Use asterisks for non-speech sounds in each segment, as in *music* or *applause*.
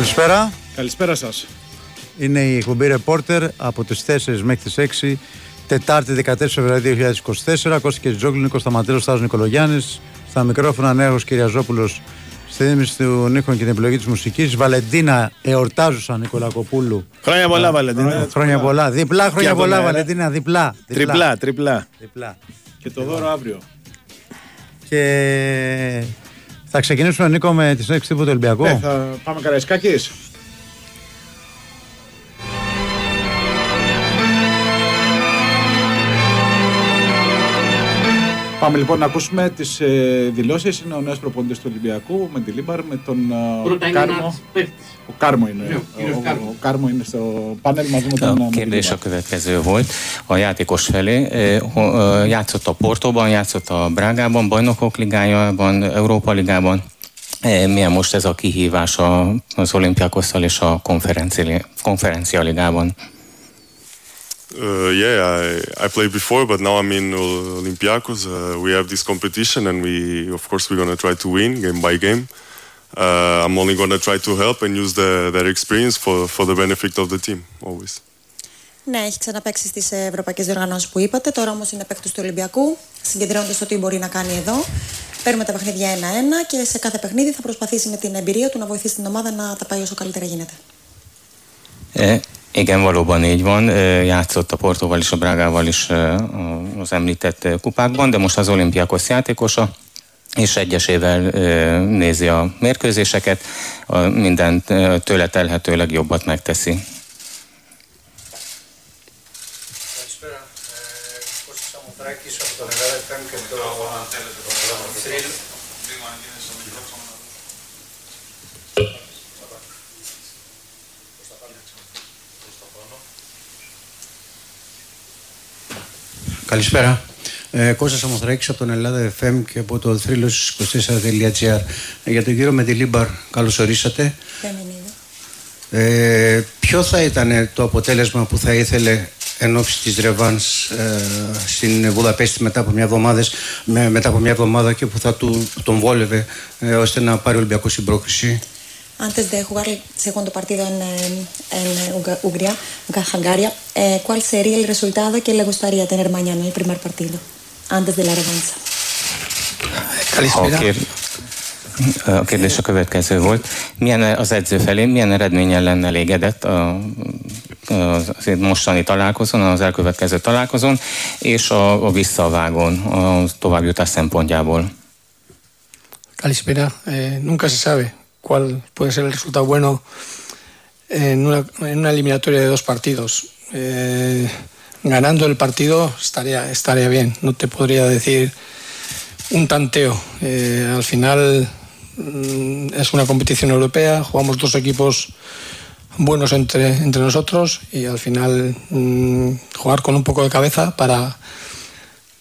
Καλησπέρα. Καλησπέρα σας. Είναι η εκπομπή Reporter από τις 4 μέχρι τις 6 Τετάρτη 14 Φεβρουαρίου 2024. Κώστα και Τζόγκλου, Νίκος Σταματέλο, Στάζο Νικολογιάννης. Στα μικρόφωνα Νέο Κυριαζόπουλος. Στη δίμηση του Νίκο και την επιλογή της μουσικής. Βαλεντίνα εορτάζουσα Νικολακοπούλου. Χρόνια πολλά, Βαλεντίνα. Χρόνια πολλά. Διπλά χρόνια πολλά, μένα. Βαλεντίνα. Διπλά. Τριπλά, τριπλά. Διπλά. Και το δώρο αύριο. Και θα ξεκινήσουμε, Νίκο, με τη συνέντευξη τύπου του Ολυμπιακού. Ναι, θα πάμε Καραϊσκάκη. Πάμε λοιπόν να ακούσουμε τις ε, δηλώσεις. Είναι ο νέος προπονητής του Ολυμπιακού Μεντιλίμπαρ, με τον ε, Πρώτα είναι Κάρμο. ένας παίκτης. Ο Κάρμο είναι. Ναι, ο ο, κύριος ο- Κάρμο. ο Κάρμο είναι στο πάνελ μαζί με τον A ε, με τη kérdés Λίμπαρ. a következő volt a játékos felé. Ö, ho- ö, Játszott a Portóban, játszott a Brágában, Bajnokok Ligájában, Európa Ligában. Ö, Milyen most ez a kihívás a- az olimpiákosszal és a konferenci- konferencia ligában? Uh, yeah, I, I played before, but now I'm in Ol- Olympiacos. Uh, we have this competition, and we, of course, we're gonna try to win game by game. Uh, I'm only gonna try to help and use the, their experience for, for the benefit of the team, always. Ναι, έχει ξαναπέξει στις ευρωπαϊκές διοργανώσεις που είπατε. Τώρα όμως είναι παίκτης του Ολυμπιακού. Συγκεντρώνεται στο τι μπορεί να κάνει εδώ. Παίρνουμε τα παιχνίδια ένα-ένα και σε κάθε παιχνίδι θα προσπαθήσει με την εμπειρία του να βοηθήσει την ομάδα να τα πάει όσο καλύτερα γίνεται. Ö, Igen, valóban így van. Ö, Játszott a Portóval és a Brágával is ö, az említett ö, kupákban, de most az olimpiákos játékosa, és egyesével ö, nézi a mérkőzéseket, a mindent ö, tőle telhető legjobbat megteszi. Καλησπέρα. Ε, Κώστας Σαμοθράκης από τον Ελλάδα FM και το Θρύλο. Καλησπέρα. Ε, Κώστας Σαμοθράκης από τον Ελλάδα FM και από το θρύλος24.gr Για τον κύριο Μεντιλίμπαρ, καλώς ορίσατε. Bienvenido. Ε, ποιο θα ήταν το αποτέλεσμα που θα ήθελε εν όψει της ρεβάνς ε, στην Βουδαπέστη μετά από μια εβδομάδα, με, μετά από μια εβδομάδα και που θα του, τον βόλευε ε, ώστε να πάρει Ολυμπιακό στην πρόκριση; Antes de jugar el segundo partido en, eh, en Uga- Hungría, en Hungaria, eh, ¿cuál sería el resultado que le gustaría tener mañana en el primer partido? antes de la alabanza. A kérdés a következő volt. Milyen e- az edző felé, milyen eredménnyel lenne elégedett a az mostani találkozón, az elkövetkező találkozón, és a, a visszavágón, a továbbjutás szempontjából. Calispera, eh, nunca se sabe cuál puede ser el resultado bueno en una, en una eliminatoria de dos partidos. Eh, ganando el partido estaría, estaría bien. No te podría decir un tanteo. Eh, al final mm, es una competición europea, jugamos dos equipos buenos entre, entre nosotros y al final mm, jugar con un poco de cabeza para,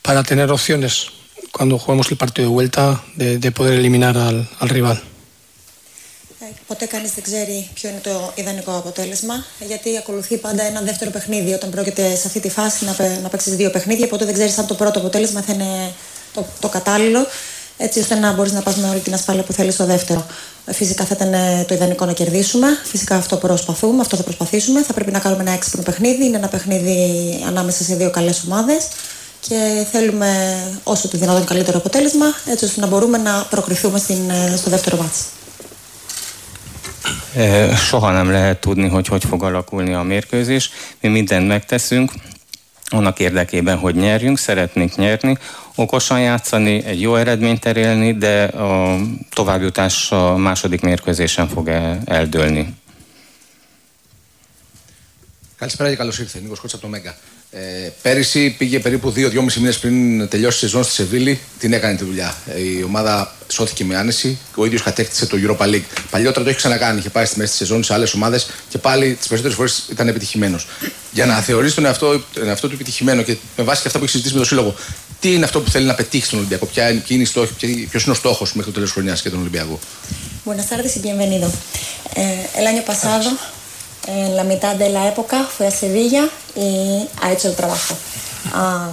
para tener opciones cuando juguemos el partido de vuelta de, de poder eliminar al rival. Ε, Ποτέ κανείς δεν ξέρει ποιο είναι το ιδανικό αποτέλεσμα, γιατί ακολουθεί πάντα ένα δεύτερο παιχνίδι. Όταν πρόκειται σε αυτή τη φάση να, παι- να παίξεις δύο παιχνίδια, ποτέ δεν ξέρεις αν το πρώτο αποτέλεσμα θα είναι το, το κατάλληλο, έτσι ώστε να μπορείς να πας με όλη την ασφάλεια που θέλεις στο δεύτερο. Ε, Φυσικά θα ήταν ε, το ιδανικό να κερδίσουμε. Φυσικά αυτό προσπαθούμε, αυτό θα προσπαθήσουμε. Θα πρέπει να κάνουμε ένα έξυπνο παιχνίδι. Είναι ένα παιχνίδι ανάμεσα σε δύο καλές ομάδες. Και θέλουμε όσο το δυνατόν καλύτερο αποτέλεσμα, έτσι ώστε να μπορούμε να προκριθούμε στην, ε, στο δεύτερο μάτσο. Ö, Soha nem lehet tudni, hogy hogy fog alakulni a mérkőzés. Mi mindent megteszünk, annak érdekében, hogy nyerjünk, szeretnénk nyerni, okosan játszani, egy jó eredményt elérni, de a továbbjutás a második mérkőzésen fog el- eldőlni. Καλησπέρα και καλώ ήρθε. Νίκο Κότσα από το Μέγκα. Ε, πέρυσι πήγε περίπου 2-2,5 μήνες πριν τελειώσει η σεζόν στη Σεβίλη. Την έκανε τη δουλειά. Ε, η ομάδα σώθηκε με άνεση. Ο ίδιος κατέκτησε το Europa League. Παλιότερα το έχει ξανακάνει. Είχε πάει στη μέση της σεζόν σε άλλες ομάδες και πάλι τις περισσότερες φορές ήταν επιτυχημένος. Για να θεωρήσει τον εαυτό, τον εαυτό του επιτυχημένο και με βάση και αυτά που έχεις συζητήσει με τον Σύλλογο, τι είναι αυτό που θέλει να πετύχει στον Ολυμπιακό, ποια είναι, ποιοι είναι οι στόχοι, ποιος είναι ο στόχος μέχρι το τέλος χρονιάς για τον Ολυμπιακό; Buenas tardes y bienvenido. Eh, el año pasado, en la mitad de la época, fue a Sevilla y ha hecho el trabajo. Ha,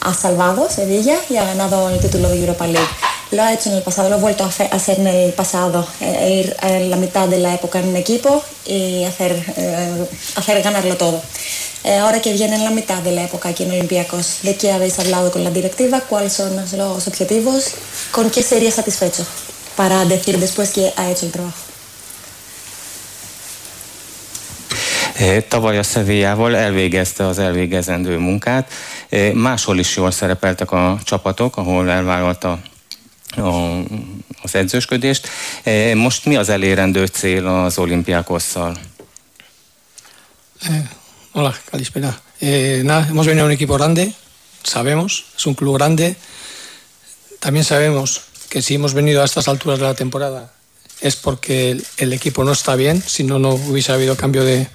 ha salvado Sevilla y ha ganado el título de Europa League. Lo ha hecho en el pasado, lo ha vuelto a hacer en el pasado, eh, ir en la mitad de la época en un equipo y hacer, eh, hacer ganarlo todo. Eh, ahora que viene en la mitad de la época aquí en Olympiacos, ¿de qué habéis hablado con la directiva? ¿Cuáles son los objetivos? ¿Con qué sería satisfecho para decir después que ha hecho el trabajo? Tavaly a Szevijával elvégezte az elvégezendő munkát. Máshol is jól szerepeltek a csapatok, ahol elvállalta a, az edzősködést. Most mi az elérendő cél az olimpiákosszal? Eh, hola, Calispera. Eh, nada, hemos venido a un equipo grande, sabemos, es un club grande. También sabemos que si hemos venido a estas alturas de la temporada es porque el equipo no está bien, si no, no hubiese habido cambio de,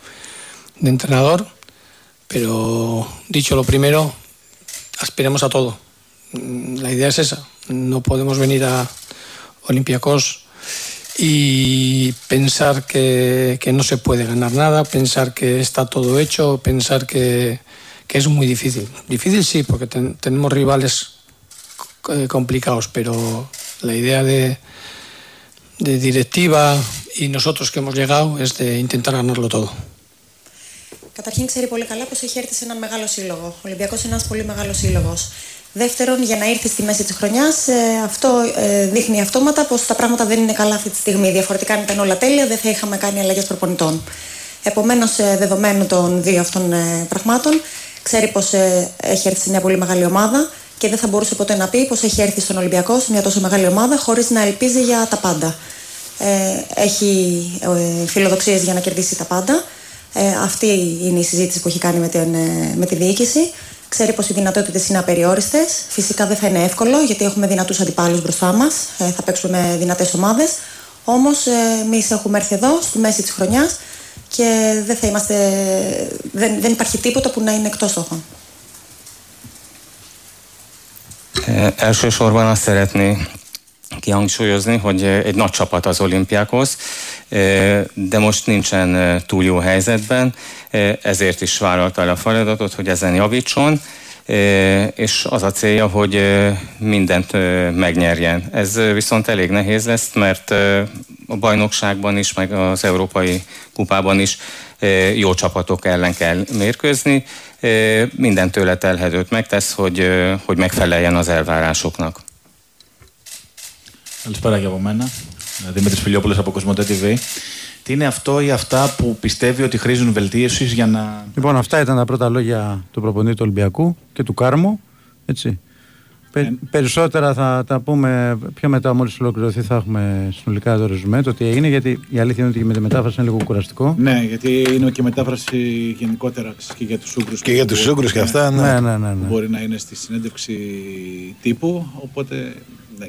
de entrenador. Pero dicho lo primero, aspiremos a todo. Mm, La idea es esa. No podemos venir a Olympiacos y pensar que, que no se puede ganar nada, pensar que está todo hecho, pensar que, que es muy difícil. Difícil sí, porque ten- tenemos rivales eh, complicados, pero la idea de, de directiva y nosotros que hemos llegado es de intentar ganarlo todo. Καταρχήν ξέρει πολύ καλά πως έχει έρθει σε έναν μεγάλο σύλλογο. Ο Ολυμπιακός είναι ένας πολύ μεγάλος σύλλογος. Δεύτερον, για να ήρθε στη μέση της χρονιάς, ε, αυτό ε, δείχνει αυτόματα πως τα πράγματα δεν είναι καλά αυτή τη στιγμή. Διαφορετικά, αν ήταν όλα τέλεια, δεν θα είχαμε κάνει αλλαγές προπονητών. Επομένως, ε, δεδομένου των δύο αυτών ε, πραγμάτων, ξέρει πως ε, έχει έρθει σε μια πολύ μεγάλη ομάδα και δεν θα μπορούσε ποτέ να πει πως έχει έρθει στον Ολυμπιακό, σε μια τόσο μεγάλη ομάδα, χωρίς να ελπίζει για τα πάντα. Ε, έχει ε, φιλοδοξίες για να κερδίσει τα πάντα. Ε, αυτή είναι η συζήτηση που έχει κάνει με, την, ε, με τη διοίκηση. Ξέρει πως οι δυνατότητες είναι απεριόριστες. Φυσικά δεν θα είναι εύκολο γιατί έχουμε δυνατούς αντιπάλους μπροστά μας. Ε, θα παίξουμε με δυνατές ομάδες. Όμως ε, εμείς έχουμε έρθει εδώ στη μέση της χρονιάς και δεν, θα είμαστε, δεν, δεν υπάρχει τίποτα που να είναι εκτός στόχων. Eh, Elsősorban azt szeretné kihangsúlyozni, hogy eh, egy nagy csapat az olimpiákhoz, eh, de most nincsen eh, túl jó helyzetben, ezért is vállalta el a feladatot, hogy ezen javítson, és az a célja, hogy mindent megnyerjen. Ez viszont elég nehéz lesz, mert a bajnokságban is, meg az Európai Kupában is jó csapatok ellen kell mérkőzni. Minden tőle telhetőt megtesz, hogy, hogy megfeleljen az elvárásoknak. Καλησπέρα και από μένα. Δημήτρη Φιλιόπουλο από Κοσμοτέ TV. Τι είναι αυτό ή αυτά που πιστεύει ότι χρήζουν βελτίωσης για να. Λοιπόν, αυτά ήταν τα πρώτα λόγια του προπονητή του Ολυμπιακού και του Κάρμου. Έτσι. Πε- Περισσότερα θα τα πούμε πιο μετά, μόλις ολοκληρωθεί, θα έχουμε συνολικά το ρεζουμέ, το τι έγινε, γιατί η αλήθεια είναι ότι με τη μετάφραση είναι λίγο κουραστικό. Ναι, γιατί είναι και μετάφραση γενικότερα και για τους Ούγκρους. Και για τους Ούγκρους και αυτά, ναι. Ναι, ναι, ναι, που ναι. Μπορεί να είναι στη συνέντευξη τύπου, οπότε ναι,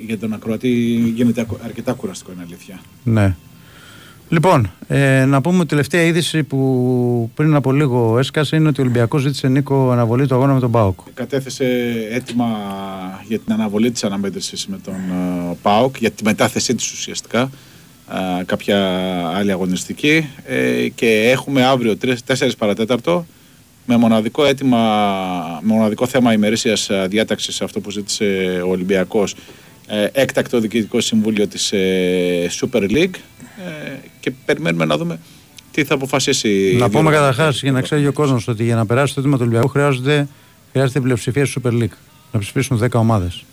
για τον ακροατή γίνεται ακου- αρκετά κουραστικό, είναι αλήθεια. ναι. Λοιπόν, ε, να πούμε ότι η τελευταία είδηση που πριν από λίγο έσκασε είναι ότι ο Ολυμπιακός ζήτησε Νίκο αναβολή του αγώνα με τον Πάοκ. Κατέθεσε έτοιμα για την αναβολή της αναμέτρησης με τον ε, ΠΑΟΚ, για τη μετάθεσή της ουσιαστικά, ε, κάποια άλλη αγωνιστική ε, και έχουμε αύριο 4 παρατέταρτο με μοναδικό, έτοιμα, με μοναδικό θέμα ημερήσιας ε, διάταξης αυτό που ζήτησε ο Ολυμπιακός ε, έκτακτο διοικητικό συμβούλιο της ε, Super League ε, και περιμένουμε να δούμε τι θα αποφασίσει. η Να πούμε διοργάνωση. καταρχάς για να ξέρει ο κόσμος ότι για να περάσει το αίτημα του Ολυμπιακού χρειάζεται, χρειάζεται πλειοψηφία στη Super League. Να ψηφίσουν 10 ομάδες.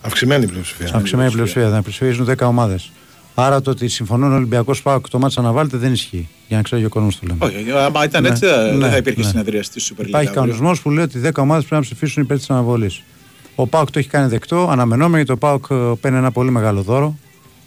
Αυξημένη πλειοψηφία. Αυξημένη πλειοψηφία, να ψηφίσουν 10 ομάδες. Άρα το ότι συμφωνούν ο Ολυμπιακός Πάοκ και το μάτσα αναβάλλεται δεν ισχύει. Για να ξέρει ο κόσμος το λέμε. Όχι, άμα ήταν Ναι, έτσι δεν ναι, θα υπήρχε ναι. συνεδρία στη Super League. Υπάρχει αύριο. κανονισμός που λέει ότι 10 ομάδες πρέπει να ψηφίσουν υπέρ της αναβολής. Ο Πάοκ το έχει κάνει δεκτό, αναμενόμενο γιατί ο Πάοκ ε, παίρνει ένα πολύ μεγάλο δώρο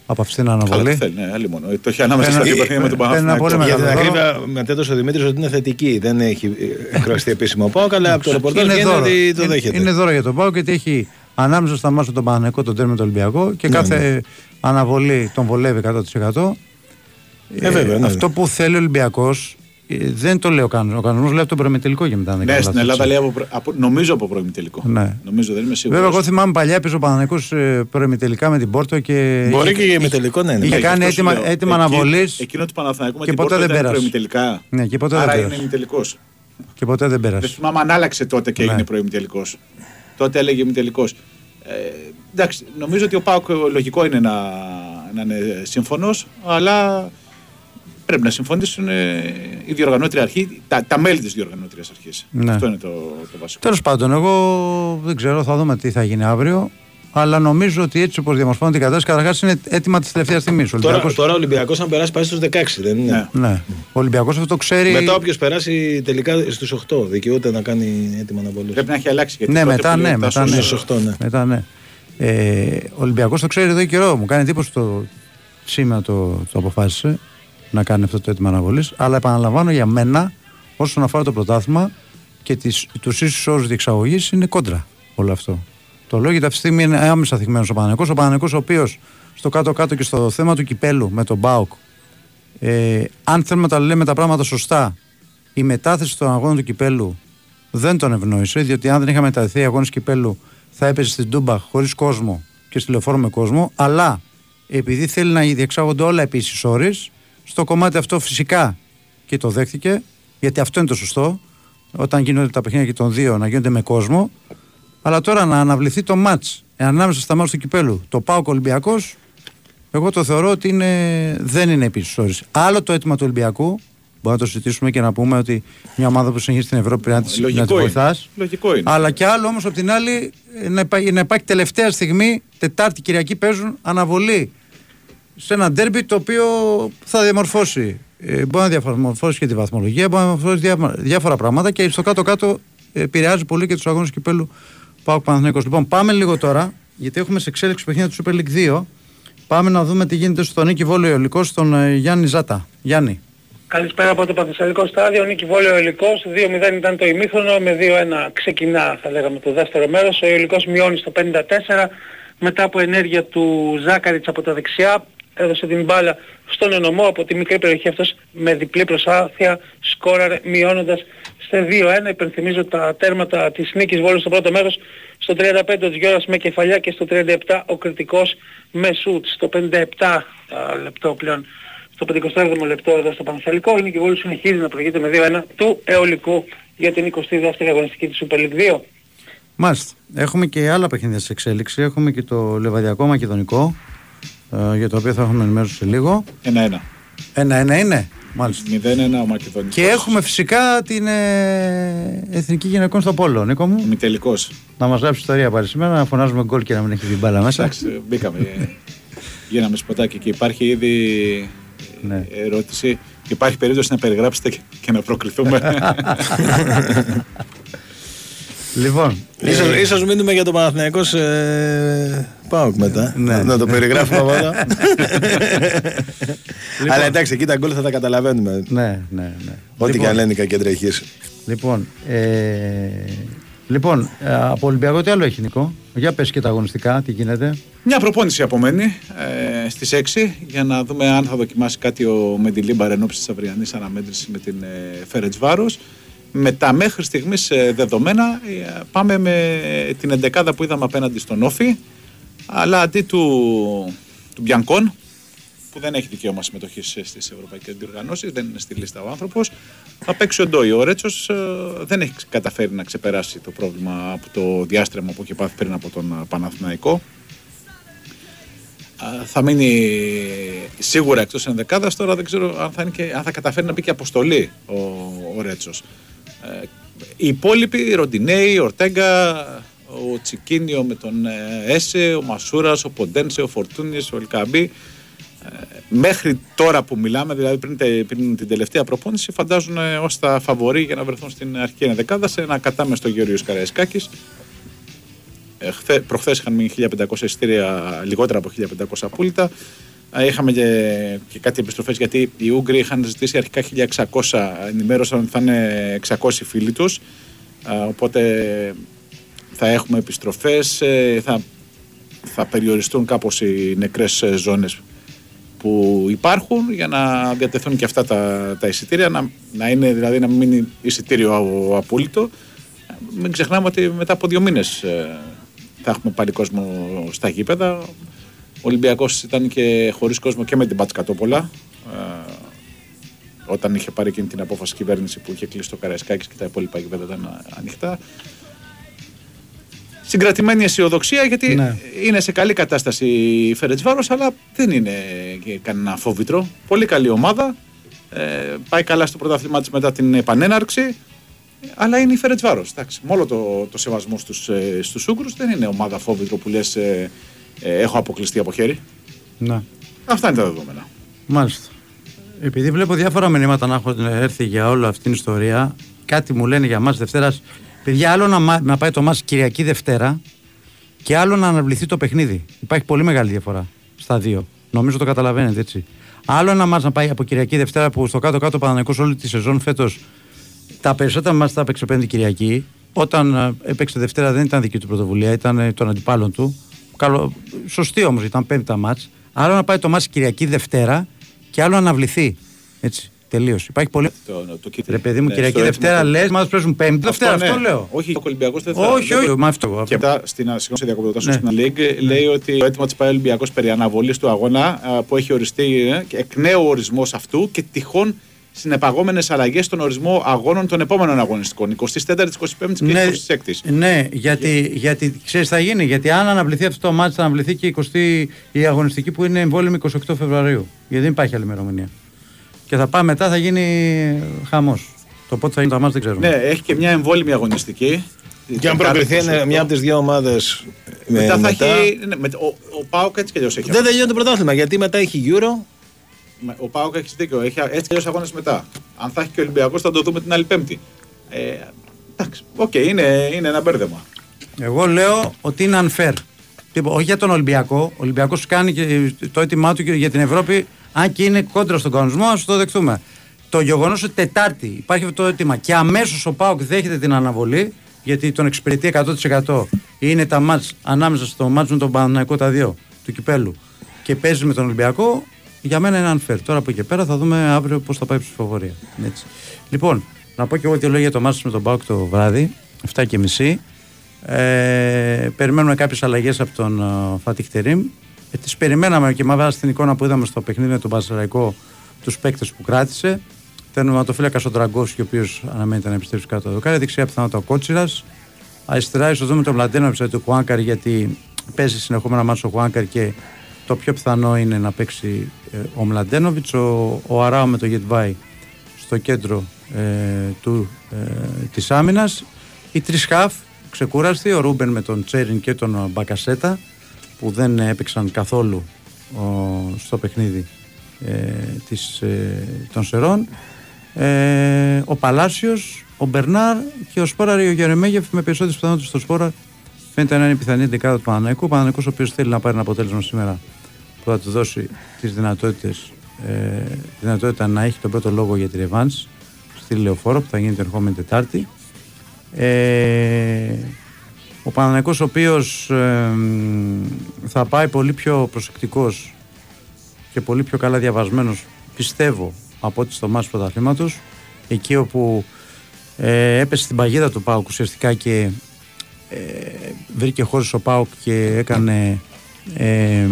από αυτή την Καλά, αναβολή. τι θέλει, ναι, άλλη μόνο. Το έχει ανάμεσα Παίρνει- στα δύο παιχνίδια με τον παίρνει ένα πολύ Παναθηναϊκό. Για την μεγάλο δώρο. ακρίβεια, μετέδωσε ο Δημήτρης ότι είναι θετική. Δεν έχει ε, *laughs* εκφραστεί επίσημο ΠΑΟΚ, αλλά από το ρεπορτάζ Είναι γίνεται δώρο. ότι το Είναι- δέχεται. Είναι δώρο για τον Πάοκ γιατί έχει ανάμεσα στα μάτια τον Παναγενικό, τον τέρμι του Ολυμπιακό και Ναι, κάθε ναι. αναβολή τον βολεύει 100%. Ε, βέβαια, ναι. Αυτό που θέλει ο Ολυμπιακός δεν το λέει ο κανονισμό. Ο κανονισμός λέει από τον προημιτελικό και μετά. αν δεν Ναι, κάνω στην λάθος, Ελλάδα έτσι. λέει από, προ- από, νομίζω από πρώην τελικό. Ναι. Νομίζω, δεν είμαι σίγουρος. Βέβαια, εγώ θυμάμαι παλιά πίσω ο Παναγενικό προημιτελικά με την Πόρτο και. Μπορεί είχε- και για ημιτελικό να είναι. Είχε Ναι, κάνει έτοιμα, έτοιμα αναβολής Εκείνο του Παναθηναϊκού με και την ποτέ Πόρτο δεν ήταν πέρασε. προημιτελικά. Ναι, και ποτέ δεν Άρα πέρασε. είναι ημιτελικός. και ποτέ δεν Δεν πέρασε. θυμάμαι αν άλλαξε τότε και Ναι. έγινε προημιτελικός. Τότε έλεγε ημιτελικός. Ε, εντάξει, νομίζω ότι ο Πάοκ λογικό είναι να, να είναι σύμφωνος, αλλά πρέπει να συμφωνήσουν ε, η διοργανώτρια αρχή, τα, τα μέλη της διοργανώτριας αρχής. Ναι. Αυτό είναι το, το βασικό. Τέλος πάντων, εγώ δεν ξέρω, θα δούμε τι θα γίνει αύριο. Αλλά νομίζω ότι έτσι όπως διαμορφώνεται η κατάσταση, καταρχάς είναι έτοιμα της τελευταίας στιγμή. Τώρα, τώρα ο Ολυμπιακός, αν περάσει, πάει στους 16, δεν είναι; Ναι. Ο Ολυμπιακός αυτό το ξέρει. Μετά, όποιος περάσει τελικά στους 8, δικαιούται να κάνει έτοιμα αναβολή. Πρέπει να έχει αλλάξει. Γιατί Ναι, τότε μετά που ναι, λέει μετά τα ναι. στους 8, ναι. Μετά ναι. Ε, ο Ολυμπιακός το ξέρει εδώ και καιρό. Μου κάνει εντύπωση το σήμερα το, το αποφάσισε να κάνει αυτό το αίτημα αναβολής. Αλλά επαναλαμβάνω για μένα, όσον αφορά το πρωτάθλημα και τους ίσους όρους διεξαγωγής, είναι κόντρα όλο αυτό. Το λέω γιατί αυτή τη στιγμή είναι άμεσα θυγμένος ο Παναγενικός. Ο Παναγενικός, ο οποίος στο κάτω-κάτω και στο θέμα του κυπέλου με τον Μπάουκ, ε, αν θέλουμε να τα λέμε τα πράγματα σωστά, η μετάθεση των αγώνων του κυπέλου δεν τον ευνόησε, διότι αν δεν είχαμε μεταδεθεί αγώνες κυπέλου, θα έπαιζε στην Τούμπα χωρίς κόσμο και στη λεωφόρο με κόσμο. Αλλά επειδή θέλει να διεξάγονται όλα επί ίσης ώρες, στο κομμάτι αυτό φυσικά και το δέχτηκε, γιατί αυτό είναι το σωστό, όταν γίνονται τα παιχνίδια και των δύο να γίνονται με κόσμο. Αλλά τώρα να αναβληθεί το μάτς ανάμεσα στα μάτια του κυπέλου, το Πάο Ολυμπιακός, εγώ το θεωρώ ότι είναι, δεν είναι επίση όρη. Άλλο το αίτημα του Ολυμπιακού, μπορούμε να το συζητήσουμε και να πούμε ότι μια ομάδα που συνεχίζει στην Ευρώπη πρέπει να τη Λογικό είναι. βοηθάς. Λογικό είναι. Αλλά και άλλο όμως από την άλλη ε, να υπάρχει, να υπάρχει τελευταία στιγμή, Τετάρτη Κυριακή παίζουν αναβολή σε ένα ντέρμπι το οποίο θα διαμορφώσει. Ε, μπορεί να διαμορφώσει και τη βαθμολογία, μπορεί να διαμορφώσει διά- διάφορα πράγματα και στο κάτω-κάτω ε, επηρεάζει πολύ και τους αγώνες κυπέλου Πάοκ Παναθηναϊκός. Λοιπόν, πάμε λίγο τώρα, γιατί έχουμε σε εξέλιξη παιχνίδια του Super League 2. Πάμε να δούμε τι γίνεται στο Νίκη Βόλιο Ιωλικό στον ε, Γιάννη Ζάτα. Γιάννη. Καλησπέρα από το Παθησαλικό στάδιο, Νίκη Βόλιο Ελικός, 2-0 ήταν το ημίχρονο, με 2-1 ξεκινά θα λέγαμε το δεύτερο μέρος, ο Ελικός μειώνει στο 54, μετά από ενέργεια του Ζάκαριτς από τα δεξιά, έδωσε την μπάλα στον Ενομό από τη μικρή περιοχή αυτός με διπλή προσπάθεια, σκόραρε μειώνοντας σε 2-1, υπενθυμίζω τα τέρματα της νίκης Βόλου στο πρώτο μέρος, στο 35 ο Τζιώρας με κεφαλιά και στο 37 ο κριτικός με σουτ, στο 57 α, λεπτό πλέον στο 57ο λεπτό εδώ στο Πανθαλικό. Είναι και η Βόλου συνεχίζει να προηγείται με 2-1 του αιωλικού για την 22η αγωνιστική της Super League 2. Μάλιστα. Έχουμε και άλλα παιχνίδια σε εξέλιξη. Έχουμε και το Λεβαδιακό Μακεδονικό, ε, για το οποίο θα έχουμε ενημέρωση σε λίγο. Ένα-ένα. Ένα-ένα είναι; Μάλιστα. 0-1 ο Μακεδονικός. Και έχουμε φυσικά την ε, Εθνική Γυναικών στο Πόλο, Νίκο μου. Μητελικός. Να μας γράψει ιστορία πάλι σήμερα, να φωνάζουμε γκολ και να μην έχει την μπάλα μέσα. Εντάξει, μπήκαμε. ε, Γίναμε σποτάκι και υπάρχει ήδη Ναι. ερώτηση. Υπάρχει περίπτωση να περιγράψετε και, και να προκριθούμε. *laughs* Λοιπόν, Ίσως, ίσως μείνουμε για το Παναθηναϊκός ε, ΠΑΟΚ μετά. Ναι. Να το περιγράφουμε από εδώ. *laughs* Αλλά εντάξει, εκεί τα γκολ θα τα καταλαβαίνουμε. ναι, ναι, ναι. Ό,τι λοιπόν, και αν λένε οι κακεντρεχείς. Λοιπόν, ε, λοιπόν ε, από Ολυμπιακό τι άλλο έχει Νικό. Για πες και τα αγωνιστικά, τι γίνεται. Μια προπόνηση απομένει ε, στις 6 για να δούμε αν θα δοκιμάσει κάτι ο Μεντιλίμπαρ εν ώψη της αυριανής αναμέτρησης με την ε, Φέρετς Βάρος. Με τα μέχρι στιγμής ε, δεδομένα ε, πάμε με την εντεκάδα που είδαμε απέναντι στον Όφη αλλά αντί του, του Μπιανκόν που δεν έχει δικαίωμα συμμετοχής στις ευρωπαϊκές διοργανώσεις, δεν είναι στη λίστα ο άνθρωπος. Θα παίξει ο Ντόι. Ο Ρέτσο δεν έχει καταφέρει να ξεπεράσει το πρόβλημα από το διάστρεμα που είχε πάθει πριν από τον ε, Παναθηναϊκό. Α, Θα μείνει σίγουρα εκτός ενδεκάδας. Τώρα δεν ξέρω αν θα, είναι και, αν θα καταφέρει να μπει και αποστολή ο, ο Ρέτσο. Ε, οι υπόλοιποι, Ροντινέη, Ορτέγκα, ο Τσικίνιο με τον ε, Έσε, ο Μασούρας, ο Ποντένσε, ο Φορτούνης, ο Ελκαμπή. Ε, μέχρι τώρα που μιλάμε, δηλαδή πριν, τε- πριν την τελευταία προπόνηση, φαντάζουν ε, ως τα φαβορή για να βρεθούν στην αρχική ενδεκάδα σε ένα κατάμεστο Γεωργίου Καραϊσκάκη. Ε, χθε, προχθές είχαν μείνει 1500 εισιτήρια, λιγότερα από 1500 απόλυτα. Ε, Είχαμε και, και κάτι επιστροφές γιατί οι Ούγγροι είχαν ζητήσει αρχικά 1600, ενημέρωσαν ότι θα είναι 600 φίλοι τους. Ε, οπότε θα έχουμε επιστροφές, ε, θα, θα περιοριστούν κάπως οι νεκρές ε, ζώνες που υπάρχουν για να διατεθούν και αυτά τα, τα εισιτήρια, να, να είναι δηλαδή να μην μείνει εισιτήριο α- απόλυτο. Ε, Μην ξεχνάμε ότι μετά από δύο μήνες ε, θα έχουμε πάλι κόσμο στα γήπεδα. Ο Ολυμπιακός ήταν και χωρίς κόσμο και με την Πατσκατόπολα. Ε, όταν είχε πάρει εκείνη την απόφαση η κυβέρνηση που είχε κλείσει το Καραϊσκάκης και τα υπόλοιπα γήπεδα ήταν ανοιχτά. Συγκρατημένη αισιοδοξία γιατί Ναι. είναι σε καλή κατάσταση η Φερετσβάρος αλλά δεν είναι και κανένα φόβητρο. Πολύ καλή ομάδα. Ε, πάει καλά στο πρωτάθλημά της μετά την επανέναρξη. Αλλά είναι η Φερετσβάρος. Εντάξει, με όλο το, το σεβασμό στους, ε, στους Ούγκρους δεν είναι ομάδα φόβητρο που λες ε, ε, έχω αποκλειστεί από χέρι. Ναι. Αυτά είναι τα δεδομένα. Μάλιστα. Επειδή βλέπω διάφορα μηνύματα να έχουν έρθει για όλη αυτή την ιστορία, κάτι μου λένε για μας Δευτέρας. Παιδιά, άλλο να, μα- να πάει το μας Κυριακή Δευτέρα και άλλο να αναβληθεί το παιχνίδι. Υπάρχει πολύ μεγάλη διαφορά στα δύο. Νομίζω το καταλαβαίνετε έτσι. Άλλο ένα μας να πάει από Κυριακή Δευτέρα που στο κάτω-κάτω Παναναϊκός όλη τη σεζόν φέτος τα περισσότερα μας τα έπαιξε πέμπτη Κυριακή. Όταν ε, έπαιξε Δευτέρα δεν ήταν δική του πρωτοβουλία, ήταν ε, των αντιπάλων του. Καλό, σωστή όμως, ήταν πέμπτα μάτς. Άλλο να πάει το μάτς Κυριακή Δευτέρα και άλλο να αναβληθεί. Έτσι, τελείω. Υπάρχει πολύ. Το, το, το, Ρε παιδί μου, ναι, Κυριακή στο Δευτέρα έτοιμο- λες, μας παίζουν Πέμπτη Δευτέρα, αυτό, ναι. λέω. Όχι, ο Ολυμπιακός δεν θα. Όχι, δεν- όχι, μα αυτό. Και μετά στην συγγνώμη, σε διακοπή το Τάσο, Ναι. στην League λέει ότι το έτοιμο της πάει ο Ολυμπιακός περί αναβολής του αγώνα α, που έχει οριστεί ε, και εκ νέου ορισμός αυτού και τυχόν συνεπαγόμενες αλλαγές στον ορισμό αγώνων των επόμενων αγωνιστικών. 24η, 25η και Ναι, 26η. ναι, γιατί, γιατί ξέρεις, θα γίνει. Γιατί αν αναβληθεί αυτό το μάτι, θα αναβληθεί και η 20η η αγωνιστική που είναι εμβόλυμη 28 Φεβρουαρίου. Γιατί δεν υπάρχει άλλη ημερομηνία. Και θα πάει μετά, θα γίνει χαμός. Το πότε θα γίνει το μάτι δεν ξέρουμε. Ναι, έχει και μια εμβόλυμη αγωνιστική. Και αν προκριθεί ένα- μια από τις δύο ομάδες. Μετά θα έχει. ναι, με- ο, ο Πάοκ έτσι κι αλλιώς έχει. Δεν τελειώνει το πρωτάθλημα γιατί μετά έχει Euro. Μα- Ο Πάοκ έχει δίκιο. Έχει έτσι κι αλλιώς αγώνες μετά. Αν θα έχει και ο Ολυμπιακός, θα το δούμε την άλλη Πέμπτη. Ε, εντάξει, οκ, είναι, είναι ένα μπέρδεμα. Εγώ λέω ότι είναι unfair. Τίπο- όχι για τον Ολυμπιακό. Ο Ολυμπιακός κάνει και το αίτημά του και για την Ευρώπη, αν και είναι κόντρα στον κανονισμό, ας το δεχτούμε. Το γεγονός ότι Τετάρτη υπάρχει αυτό το αίτημα και αμέσως ο Πάοκ δέχεται την αναβολή, γιατί τον εξυπηρετεί 100% είναι τα ματς ανάμεσα στο ματς με τον Παναθηναϊκό τα δύο του κυπέλου και παίζει με τον Ολυμπιακό, για μένα είναι unfair. Τώρα από εκεί και πέρα θα δούμε αύριο πώς θα πάει η ψηφοφορία. Έτσι. Λοιπόν, να πω και εγώ δύο λόγια για το μάτς με τον Πάοκ το βράδυ, 7 και μισή. Ε, περιμένουμε κάποιες αλλαγές από τον uh, Φατίχ Τερίμ. Ε, τις περιμέναμε και με βάση την εικόνα που είδαμε στο παιχνίδι με τον Πασαραϊκό, τους παίκτες που κράτησε. Τερματοφύλακα ο Τραγκόφσκι, ο οποίος αναμένεται να επιστρέψει κάτω από το δοκάρι. Δεξιά πιθανότητα ο Κότσιρας. Αριστερά ίσως δούμε τον Μλαντένοβιτ του Χουάνκαρ, γιατί παίζει συνεχόμενα μάτσο ο Χουάνκαρ και το πιο πιθανό είναι να παίξει ε, ο Μλαντένοβιτς. Ο, ο Αράο με το Γετβάη στο κέντρο ε, του, ε, της άμυνας. Οι τρεις χαφ ξεκούραστοι, ο Ρούμπεν με τον Τσέριν και τον ε, Μπακασέτα που δεν έπαιξαν καθόλου ο, στο παιχνίδι ε, της, ε, των Σερών. Ε, ο Παλάσιος, ο Μπερνάρ και ο Σπόραρη, ο Γερεμέγεφ με περισσότερες πιθανότητες στο Σπόρα φαίνεται να είναι η πιθανή δεκάδα του Παναναϊκού. Ο Παναναϊκός ο οποίος θέλει να πάρει ένα αποτέλεσμα σήμερα που θα του δώσει τις δυνατότητες ε, τη δυνατότητα να έχει τον πρώτο λόγο για τη Ρεβάνς στη Λεωφόρο που θα γίνει την ερχόμενη Τετάρτη. Ε, ο Παναναϊκός ο οποίος ε, θα πάει πολύ πιο προσεκτικός και πολύ πιο καλά διαβασμένος πιστεύω από ό,τι στο μάτς του πρωταθλήματος εκεί όπου ε, έπεσε στην παγίδα του ΠΑΟΚ ουσιαστικά και ε, βρήκε χώρες ο ΠΑΟΚ και έκανε ε,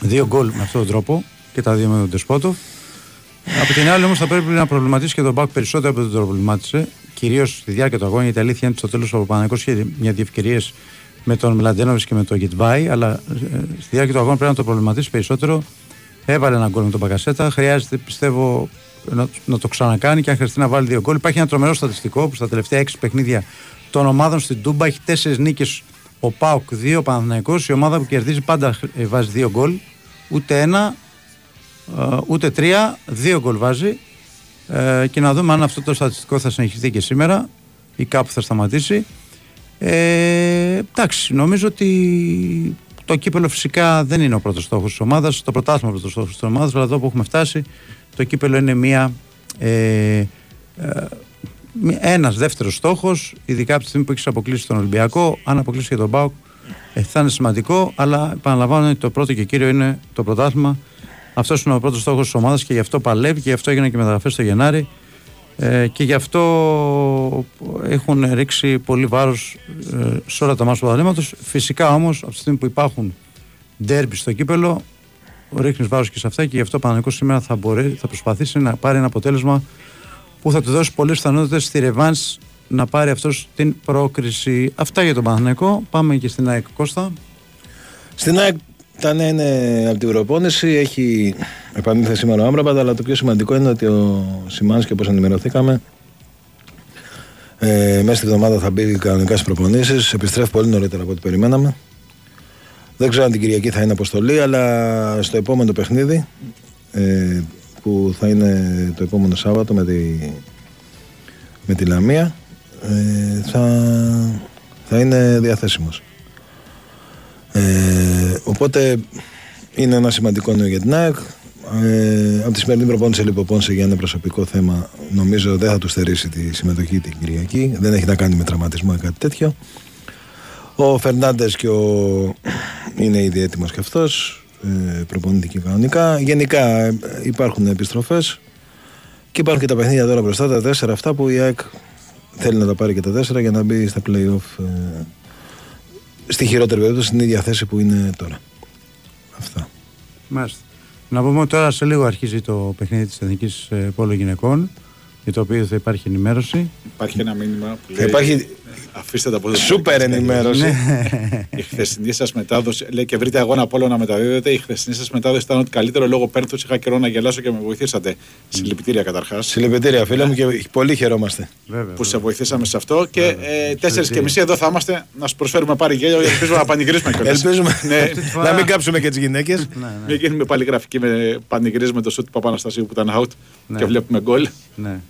δύο γκολ με αυτόν τον τρόπο και τα δύο με τον Τεσπότοφ. Από την άλλη όμως θα πρέπει να προβληματίσει και τον Μπάουκ περισσότερο από ό,τι τον προβλημάτισε. Κυρίως στη διάρκεια του αγώνα, γιατί η αλήθεια είναι ότι στο τέλος ο Παναγικό είχε μια δύο ευκαιρίες με τον Μλαντένοβιτ και με τον Γετβάη, αλλά ε, στη διάρκεια του αγώνα πρέπει να το προβληματίσει περισσότερο. Έβαλε ένα γκολ με τον Πακασέτα. Χρειάζεται, πιστεύω, να, να το ξανακάνει και αν χρειαστεί να βάλει δύο γκολ. Υπάρχει ένα τρομερό στατιστικό που στα τελευταία έξι παιχνίδια των ομάδων στην Τούμπα έχει τέσσερις νίκες ο Πάουκ, δύο ο Παναθηναϊκός. Η ομάδα που κερδίζει πάντα ε, βάζει δύο γκολ. Ούτε ένα, ε, ούτε τρία, δύο γκολ βάζει. Ε, και να δούμε αν αυτό το στατιστικό θα συνεχιστεί και σήμερα ή κάπου θα σταματήσει. Ε, εντάξει, νομίζω ότι το κύπελο φυσικά δεν είναι ο πρώτος στόχος της ομάδας, το πρωτάθλημα είναι ο πρώτος στόχος της ομάδας, αλλά εδώ που έχουμε φτάσει το κύπελο είναι μια, ε, ε, μη- ένας δεύτερος στόχος, ειδικά από τη στιγμή που έχεις αποκλείσει τον Ολυμπιακό, αν αποκλείσει και τον ΠΑΟΚ ε, θα είναι σημαντικό, αλλά επαναλαμβάνω ότι το πρώτο και κύριο είναι το πρωτάθλημα. Αυτός είναι ο πρώτος στόχος της ομάδας και γι' αυτό παλεύει και γι' αυτό έγιναν και μεταγραφές το Γενάρη. Ε, και γι' αυτό έχουν ρίξει πολύ βάρος ε, σε όλα τα μάτια του πρωταθλήματο. Φυσικά όμως, από τη στιγμή που υπάρχουν ντέρμπι στο κύπελο, ρίχνεις βάρος και σε αυτά και γι' αυτό ο Παναγικός σήμερα θα, μπορεί, θα προσπαθήσει να πάρει ένα αποτέλεσμα που θα του δώσει πολλές πιθανότητες στη ρευάν να πάρει αυτός την πρόκριση. Αυτά για τον Παναθηναϊκό. Πάμε και στην ΑΕΚ Κώστα. Στην ΑΕΚ τα νέα είναι από την προπόνηση. Έχει επανήλθες σήμερα ο Άμπραμπατ, αλλά το πιο σημαντικό είναι ότι ο Σιμάνσκι, όπως ενημερωθήκαμε, ε, μέσα στη εβδομάδα θα μπει κανονικά στις προπονήσεις. Επιστρέφει πολύ νωρίτερα από ό,τι περιμέναμε. Δεν ξέρω αν την Κυριακή θα είναι αποστολή, αλλά στο επόμενο παιχνίδι, ε, που θα είναι το επόμενο Σάββατο με τη, με τη Λαμία, ε, θα, θα είναι διαθέσιμος. Ε, οπότε είναι ένα σημαντικό νέο για την ΑΕΚ. Ε, από τη σημερινή προπόνηση Λιποπόνσε για ένα προσωπικό θέμα νομίζω δεν θα του στερήσει τη συμμετοχή την Κυριακή. Δεν έχει να κάνει με τραυματισμό ή κάτι τέτοιο. Ο Φερνάντες και ο... είναι ήδη έτοιμος και αυτός. Ε, προπονείται και κανονικά. Γενικά ε, υπάρχουν επιστροφές και υπάρχουν και τα παιχνίδια τώρα μπροστά, τα τέσσερα αυτά που η ΑΕΚ θέλει να τα πάρει και τα τέσσερα για να μπει στα playoff ε, στη χειρότερη περίπτωση στην ίδια θέση που είναι τώρα. Αυτά. Μάλιστα. Να πούμε ότι τώρα σε λίγο αρχίζει το παιχνίδι της Εθνικής ε, Πόλο Γυναικών για το οποίο θα υπάρχει ενημέρωση. Υπάρχει ένα μήνυμα που λέει, υπάρχει αφήστε τα πόδια Σούπερ ενημέρωση. η χθεσινή σας μετάδοση, λέει και βρείτε αγώνα από όλο να μεταδίδετε. Η χθεσινή σας μετάδοση ήταν ότι καλύτερο λόγο πέρθου είχα καιρό να γελάσω και με βοηθήσατε. Συλληπιτήρια καταρχάς. Συλληπιτήρια, φίλε μου, και πολύ χαιρόμαστε. Βέβαια, που σε βοηθήσαμε σε αυτό. Και ε, τέσσερις και μισή εδώ θα είμαστε να σου προσφέρουμε πάρει γέλιο. Ελπίζουμε να πανηγυρίσουμε κιόλας. Ελπίζουμε ναι. να μην κάψουμε και τις γυναίκες. Ναι, ναι. Μην γίνουμε πάλι γραφική με πανηγυρίσουμε το σουτ του Παπαναστασίου που ήταν out και βλέπουμε γκολ. Ναι.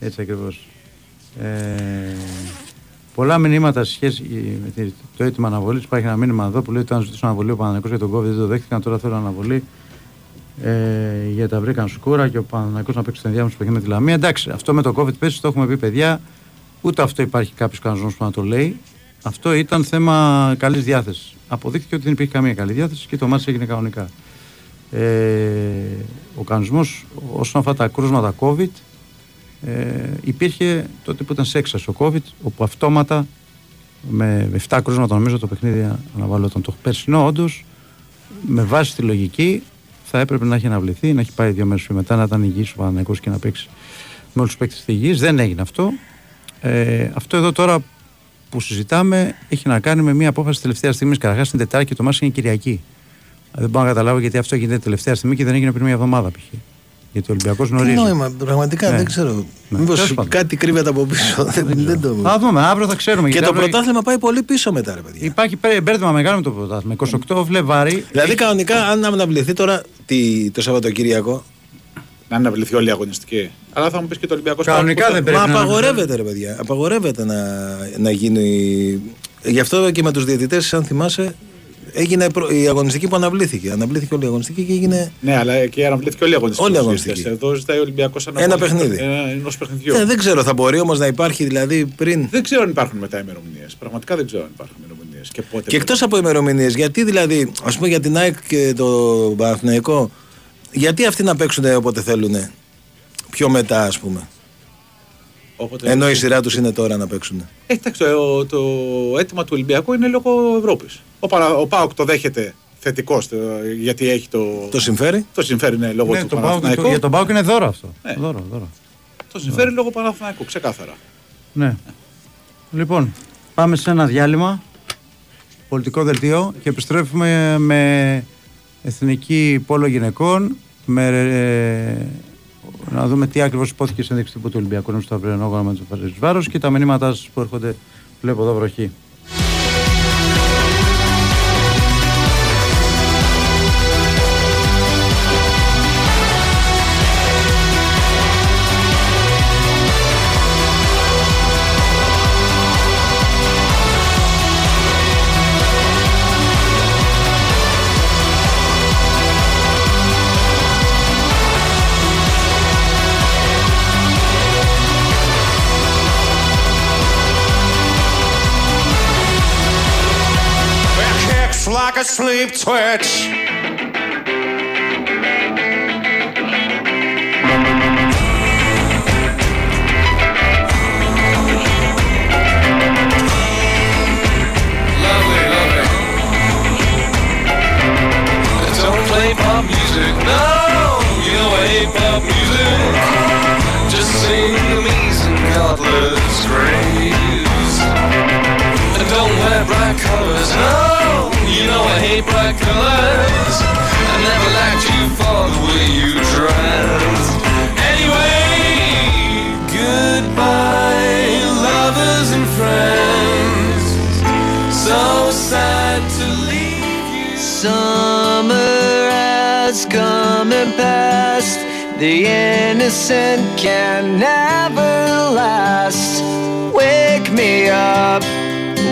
Έτσι ακριβώς. Ε, πολλά μηνύματα σε σχέση με το αίτημα αναβολής. Υπάρχει ένα μήνυμα εδώ που λέει ότι αν ζητήσουν αναβολή ο Παναγενικό για τον COVID δεν το δέχτηκαν. Τώρα θέλω αναβολή ε, γιατί τα βρήκαν σκούρα και ο Παναγενικό να παίξει το ενδιάμεσο παιχνίδι με τη Λαμία. Εντάξει, αυτό με το COVID πέσει το έχουμε πει παιδιά. Ούτε αυτό υπάρχει κάποιος κανονισμός που να το λέει. Αυτό ήταν θέμα καλής διάθεσης. Αποδείχθηκε ότι δεν υπήρχε καμία καλή διάθεση και το μάτι έγινε κανονικά. Ε, ο κανονισμός όσον αφορά τα κρούσματα COVID ε, υπήρχε τότε που ήταν σε έξαρση ο COVID, όπου αυτόματα με 7 κρούσματα νομίζω το παιχνίδι αναβάλλονταν το περσινό, όντως με βάση τη λογική θα έπρεπε να έχει αναβληθεί, να έχει πάει δύο μέρες μετά να ήταν υγιής ο Παναγενικό και να παίξει με όλους τους παίκτες της υγιή. Δεν έγινε αυτό. Ε, αυτό εδώ τώρα που συζητάμε έχει να κάνει με μια απόφαση τελευταία στιγμής. Καταρχάς την Τετάρτη και το Μάσο είναι Κυριακή. Δεν μπορώ να καταλάβω γιατί αυτό γίνεται τελευταία στιγμή και δεν έγινε πριν μια εβδομάδα π.χ. Γιατί ο Ολυμπιακός γνωρίζει. Νόημα, πραγματικά ναι. δεν ξέρω. Ναι. Μήπως κάτι κρύβεται από πίσω. δεν, το... Θα δούμε, αύριο θα ξέρουμε. Και το αύριο... πρωτάθλημα πάει πολύ πίσω μετά, ρε παιδιά. Υπάρχει μπέρδεμα μεγάλο με το πρωτάθλημα. 28 Φλεβάρι. Δηλαδή, κανονικά, αν αναβληθεί τώρα το Σαββατοκύριακο. Να αναβληθεί όλη η αγωνιστική. Αλλά θα μου πεις και το Ολυμπιακό Κανονικά δεν πρέπει. Μα απαγορεύεται, ρε παιδιά. Απαγορεύεται να, να γίνει. Γι' αυτό και με τους διαιτητές, αν θυμάσαι, έγινε η αγωνιστική που αναβλήθηκε. Αναβλήθηκε όλη η αγωνιστική και έγινε. Ναι, αλλά και αναβλήθηκε όλη η αγωνιστική. Όλη η αγωνιστική. Εδώ ζητάει ο Ολυμπιακός ένα παιχνίδι. Ενός παιχνιδιού. Ε, δεν ξέρω, θα μπορεί όμως να υπάρχει δηλαδή πριν. Δεν ξέρω αν υπάρχουν μετά ημερομηνίες. Πραγματικά δεν ξέρω αν υπάρχουν ημερομηνίες. Και, πότε και εκτός από ημερομηνίες, γιατί δηλαδή, ας πούμε για την ΑΕΚ και το Παναθηναϊκό, γιατί αυτοί να παίξουν όποτε θέλουν. Πιο μετά, ας πούμε. Όποτε Ενώ η σειρά τους είναι τώρα να παίξουν. Ε, εντάξει, το, το αίτημα του Ολυμπιακού είναι λόγω Ευρώπης. Ο, ο Πάοκ το δέχεται θετικός γιατί έχει το. Το συμφέρει; Το συμφέρει ναι, λόγω ναι, του το Παναθηναϊκού. Το, για τον Πάοκ είναι δώρο αυτό. Ναι. Δώρο, δώρο. Το συμφέρει λόγω Παναθηναϊκού, ξεκάθαρα. Ναι. Λοιπόν, πάμε σε ένα διάλειμμα. Πολιτικό δελτίο και επιστρέφουμε με εθνική πόλο γυναικών με ε, να δούμε τι ακριβώς υπόθηκε στην ένδειξη του Ολυμπιακού στο αυριανό με του Βάρος και τα μηνύματά σας που έρχονται. Βλέπω εδώ βροχή. Sleep twitch. pop music, no, you pop music. Just sing amazing thoughtless graves. Bright colors, no, you know I hate bright colors. I never liked you for the way you dress. Anyway, goodbye, lovers and friends. So sad to leave you. Summer has come and passed. The innocent can never last. Wake me up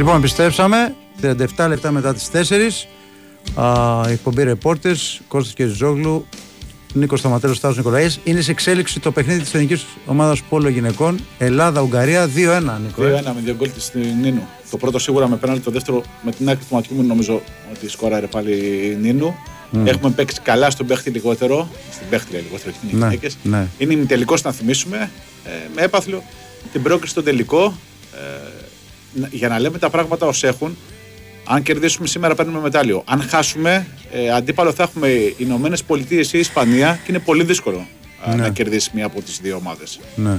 Λοιπόν, επιστρέψαμε 37 λεπτά μετά τις 4. Α, η εκπομπή Reporters, Κώστας και Ζόγλου, Νίκος Σταματέλος, Στάζο Νικολαής. Είναι σε εξέλιξη το παιχνίδι της ελληνική ομάδας Πόλο Γυναικών. Ελλάδα-Ουγγαρία 2-1, Νίκος. 2-1 με δύο γκολ της Νίνου. Το πρώτο σίγουρα με πέναλτι, το δεύτερο με την άκρη του ματιού μου νομίζω ότι σκόραρε πάλι η Νίνου. Μμ. Έχουμε παίξει καλά στον παίχτη λιγότερο. Στην παίχτρια λιγότερο, όχι Ναι, γυναίκες. ναι. Είναι ημιτελικός να θυμίσουμε. Ε, με έπαθλο την πρόκριση στον τελικό. Ε, να- για να λέμε τα πράγματα ως έχουν. Αν κερδίσουμε σήμερα παίρνουμε μετάλλιο. Αν χάσουμε, ε, αντίπαλο θα έχουμε οι Ηνωμένες Πολιτείες ή η Ισπανία και είναι πολύ δύσκολο ε, Ναι. να κερδίσει μία από τις δύο ομάδες. Ναι.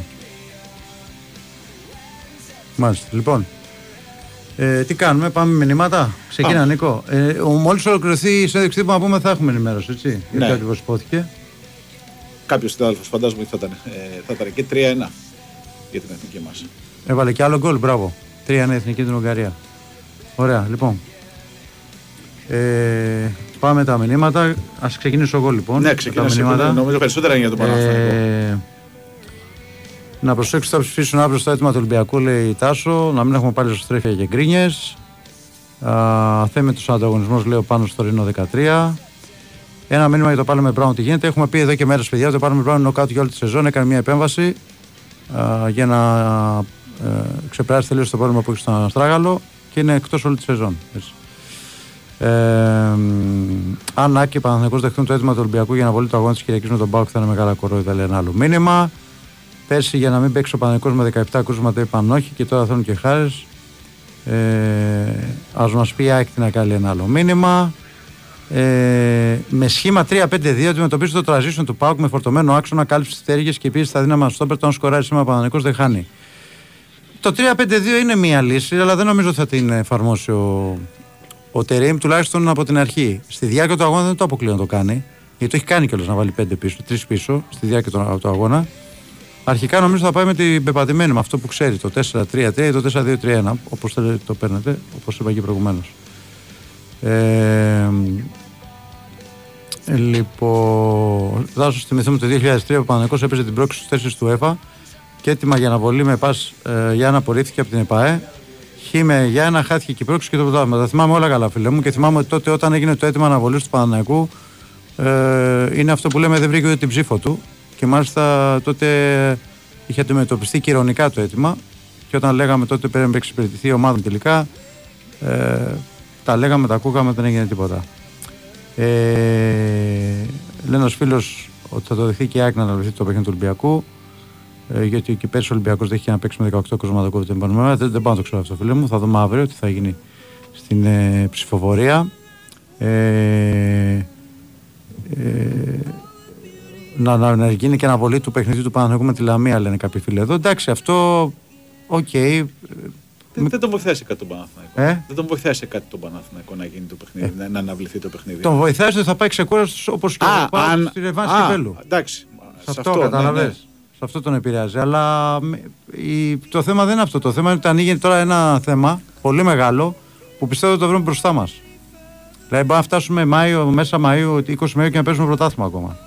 Μάλιστα. Λοιπόν, ε, τι κάνουμε, πάμε με μηνύματα. Ξεκίνα, Πάμε. Νίκο. Ε, Μόλις ολοκληρωθεί η συνέντευξη που να πούμε, θα έχουμε ενημέρωση, έτσι. Ναι. Γιατί ακριβώς υπόθηκε. Κάποιος συνάδελφος φαντάζομαι ότι θα ήταν, ε, θα ήταν εκεί 3-1 για την εθνική μας. Έβαλε και άλλο γκολ, μπράβο. Τρία είναι εθνική την Ουγγαρία. Ωραία, λοιπόν. Ε, πάμε τα μηνύματα. Α ξεκινήσω εγώ λοιπόν. Ναι, με ξεκινάς τα εσύ, μηνύματα. νομίζω περισσότερα είναι για τον Παναθηναϊκό. Ε, να προσέξετε, θα ψηφίσουν αύριο στο έτοιμα του Ολυμπιακού, λέει η Τάσο. Να μην έχουμε πάλι στρέφεια και γκρίνιες. Θέμε τους ανταγωνισμό, λέω πάνω στο Ρήνο 13. Ένα μήνυμα για το πάλι με Μπράουν τι γίνεται. Έχουμε πει εδώ και μέρες, παιδιά, ότι το πάλι με Μπράουν είναι νοκάτ για όλη τη σεζόν. Έκανε μια επέμβαση α, για να ε, ξεπεράσει τελείως το πρόβλημα που έχεις στον Αστράγαλο και είναι εκτός όλη τη σεζόν. Έτσι. Ε, μ, αν Άκη και ο Παναθηναϊκός δεχτούν το αίτημα του Ολυμπιακού για να βολεί το αγώνα της Κυριακής με τον Πάουκ, θα είναι μεγάλα κορόιδα, λέει ένα άλλο μήνυμα. Πέρσι για να μην παίξει ο Παναθηναϊκός με 17 κρούσματα είπαν όχι και τώρα θέλουν και χάρες. Ε, Α μας πει η Άκη τι να κάνει ένα άλλο μήνυμα. Ε, με σχήμα 3-5-2 αντιμετωπίζει το transition του Πάουκ με φορτωμένο άξονα, κάλυψη της τέργε και επίση στα δύναμα στο πέρτο. Αν σκοράρει σήμερα ο Παναθηναϊκός δεν χάνει. Το 3-5-2 είναι μία λύση, αλλά δεν νομίζω θα την εφαρμόσει ο, ο Τερήμ τουλάχιστον από την αρχή. Στη διάρκεια του αγώνα δεν το αποκλείω να το κάνει. Γιατί το έχει κάνει κιόλας να βάλει 5 πίσω, 3 πίσω στη διάρκεια του, του αγώνα. Αρχικά νομίζω θα πάει με την πεπατημένη, με αυτό που ξέρει, το 4-3-3 ή το 4-2-3-1, όπως το παίρνετε, όπως είπα και προηγουμένως. Ε, λοιπόν, θα σα θυμηθούμε το 2003 ο Παναγενικός έπαιζε την πρόκληση στους 4 του ΕΦΑ και έτοιμα για αναβολή με πας ε, για ένα απορρίφθηκε από την ΕΠΑΕ. Χήμε για ένα χάθηκε και η πρόκληση και το πρωτάθλημα. Τα θυμάμαι όλα καλά, φίλε μου, και θυμάμαι ότι τότε όταν έγινε το αίτημα αναβολής του Παναναϊκού, ε, είναι αυτό που λέμε δεν βρήκε ούτε την ψήφο του. Και μάλιστα τότε είχε αντιμετωπιστεί και ηρωνικά το αίτημα. Και όταν λέγαμε τότε πρέπει να εξυπηρετηθεί η ομάδα τελικά, ε, τα λέγαμε, τα ακούγαμε, δεν έγινε τίποτα. Ε, λέει ένα φίλος ότι θα το δεχθεί και η ΑΕΚ να αναλυθεί το παιχνίδι του Ολυμπιακού. Ε, γιατί και πέρσι ο Ολυμπιακός δέχτηκε να παίξει με 18 κρούσματα την επόμενη μέρα. Δεν, δεν πάω να το ξέρω αυτό, φίλε μου. Θα δούμε αύριο τι θα γίνει στην ε, ψηφοφορία. Ε, ε, να, να, να γίνει και αναβολή του παιχνιδιού του Παναθηναϊκού με τη Λαμία, λένε κάποιοι φίλοι εδώ. Εντάξει, αυτό. Οκ. ε, Δεν, δεν τον βοηθάει σε κάτι τον Παναθηναϊκό. Ε; Δεν τον βοηθάει σε κάτι τον Παναθηναϊκό να γίνει το παιχνίδι, να, να αναβληθεί το παιχνίδι. Τον βοηθάει ότι θα πάει ξεκούραστος όπως και Α, ο Πάοκ αν- στη ρεβάνς α, Κυπέλλου. Εντάξει. Σε αυτό, κατάλαβε. ναι. Σε αυτό τον επηρεάζει. Αλλά με- η- το θέμα δεν είναι αυτό. Το θέμα είναι ότι ανοίγει τώρα ένα θέμα πολύ μεγάλο που πιστεύω ότι το βρούμε μπροστά μας. Δηλαδή, μπορεί να φτάσουμε Μάιο, μέσα Μαΐου, 20 Μαΐου και να παίζουμε πρωτάθλημα ακόμα.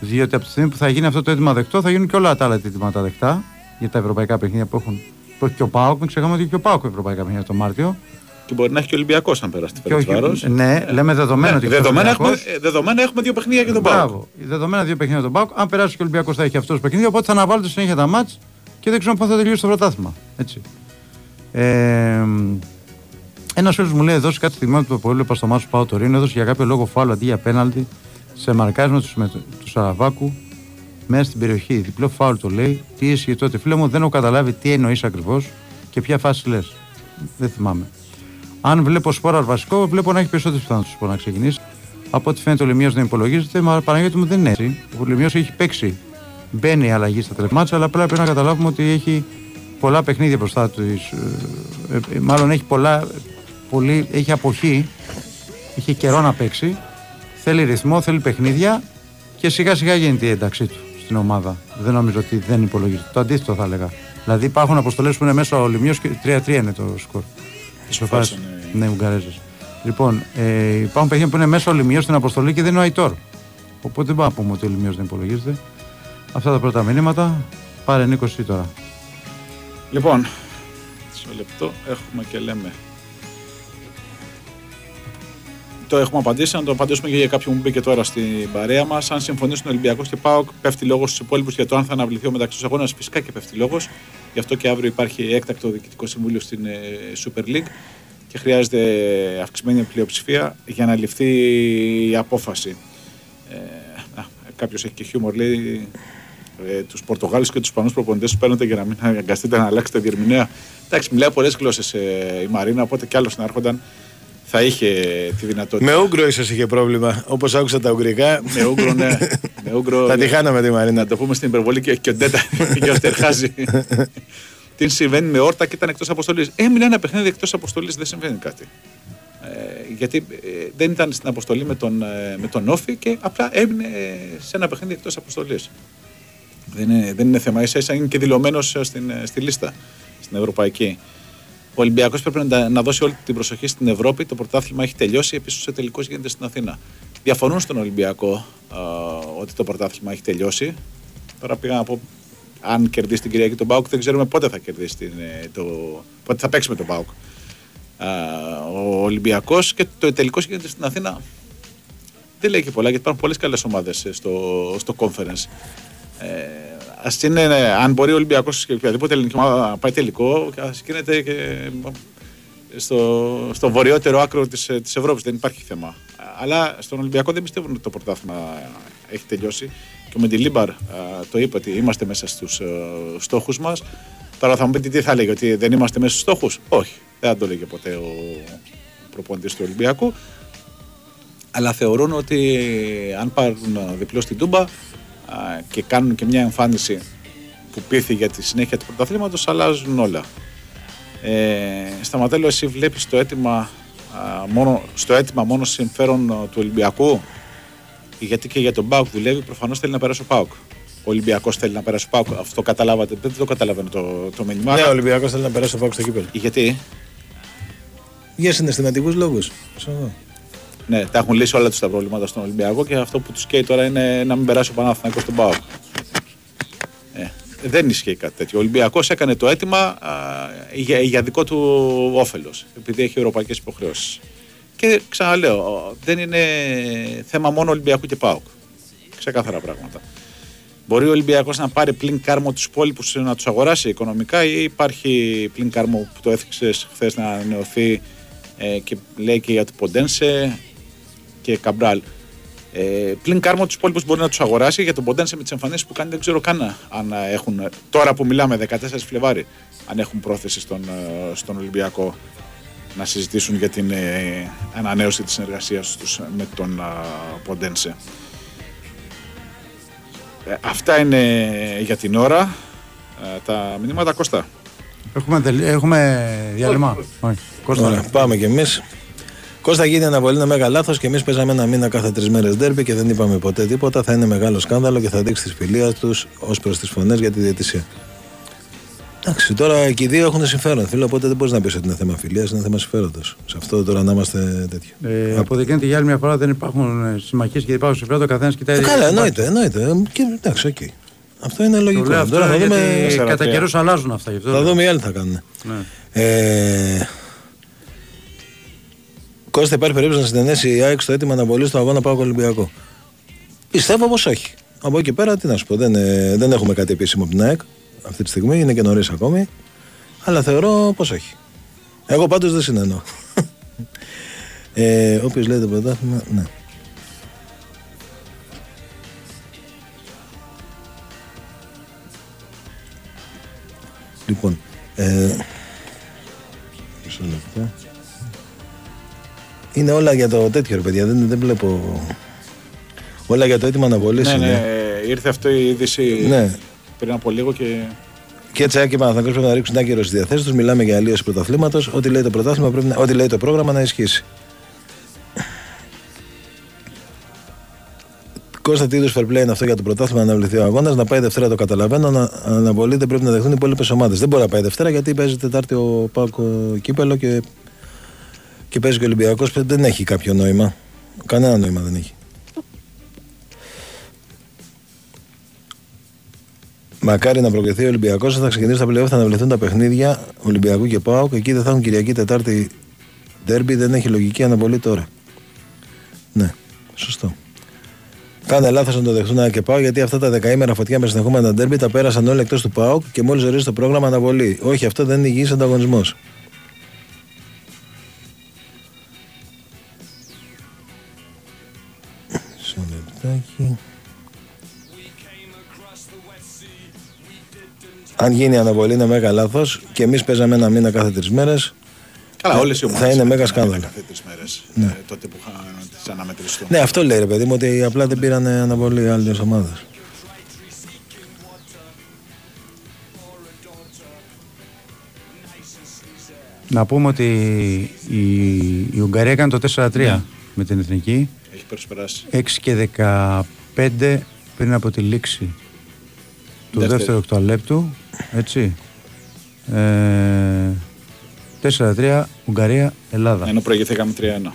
Διότι από τη στιγμή που θα γίνει αυτό το αίτημα δεκτό, θα γίνουν και όλα τα άλλα αιτήματα δεκτά για τα ευρωπαϊκά παιχνίδια που, έχουν, που έχει και ο Πάοκ. Μην ξεχνάμε ότι έχει και ο Πάοκ ευρωπαϊκά παιχνίδια το Μάρτιο. Και μπορεί να έχει και ο Ολυμπιακός αν περάσει τη Και όχι- Φερετσβάρος. ναι, λέμε δεδομένο ότι έχει δεδομένα, ο έχουμε, Ολυμπιακός. ε, δεδομένα έχουμε δύο παιχνίδια για τον Πάο. Μπράβο. Δεδομένα δύο παιχνίδια τον Πάοκ. Αν περάσει και ο Ολυμπιακός θα έχει αυτός το παιχνίδι. Οπότε θα αναβάλλονται συνέχεια τα μάτς και δεν ξέρω πότε θα τελειώσει το πρωτάθλημα. Έτσι. Ε, ένας φίλος μου λέει: Δώσει κάτι στιγμή που το έβλεπα στο μάτσο του Πάο Τωρίνο. Έδωσε για κάποιο λόγο φάουλ αντί για πέναλτι σε μαρκάρισμα τους, με, τους Σαραβάκου μέσα στην περιοχή. Διπλό φάουλ το λέει. Τι ισχύει τότε, φίλε μου, δεν έχω καταλάβει τι εννοείς ακριβώς και ποια φάση λες. Δεν θυμάμαι. Αν βλέπω σπόρα βασικό, βλέπω να έχει περισσότερες πιθανότητες να ξεκινήσει. Από ό,τι φαίνεται ο Λεμιό δεν υπολογίζεται, μα Παναγιώτη μου δεν είναι έτσι. Ο Λεμιό έχει παίξει. Μπαίνει η αλλαγή στα τρεμάτσα, αλλά πρέπει να καταλάβουμε ότι έχει πολλά παιχνίδια μπροστά του. Ε, ε, μάλλον έχει πολλά. Πολύ, έχει αποχή. Είχε καιρό να παίξει. Θέλει ρυθμό, θέλει παιχνίδια και σιγά σιγά γίνεται η ένταξή του στην ομάδα. Δεν νομίζω ότι δεν υπολογίζεται. Το αντίθετο θα έλεγα. Δηλαδή υπάρχουν αποστολές που είναι μέσα ο Λεμιό και 3-3 είναι το σκορ. Ισοφάσεις. Ναι, Ουγγαρέζες. Λοιπόν, ε, υπάρχουν παιχνίδια που είναι μέσα ο Λιμιό στην αποστολή και δεν είναι ο Αϊτόρ. Οπότε δεν μπορούμε να πούμε ότι ο Λιμιός δεν υπολογίζεται. Αυτά τα πρώτα μηνύματα. Πάρε Νίκος εσύ τώρα. Λοιπόν, σε λεπτό έχουμε και λέμε. Το έχουμε απαντήσει, να το απαντήσουμε και για κάποιον που μπήκε τώρα στην παρέα μας. Αν συμφωνήσουν Ολυμπιακός και ΠΑΟΚ, πέφτει λόγος στους υπόλοιπους για το αν θα αναβληθεί ο μεταξύ τους αγώνας. Φυσικά και πέφτει λόγος. Γι' αυτό και αύριο υπάρχει έκτακτο διοικητικό συμβούλιο στην ε, Super League και χρειάζεται αυξημένη πλειοψηφία για να ληφθεί η απόφαση. Ε, Κάποιος έχει και χιούμορ, λέει ε, τους Πορτογάλους και τους Ισπανούς προπονητές τους παίρνετε για να μην αναγκαστείτε να αλλάξετε διερμηνέα. Εντάξει, μιλάει πολλές γλώσσες ε, η Μαρίνα, οπότε κι άλλος να έρχονταν θα είχε τη δυνατότητα. Με Ούγκρο ίσως είχε πρόβλημα. Όπως άκουσα τα Ουγγρικά. Με Ούγκρο, ναι. Με Ούγκρο, Θα τη χάναμε τη Μαρίνα. Να το πούμε στην υπερβολή και, και ο Ντέτα *laughs* και ο Στερχάζη. Τι συμβαίνει με όρτα και ήταν εκτός αποστολής. Έμεινε ένα παιχνίδι εκτός αποστολής, δεν συμβαίνει κάτι. Ε, γιατί ε, δεν ήταν στην αποστολή με τον, ε, με τον Όφη και απλά έμεινε ε, σε ένα παιχνίδι εκτός αποστολής. Δεν είναι, δεν είναι θέμα. ίσα ίσα είναι και δηλωμένος στην, ε, στη λίστα, στην ευρωπαϊκή. Ο Ολυμπιακός πρέπει να, να δώσει όλη την προσοχή στην Ευρώπη. Το πρωτάθλημα έχει τελειώσει. Επίσης, ο τελικός γίνεται στην Αθήνα. Διαφωνούν στον Ολυμπιακό α, ότι το πρωτάθλημα έχει τελειώσει. Τώρα πήγα να πω αν κερδίσει την Κυριακή τον Μπάουκ, δεν ξέρουμε πότε θα κερδίσει την, ε, το, πότε θα παίξει με τον Μπάουκ. Α, ο Ολυμπιακός και το τελικός γίνεται στην Αθήνα. Δεν λέει και πολλά γιατί υπάρχουν πολλές καλές ομάδες στο, στο conference. Ε, ας είναι, ε, αν μπορεί ο Ολυμπιακός και οποιαδήποτε ελληνική ομάδα να πάει τελικό, ας γίνεται και στο, στο βορειότερο άκρο της της Ευρώπης. Δεν υπάρχει θέμα. Αλλά στον Ολυμπιακό δεν πιστεύουν ότι το πρωτάθλημα έχει τελειώσει. Και ο Μεντιλίμπαρ το είπε ότι είμαστε μέσα στους στόχους μας. Τώρα θα μου πείτε τι θα λέγει, ότι δεν είμαστε μέσα στους στόχους. Όχι, δεν θα το λέγε ποτέ ο προπονητής του Ολυμπιακού. Αλλά θεωρούν ότι αν πάρουν διπλό στην Τούμπα α, και κάνουν και μια εμφάνιση που πείθει για τη συνέχεια του πρωταθλήματος αλλάζουν όλα. Ε, Σταματέλο, εσύ βλέπεις το αίτημα, α, μόνο, στο αίτημα μόνο συμφέρον α, του Ολυμπιακού; Γιατί και για τον ΠΑΟΚ δουλεύει, προφανώς θέλει να περάσει ο ΠΑΟΚ. Ο Ολυμπιακός θέλει να περάσει ο ΠΑΟΚ. Αυτό καταλάβατε. Δεν το καταλαβαίνω το, το μήνυμα. Ναι, ο αλλά- Ολυμπιακός θέλει να περάσει ο Πάουκ στο κύπελο. Γιατί, Για συναισθηματικούς λόγους. Ναι, τα έχουν λύσει όλα τους τα προβλήματα στον Ολυμπιακό και αυτό που τους καίει τώρα είναι να μην περάσει ο Παναθηναϊκός στον ΠΑΟΚ. Ε, δεν ισχύει κάτι τέτοιο. Ο Ολυμπιακός έκανε το αίτημα α, για, για δικό του όφελος, επειδή έχει ευρωπαϊκές υποχρεώσεις. Και ξαναλέω, δεν είναι θέμα μόνο Ολυμπιακού και ΠΑΟΚ. Ξεκάθαρα πράγματα. Μπορεί ο Ολυμπιακός να πάρει πλην κάρμο τους υπόλοιπους να τους αγοράσει οικονομικά ή υπάρχει πλην κάρμο που το έθιξες χθες να ανανεωθεί ε, και λέει και για το Ποντένσε και Καμπράλ. Ε, πλην κάρμο τους υπόλοιπους μπορεί να τους αγοράσει για τον Ποντένσε με τις εμφανίσεις που κάνει δεν ξέρω καν αν ε, έχουν. Τώρα που μιλάμε 14 Φλεβάρι, αν έχουν πρόθεση στον, ε, στον Ολυμπιακό να συζητήσουν για την ε, ανανέωση της συνεργασίας τους με τον ε, Ποντένσε. Ε, αυτά είναι για την ώρα. Ε, τα μηνύματα Κώστα. Έχουμε, τελει... Έχουμε διάλειμμα. Όχι. Κώστα. Ωραία, πάμε κι εμείς. Κώστα γίνει αναβολή είναι μεγάλο λάθος και εμείς παίζαμε ένα μήνα κάθε τρεις μέρες ντέρμπι και δεν είπαμε ποτέ τίποτα. Θα είναι μεγάλο σκάνδαλο και θα δείξει τη φιλία τους ως προς τις φωνές για τη διαιτησία. Εντάξει, τώρα και οι δύο έχουν συμφέρον, φίλε, οπότε δεν μπορείς να πεις ότι είναι θέμα φιλίας, είναι θέμα συμφέροντος. Σε αυτό τώρα να είμαστε τέτοιο. Ε, αποδεικνύεται για άλλη μια φορά δεν υπάρχουν συμμαχίες και δεν υπάρχουν συμφέροντα. Ο καθένας κοιτάει. Ε, καλά, εννοείται, εννοείται. Ε, Και, εντάξει, οκ. Αυτό είναι λογικό. Το λέω αυτό Τώρα θα γιατί δούμε. κατά καιρούς αλλάζουν αυτά. γι' αυτό Θα λέω. δούμε οι άλλοι τι θα κάνουν. Ναι. Ε, Κώστα, υπάρχει περίπτωση να συναινέσει η ΑΕΚ στο αίτημα αναβολής του αγώνα Πάοκ Ολυμπιακό. Πιστεύω πως όχι. Από εκεί πέρα, τι να σου πω, δεν, ε, δεν έχουμε κάτι επίσημο από την ΑΕΚ αυτή τη στιγμή, είναι και νωρίς ακόμη. Αλλά θεωρώ πως όχι. Εγώ πάντως δεν συνενώ. *laughs* ε, Όποιος λέει το πρωτάθλημα, ναι. Λοιπόν, ε, μισό λεπτό. Είναι όλα για το τέτοιο ρε παιδιά, δεν, δεν βλέπω. Όλα για το έτοιμο αναβολή Ναι, είναι. ναι, ήρθε αυτή η είδηση Ναι. πριν από λίγο και Και έτσι Άκη και Παναθηναϊκός πρέπει να ρίξουν άκυρο στι διαθέσεις τους. Μιλάμε για αλλίωση πρωταθλήματος. Ό,τι λέει το πρωτάθλημα πρέπει να, ό,τι λέει το πρόγραμμα να ισχύσει. Κώστα, τι είδους fair play είναι αυτό για το πρωτάθλημα να αναβληθεί ο αγώνας; Να πάει Δευτέρα το καταλαβαίνω. Να αναβολή δεν πρέπει να δεχθούν οι υπόλοιπες ομάδες. Δεν μπορεί να πάει Δευτέρα γιατί παίζει Τετάρτη ο Πάκο κύπελο και, και παίζει και ο Ολυμπιακός. Δεν έχει κάποιο νόημα. Κανένα νόημα δεν έχει. Μακάρι να προκριθεί ο Ολυμπιακός, θα ξεκινήσει τα πλέον, θα αναβληθούν τα παιχνίδια Ολυμπιακού και Πάου και εκεί δεν θα έχουν Κυριακή Τετάρτη Ντέρμπι, δεν έχει λογική αναβολή τώρα. Ναι, σωστό. Κάνε λάθος να το δεχτούν ΑΕΚ και Πάου γιατί αυτά τα δεκαήμερα φωτιά με συνεχόμενα ντέρμπι τα πέρασαν όλοι εκτός του Πάου και μόλις ορίζει το πρόγραμμα αναβολή. Όχι, αυτό δεν είναι υγιής ανταγωνισμός. Μισό λεπτάκι. Αν γίνει η αναβολή είναι μέγα λάθος και εμείς παίζαμε ένα μήνα κάθε τρεις μέρες. Καλά, όλες οι ομάδες. Θα είναι μέγα σκάνδαλο. Κάθε τρεις μέρες. Ναι. τότε που είχαν τις αναμετρηστούν. Ναι, αυτό λέει ρε παιδί μου, ότι απλά δεν πήραν αναβολή άλλες ομάδες. Να πούμε ότι η, η Ουγγαρία έκανε το 4-3 Ναι. με την εθνική. Έχει προσπεράσει. 6 και 15 πριν από τη λήξη του Δεύτερη. δεύτερου οκτωλέπτου. Έτσι. Ε, 4-3 Ουγγαρία, Ελλάδα. Ενώ προηγηθήκαμε 3-1.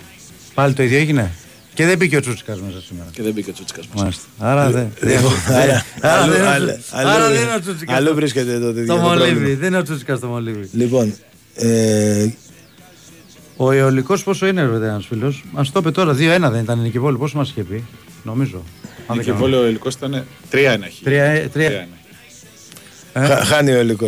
Πάλι το ίδιο έγινε; Και δεν μπήκε ο Τσούτσικας μέσα σήμερα. Και δεν μπήκε ο Τσούτσικας μέσα. Μάλιστα. Άρα δεν. Λοιπόν, δεν- άρα- άρα αλλού- δεν είναι ο αλλού- Τσούτσικας. αλλού- Άρα δεν είναι ο Τσούτσικας. αλλού βρίσκεται το τέτοιο Το το πρόβλημα. μολύβι. Δεν είναι ο Τσούτσικας το μολύβι. Λοιπόν, ε, Ο Ιωλικό πόσο είναι, ρε παιδί, ένα φίλος; Μα το είπε τώρα, 2-1 δεν ήταν η Νικηβόλου. Πόσο μας είχε πει, νομίζω. Αν δεν Και κάνω. βόλιο ο υλικό ήταν 3-1. έχει. Τρία- ε, τρία- 3-1. χα- χάνει ο υλικό.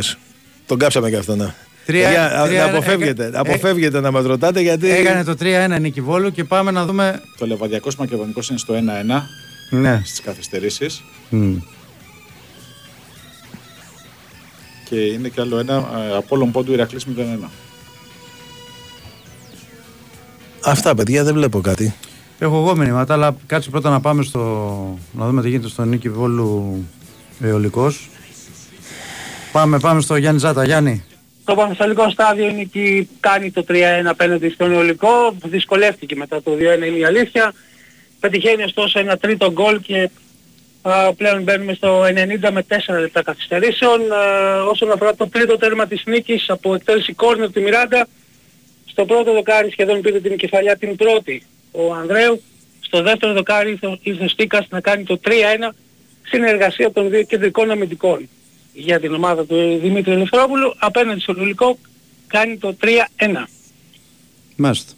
Τον κάψαμε και αυτό να. Τρία- Για- τρία- να αποφεύγετε, έκα- αποφεύγετε να μας ρωτάτε γιατί. Έκανε το 3-1 η Νικηβόλου και πάμε να δούμε. Το Λεβαδιακός Μακεδονικός είναι στο 1-1 Ναι. στις καθυστερήσεις. Μμ. Και είναι και άλλο ένα ε, από όλων πόντου Ηρακλής 0-1. Αυτά παιδιά δεν βλέπω κάτι. Έχω εγώ μηνύματα, αλλά κάτσε πρώτα να πάμε στο. να δούμε τι γίνεται στο Νίκη Βόλου Ιωλικό. Πάμε, πάμε στο Γιάννη Ζάτα. Γιάννη. Το Πανθεσσαλικό στάδιο είναι εκεί κάνει το 3-1 απέναντι στον Ιωλικό. Δυσκολεύτηκε μετά το 2-1 είναι η αλήθεια. Πετυχαίνει ωστόσο ένα τρίτο γκολ και α, πλέον μπαίνουμε στο 90 με 4 λεπτά καθυστερήσεων. Α, όσον αφορά το τρίτο τέρμα της νίκης από εκτέλεση κόρνερ του Μιράντα, στο πρώτο δοκάρι σχεδόν πήρε την κεφαλιά την πρώτη ο Ανδρέου. Στο δεύτερο δοκάρι ήρθε ο- ήρθε ο Στίκας να κάνει το 3-1 συνεργασία των δύο κεντρικών αμυντικών για την ομάδα του Δημήτρη Ελευθερόπουλου απέναντι στο Λουλικό κάνει το 3-1. Μάλιστα.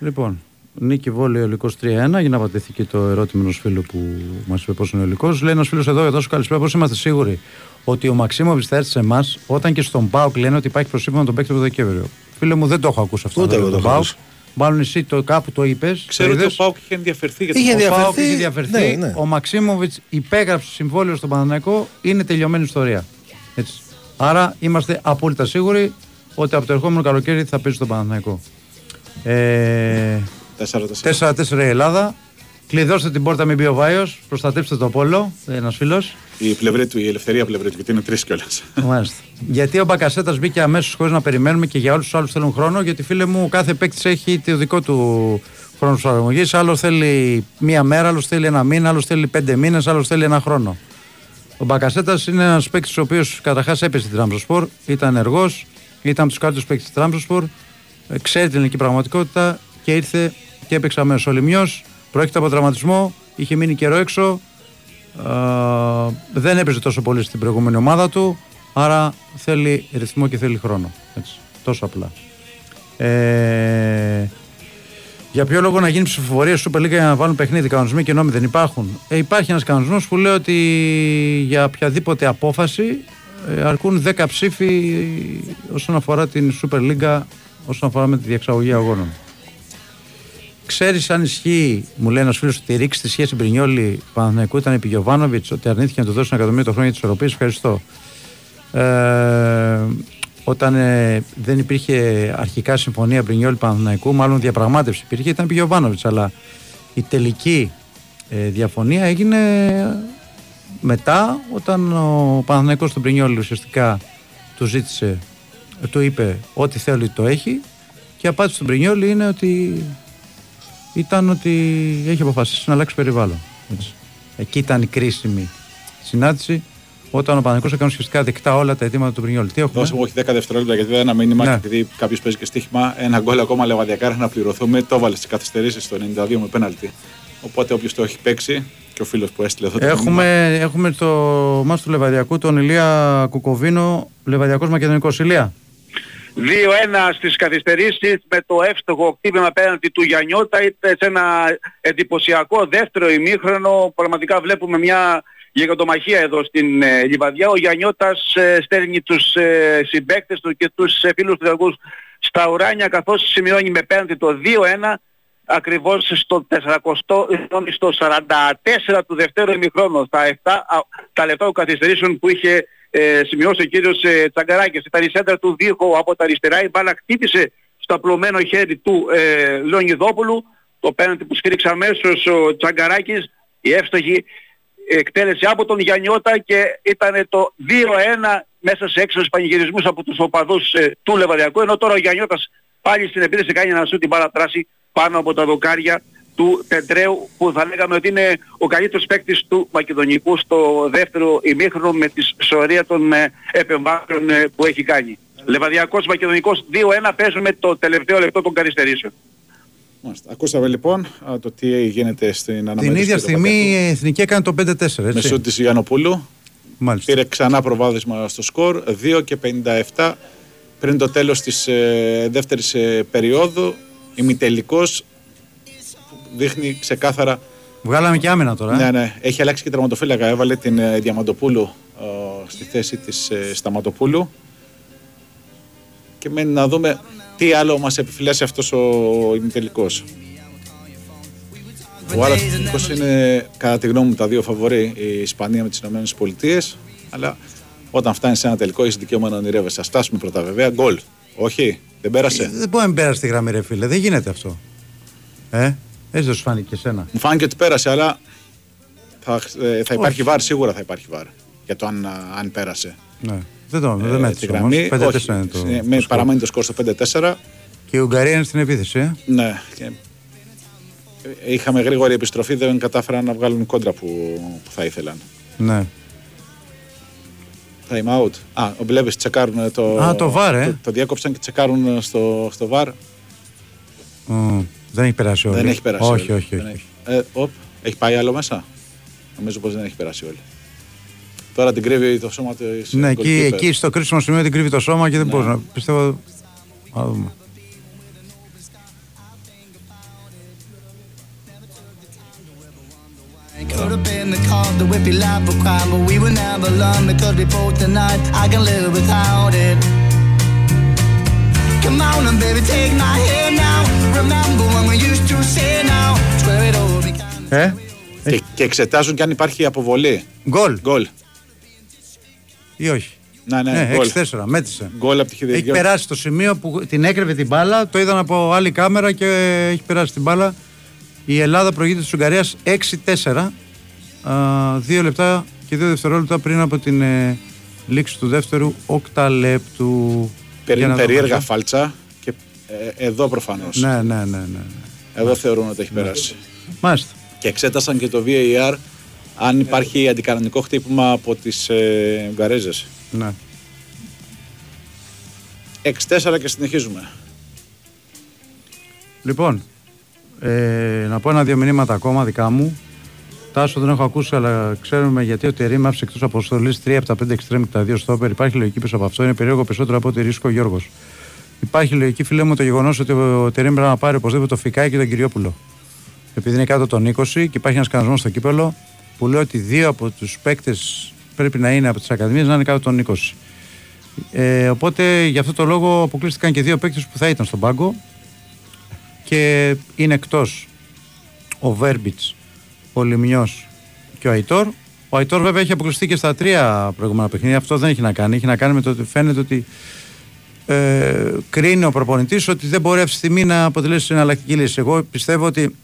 Λοιπόν, Νίκη Βόλου Ιωλικό 3-1 για να απαντηθεί και το ερώτημα ενός φίλου που μας είπε πόσο είναι Ιωλικό. Λέει ένας φίλος εδώ, εδώ σου καλησπέρα, πώς είμαστε σίγουροι ότι ο Μαξίμοβιτ θα έρθει σε εμάς όταν και στον Πάοκ λένε ότι υπάρχει προσύμφωνο τον παίκτη το Δεκέμβριο. Φίλε μου, δεν το έχω ακούσει αυτό. Ούτε το εγώ τον το έχω ΠΑΟΚ. ακούσει. Μάλλον εσύ το κάπου το είπες. Ξέρω ότι ο Πάουκ είχε ενδιαφερθεί για το Είχε Ο ενδιαφερθεί. Πάοκ είχε διαφερθεί. Ναι, ναι. Ο Μαξίμοβιτ υπέγραψε συμβόλαιο στον Παναναναϊκό. Είναι τελειωμένη ιστορία. Έτσι. Άρα είμαστε απόλυτα σίγουροι ότι από το ερχόμενο καλοκαίρι θα παίζει στον Παναναναϊκό. Ε, 4-4. 4-4 η Ελλάδα. Κλειδώστε την πόρτα, μην μπει ο Βάιος. Προστατεύστε το πόλο. Ένας φίλος. Η πλευρή του, η ελευθερία πλευρή του, γιατί είναι τρεις κιόλας. Μάλιστα. Γιατί ο Μπακασέτας μπήκε αμέσως χωρίς να περιμένουμε και για όλους τους άλλους θέλουν χρόνο. Γιατί φίλε μου, ο κάθε παίκτης έχει το δικό του χρόνο προσαρμογή. Άλλο θέλει μία μέρα, άλλο θέλει ένα μήνα, άλλο θέλει πέντε μήνες, άλλο θέλει ένα χρόνο. Ο Μπακασέτας είναι ένας παίκτης ο οποίος καταρχάς έπεσε την Ράμπζοσπορ, ήταν ενεργό, ήταν από τους καλύτερους παίκτες της Ράμπζοσπορ, ξέρει την ελληνική πραγματικότητα και ήρθε και έπαιξε αμέσως. Ο Λιμιός προέρχεται από τραυματισμό, είχε μείνει καιρό έξω, ε, δεν έπαιζε τόσο πολύ στην προηγούμενη ομάδα του, άρα θέλει ρυθμό και θέλει χρόνο. Έτσι, τόσο απλά. Ε, για ποιο λόγο να γίνει ψηφοφορία Super League για να βάλουν παιχνίδι, κανονισμοί και νόμοι δεν υπάρχουν. Ε, υπάρχει ένας κανονισμός που λέει ότι για οποιαδήποτε απόφαση ε, αρκούν 10 ψήφοι όσον αφορά την Super League, όσον αφορά με τη διεξαγωγή αγώνων. Ξέρεις αν ισχύει, μου λέει ένα φίλος, ότι η ρήξη της σχέσης Μπρινιόλη Παναθηναϊκού ήταν επί Γιωβάνοβιτς, ότι αρνήθηκε να του δώσει ένα εκατομμύριο το χρόνο για τις ισορροπίες. Ευχαριστώ. Ε, όταν ε, δεν υπήρχε αρχικά συμφωνία Μπρινιόλη Παναθηναϊκού, μάλλον διαπραγμάτευση υπήρχε, ήταν επί Γιωβάνοβιτς. Αλλά η τελική ε, διαφωνία έγινε μετά, όταν ο Παναθηναϊκός του Μπρινιόλη ουσιαστικά του ζήτησε, του είπε ό,τι θέλει το έχει και η απάντηση του Μπρινιόλη είναι ότι ήταν ότι έχει αποφασίσει να αλλάξει περιβάλλον. Έτσι. Εκεί ήταν η κρίσιμη συνάντηση όταν ο Παναγικό έκανε ουσιαστικά δεκτά όλα τα αιτήματα του Πρινιόλ. Τι έχουμε; Δώσε μου, όχι 10 δευτερόλεπτα γιατί δεν ένα μήνυμα. Ναι. Ναι. Επειδή κάποιος παίζει και στοίχημα, ένα γκολ ακόμα λεβαδιακά να πληρωθούμε. Το έβαλε στις καθυστερήσεις στο 92 με πέναλτι. Οπότε όποιος το έχει παίξει και ο φίλος που έστειλε εδώ το μήνυμα, Έχουμε, έχουμε το μάτς του Λεβαδιακού τον Ηλία Κουκοβίνο, Λεβαδιακός Μακεδονικός Ηλία. 2-1 στις καθυστερήσεις με το εύστοχο χτύπημα απέναντι του Γιαννιώτα. Είτε σε ένα εντυπωσιακό δεύτερο ημίχρονο πραγματικά βλέπουμε μια γιγαντομαχία εδώ στην ε, Λιβαδιά. Ο Γιαννιώτας ε, στέλνει τους ε, συμπαίκτες του και τους ε, φίλους του εργούς στα ουράνια καθώς σημειώνει με πέναντι το 2-1 ακριβώς στο 40, συγγνώμη, στο 44 του δευτέρου ημιχρόνου. Στα 7 α, τα λεπτά των καθυστερήσεων που είχε ε, σημειώσει ο κύριος ε, Τσαγκαράκης. Ήταν η σέντρα του Δίχο από τα αριστερά, η μπάλα χτύπησε στο απλωμένο χέρι του ε, Λεωνιδόπουλου, το πέναντι που σκρίξε αμέσως ο Τσαγκαράκης, η εύστοχη εκτέλεση από τον Γιαννιώτα και ήταν το 2-1 μέσα σε έξω πανηγυρισμούς από τους οπαδούς ε, του Λεβαδιακού, ενώ τώρα ο Γιαννιώτας πάλι στην επίθεση κάνει ένα σου την μπάλα τράση πάνω από τα δοκάρια του Τεντρέου που θα λέγαμε ότι είναι ο καλύτερος παίκτης του Μακεδονικού στο δεύτερο ημίχρονο με τη σωρία των ε, επεμβάσεων ε, που έχει κάνει. Λεβαδιακός Μακεδονικός 2-1 παίζουμε το τελευταίο λεπτό των καθυστερήσεων. Μάλιστα. Ακούσαμε λοιπόν α, το τι γίνεται στην αναμέτρηση. Την ίδια του στιγμή Λεβαδιακού. η Εθνική έκανε το 5-4, έτσι. Με σούτ της Γιαννοπούλου. Μάλιστα. Πήρε ξανά προβάδισμα στο σκορ 2 και 57 πριν το τέλος της ε, δεύτερης ε, περίοδου. Ημιτελικός δείχνει ξεκάθαρα Βγάλαμε και άμυνα τώρα. ε. Ναι, ναι. Έχει αλλάξει και τερματοφύλακα. Έβαλε την ε, Διαμαντοπούλου ε, στη θέση της ε, Σταματοπούλου. Και μένει να δούμε τι άλλο μας επιφυλάσσει αυτός ο ημιτελικός. Ο άλλος τελικός είναι κατά τη γνώμη μου τα δύο φαβορή η Ισπανία με τις Ηνωμένες Πολιτείες αλλά όταν φτάνει σε ένα τελικό έχεις δικαίωμα να ονειρεύεσαι. Ας φτάσουμε πρώτα βέβαια. Γκολ. Όχι, δεν πέρασε. Δεν μπορεί να μην πέρασε τη γραμμή, ρε φίλε. Δεν γίνεται αυτό. Ε, έτσι δεν σου φάνηκε και εσένα. Μου φάνηκε ότι πέρασε, αλλά θα, ε, θα υπάρχει Όχι. βάρ, σίγουρα θα υπάρχει βάρ. Για το αν, α, αν πέρασε. Ναι. Δεν το δεν Ε, μέτρησε τη όμως. γραμμή. 5-4 Όχι, είναι το, ε, το με, σκορ. παραμένει το σκορ στο 5-4. Και η Ουγγαρία είναι στην επίθεση, ε. Ναι. Και, ε, είχαμε γρήγορη επιστροφή, δεν κατάφεραν να βγάλουν κόντρα που, που θα ήθελαν. Ναι. Time out. Α, ο Μπλέβες τσεκάρουν το. Α, το VAR, ε. Το, το διέκοψαν και τσεκάρουν στο, στο VAR. Μμ, δεν έχει περάσει όλη. Δεν έχει περάσει. Όχι, όλη. όχι, Δεν όχι. Έχει. Ε, οπ, έχει πάει άλλο μέσα; Νομίζω πως δεν έχει περάσει όλη. Τώρα την κρύβει το σώμα της Ναι, εκεί, goalkeeper. εκεί στο κρίσιμο σημείο την κρύβει το σώμα και δεν Ναι. μπορείς να. Πιστεύω. Α δούμε. Could have been the cause that would be life for crime, but we will never learn because we both tonight. I can live without it. Come on and baby, take my hand now. Remember when we used to say now. Swear it all because Ε, Και, και εξετάζουν και αν υπάρχει αποβολή. γκολ Γκολ. ή όχι. Ναι, ναι, Ναι, γκολ. 6-4, μέτρησε. Γκολ από τη Έχει χειδική. περάσει το σημείο που την έκρεβε την μπάλα, το είδαν από άλλη κάμερα και έχει περάσει την μπάλα. Η Ελλάδα προηγείται της Ουγγαρίας 6-4. Α, δύο λεπτά και δύο δευτερόλεπτα πριν από την ε, λήξη του δεύτερου οκταλέπτου. Περί, Για να το περίεργα δούμε. φάλτσα και ε, εδώ προφανώς. Ναι, ναι, ναι, ναι. ναι. Εδώ θεωρούν ότι έχει περάσει. Μάλιστα. Και εξέτασαν και το VAR αν υπάρχει αντικανονικό χτύπημα από τις ε, Ουγγαρέζες. Ναι. 6-4 και συνεχίζουμε. Λοιπόν, ε, να πω ένα-δύο μηνύματα ακόμα δικά μου. Τάσο δεν έχω ακούσει, αλλά ξέρουμε γιατί ο Τερήμ άφησε εκτός αποστολής 3 από τα 5 εξτρέμ και τα 2 στόπερ. Υπάρχει λογική πίσω από αυτό. Είναι περίεργο περισσότερο από ό,τι ρίσκο ο Γιώργος. Υπάρχει λογική, φίλε μου, το γεγονός ότι ο Τερήμ πρέπει να πάρει οπωσδήποτε το Φικάι και τον Κυριόπουλο. Επειδή είναι κάτω των 20 και υπάρχει ένας κανονισμός στο κύπελο που λέει ότι δύο από τους παίκτες πρέπει να είναι από τις Ακαδημίες να είναι κάτω των 20. Ε, οπότε γι' αυτό το λόγο αποκλείστηκαν και δύο παίκτες που θα ήταν στον πάγκο και είναι εκτός ο Βέρμπιτς, ο Λιμιός και ο Αϊτόρ. Ο Αϊτόρ βέβαια έχει αποκλειστεί και στα τρία προηγούμενα παιχνίδια. Αυτός δεν έχει να κάνει. Έχει να κάνει με το ότι φαίνεται ότι ε, κρίνει ο προπονητής ότι δεν μπορεί αυτή τη στιγμή να αποτελέσει εναλλακτική λύση. Εγώ πιστεύω ότι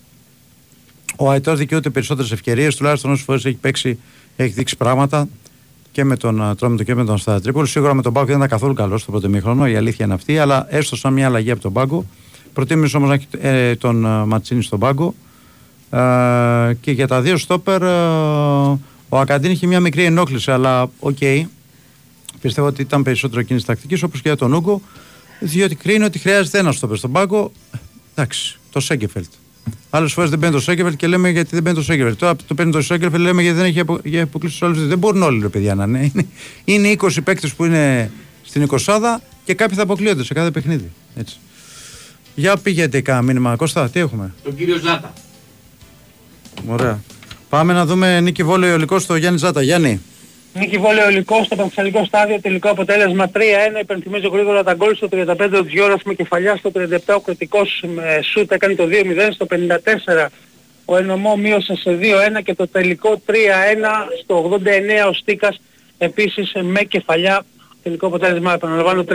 ο Αϊτόρ δικαιούται περισσότερες ευκαιρίες, τουλάχιστον όσες φορές έχει παίξει, έχει δείξει πράγματα και με τον α, Ατρόμητο και με τον Αστέρα Τρίπολης. Σίγουρα με τον Πάγκο δεν ήταν καθόλου καλό στο πρώτο ημίχρονο, η αλήθεια είναι αυτή, αλλά έστω σαν μια αλλαγή από τον Πάγκο. Προτίμησε όμως να έχει ε, τον α, Μαντσίνι στον Πάγκο. Ε, και για τα δύο στόπερ, ε, ο Ακαντίν είχε μια μικρή ενόχληση, αλλά οκ. Πιστεύω ότι ήταν περισσότερο κίνηση τακτικής όπως και για τον Ούγκο, διότι κρίνει ότι χρειάζεται ένα στόπερ στον πάγκο. Εντάξει, το Σέγκεφελτ. Άλλες φορές δεν παίρνει το Σέγκεφελτ και λέμε γιατί δεν παίρνει το Σέγκεφελτ. Τώρα το παίρνει το Σέγκεφελτ λέμε γιατί δεν έχει απο- για αποκλείσει τους άλλους. Δεν μπορούν όλοι ρε παιδιά να είναι. Είναι, είναι 20 παίκτες που είναι στην 20 και κάποιοι θα αποκλείονται σε κάθε παιχνίδι. Έτσι. Για πήγαινε κάνα μήνυμα. Κώστα, τι έχουμε; Τον κύριο Ζάτα. Ωραία. Πάμε να δούμε νίκη βόλιο υλικό στο Γιάννη Ζάτα. Γιάννη. Νίκη Βόλιο Ολικό στο πανεπιστημιακό στάδιο, τελικό αποτέλεσμα 3-1. Υπενθυμίζω γρήγορα τα γκολ στο 35 ο Τζιώρας με κεφαλιά, στο 37 ο Κρητικός με σούτ έκανε το 2-0, στο 54 ο Ενωμό μείωσε σε 2-1 και το τελικό 3-1 στο 89 ο Στίκας επίσης με κεφαλιά. Τελικό αποτέλεσμα επαναλαμβάνω 3-1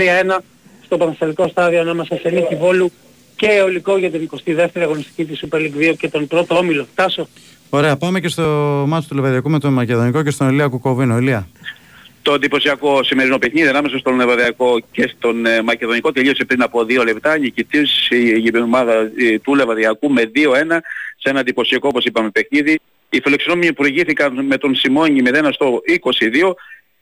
στο πανεπιστημιακό στάδιο ανάμεσα σε Νίκη Βόλου και Ολικό για την 22η αγωνιστική της Super League 2 και τον πρώτο όμιλο. Τάσο. Ωραία, πάμε και στο μάτσο του Λεβαδιακού με τον Μακεδονικό και στον Ηλία Κουκοβίνο. Ηλία. Το εντυπωσιακό σημερινό παιχνίδι ανάμεσα στον Λεβαδιακό και στον ε, Μακεδονικό τελείωσε πριν από δύο λεπτά. Νικητής η η ομάδα ε, του Λεβαδιακού με 2-1 σε ένα εντυπωσιακό όπως είπαμε παιχνίδι. Οι φιλοξενούμενοι προηγήθηκαν με τον Σιμώνη 0 στο 22.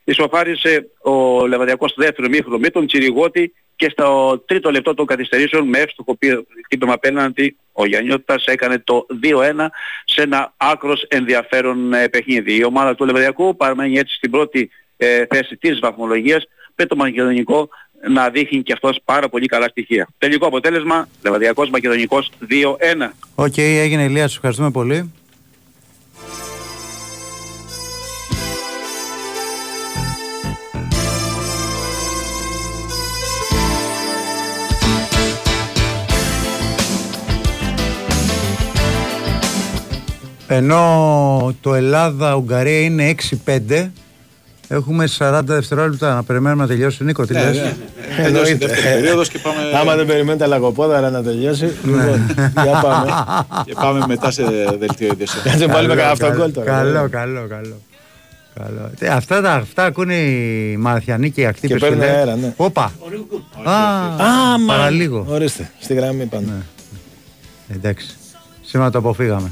Ισοφάρισε ο Λεβαδιακός στο δεύτερο μήχρονο με τον Τσιριγότη και στο τρίτο λεπτό των καθυστερήσεων με εύστοχο πι- χτύπημα απέναντι ο Γιαννιώτας έκανε το 2-1 σε ένα άκρος ενδιαφέρον ε, παιχνίδι. Η ομάδα του Λεβαδιακού παραμένει έτσι στην πρώτη ε, θέση της βαθμολογίας με το Μακεδονικό να δείχνει και αυτός πάρα πολύ καλά στοιχεία. Τελικό αποτέλεσμα, Λεβαδιακός Μακεδονικός 2-1. Οκ, έγινε Ηλίας, σε ευχαριστούμε πολύ. Ενώ το Ελλάδα-Ουγγαρία είναι 6-5, έχουμε 40 δευτερόλεπτα να περιμένουμε να τελειώσει. Νίκο, τι Ναι, λες; ναι. Τελειώσει η δεύτερη περίοδος και πάμε... Άμα δεν περιμένετε λαγοπόδαρα να τελειώσει. Λοιπόν, για πάμε. Και πάμε μετά σε δελτίο είδηση. *laughs* Κάτσε πάλι με Καλό, κανένα αυτογκόλ καλό, τώρα. Καλό, καλό, καλό. καλό. Ε, Αυτά, τα, αυτά ακούνε οι Μαραθιανοί και οι ακτύπες. Και παίρνουν φίλε. αέρα, ναι. Όπα. Α, Α, μα. παραλίγο. Ορίστε, στη γραμμή πάνω. Εντάξει. Σήμερα το αποφύγαμε.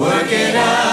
work it out.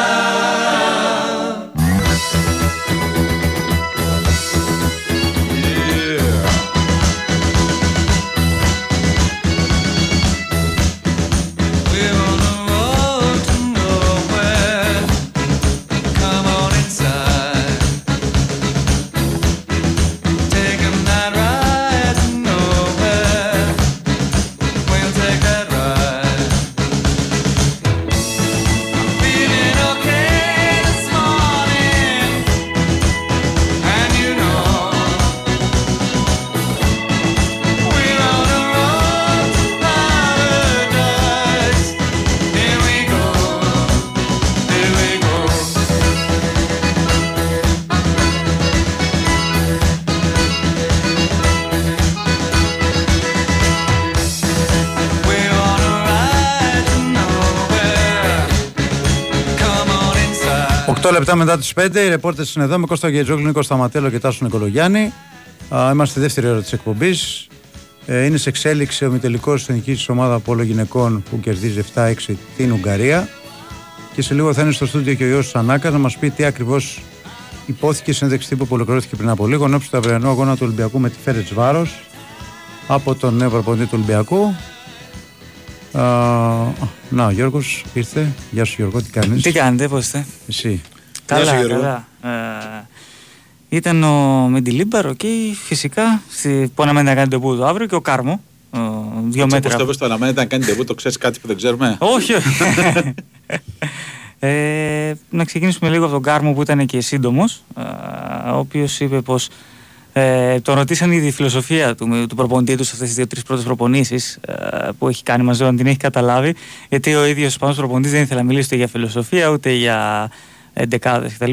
8 λεπτά μετά τις 5, οι ρεπόρτες είναι εδώ με Κώστα Γετζόγλου, Νίκο Σταματέλο και Τάσο Νικολογιάννη. Α, Είμαστε στη δεύτερη ώρα της εκπομπής. Ε, είναι σε εξέλιξη ο μητελικός εθνική της ομάδα Πόλο Γυναικών που κερδίζει 7-6 την Ουγγαρία. Και σε λίγο θα είναι στο στούντιο και ο Ιώσης Ανάκας να μας πει τι ακριβώς υπόθηκε η συνέντευξη τύπου που ολοκληρώθηκε πριν από λίγο ενώπιση του αυριανού αγώνα του Ολυμπιακού με τη Φέρετς Βάρος από τον νέο προπονητή του Ολυμπιακού. Α, να, ο Γιώργος ήρθε. Γεια σου, Γιώργο, τι κάνεις; Τι κάνετε, πώς είστε; Εσύ. Καλά, καλά. Ε, ήταν ο Μεντιλίμπαρο και φυσικά στη, που αναμένει να κάνει το το αύριο και ο Κάρμο. ε, δύο Έτσι μέτρα. όπως το είπες, το αναμένεται να κάνει τεβού, το ξέρεις κάτι που δεν ξέρουμε. Όχι, όχι. ε, να ξεκινήσουμε λίγο από τον Κάρμο που ήταν και σύντομος, ο οποίος είπε πως ε, τον ρωτήσαν ήδη η φιλοσοφία του, του προπονητή του σε αυτές τις δύο-τρεις πρώτες προπονήσεις που έχει κάνει μαζί, αν την έχει καταλάβει. Γιατί ο ίδιος ο Ισπανό προπονητής δεν ήθελε να μιλήσει ούτε για φιλοσοφία ούτε για εντεκάδες κτλ.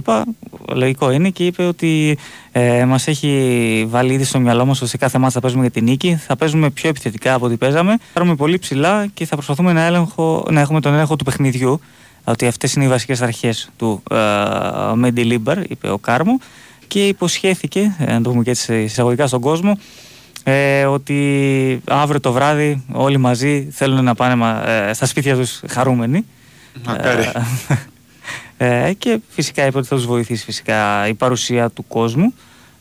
Λογικό είναι και είπε ότι ε, μας έχει βάλει ήδη στο μυαλό μας ότι σε κάθε ματς θα παίζουμε για την νίκη. Θα παίζουμε πιο επιθετικά από ό,τι παίζαμε. Θα πρεσάρουμε πολύ ψηλά και θα προσπαθούμε να, έλεγχο, να έχουμε τον έλεγχο του παιχνιδιού. Ότι αυτές είναι οι βασικές αρχές του ε, Μεντιλίμπαρ, είπε ο Κάρμο. Και υποσχέθηκε, ε, να το πούμε και έτσι εισαγωγικά στον κόσμο, ε, ότι αύριο το βράδυ όλοι μαζί θέλουν να πάνε μα- ε, στα σπίτια τους χαρούμενοι. Μακάρι. Ε, και φυσικά είπε ότι θα τους βοηθήσει φυσικά η παρουσία του κόσμου.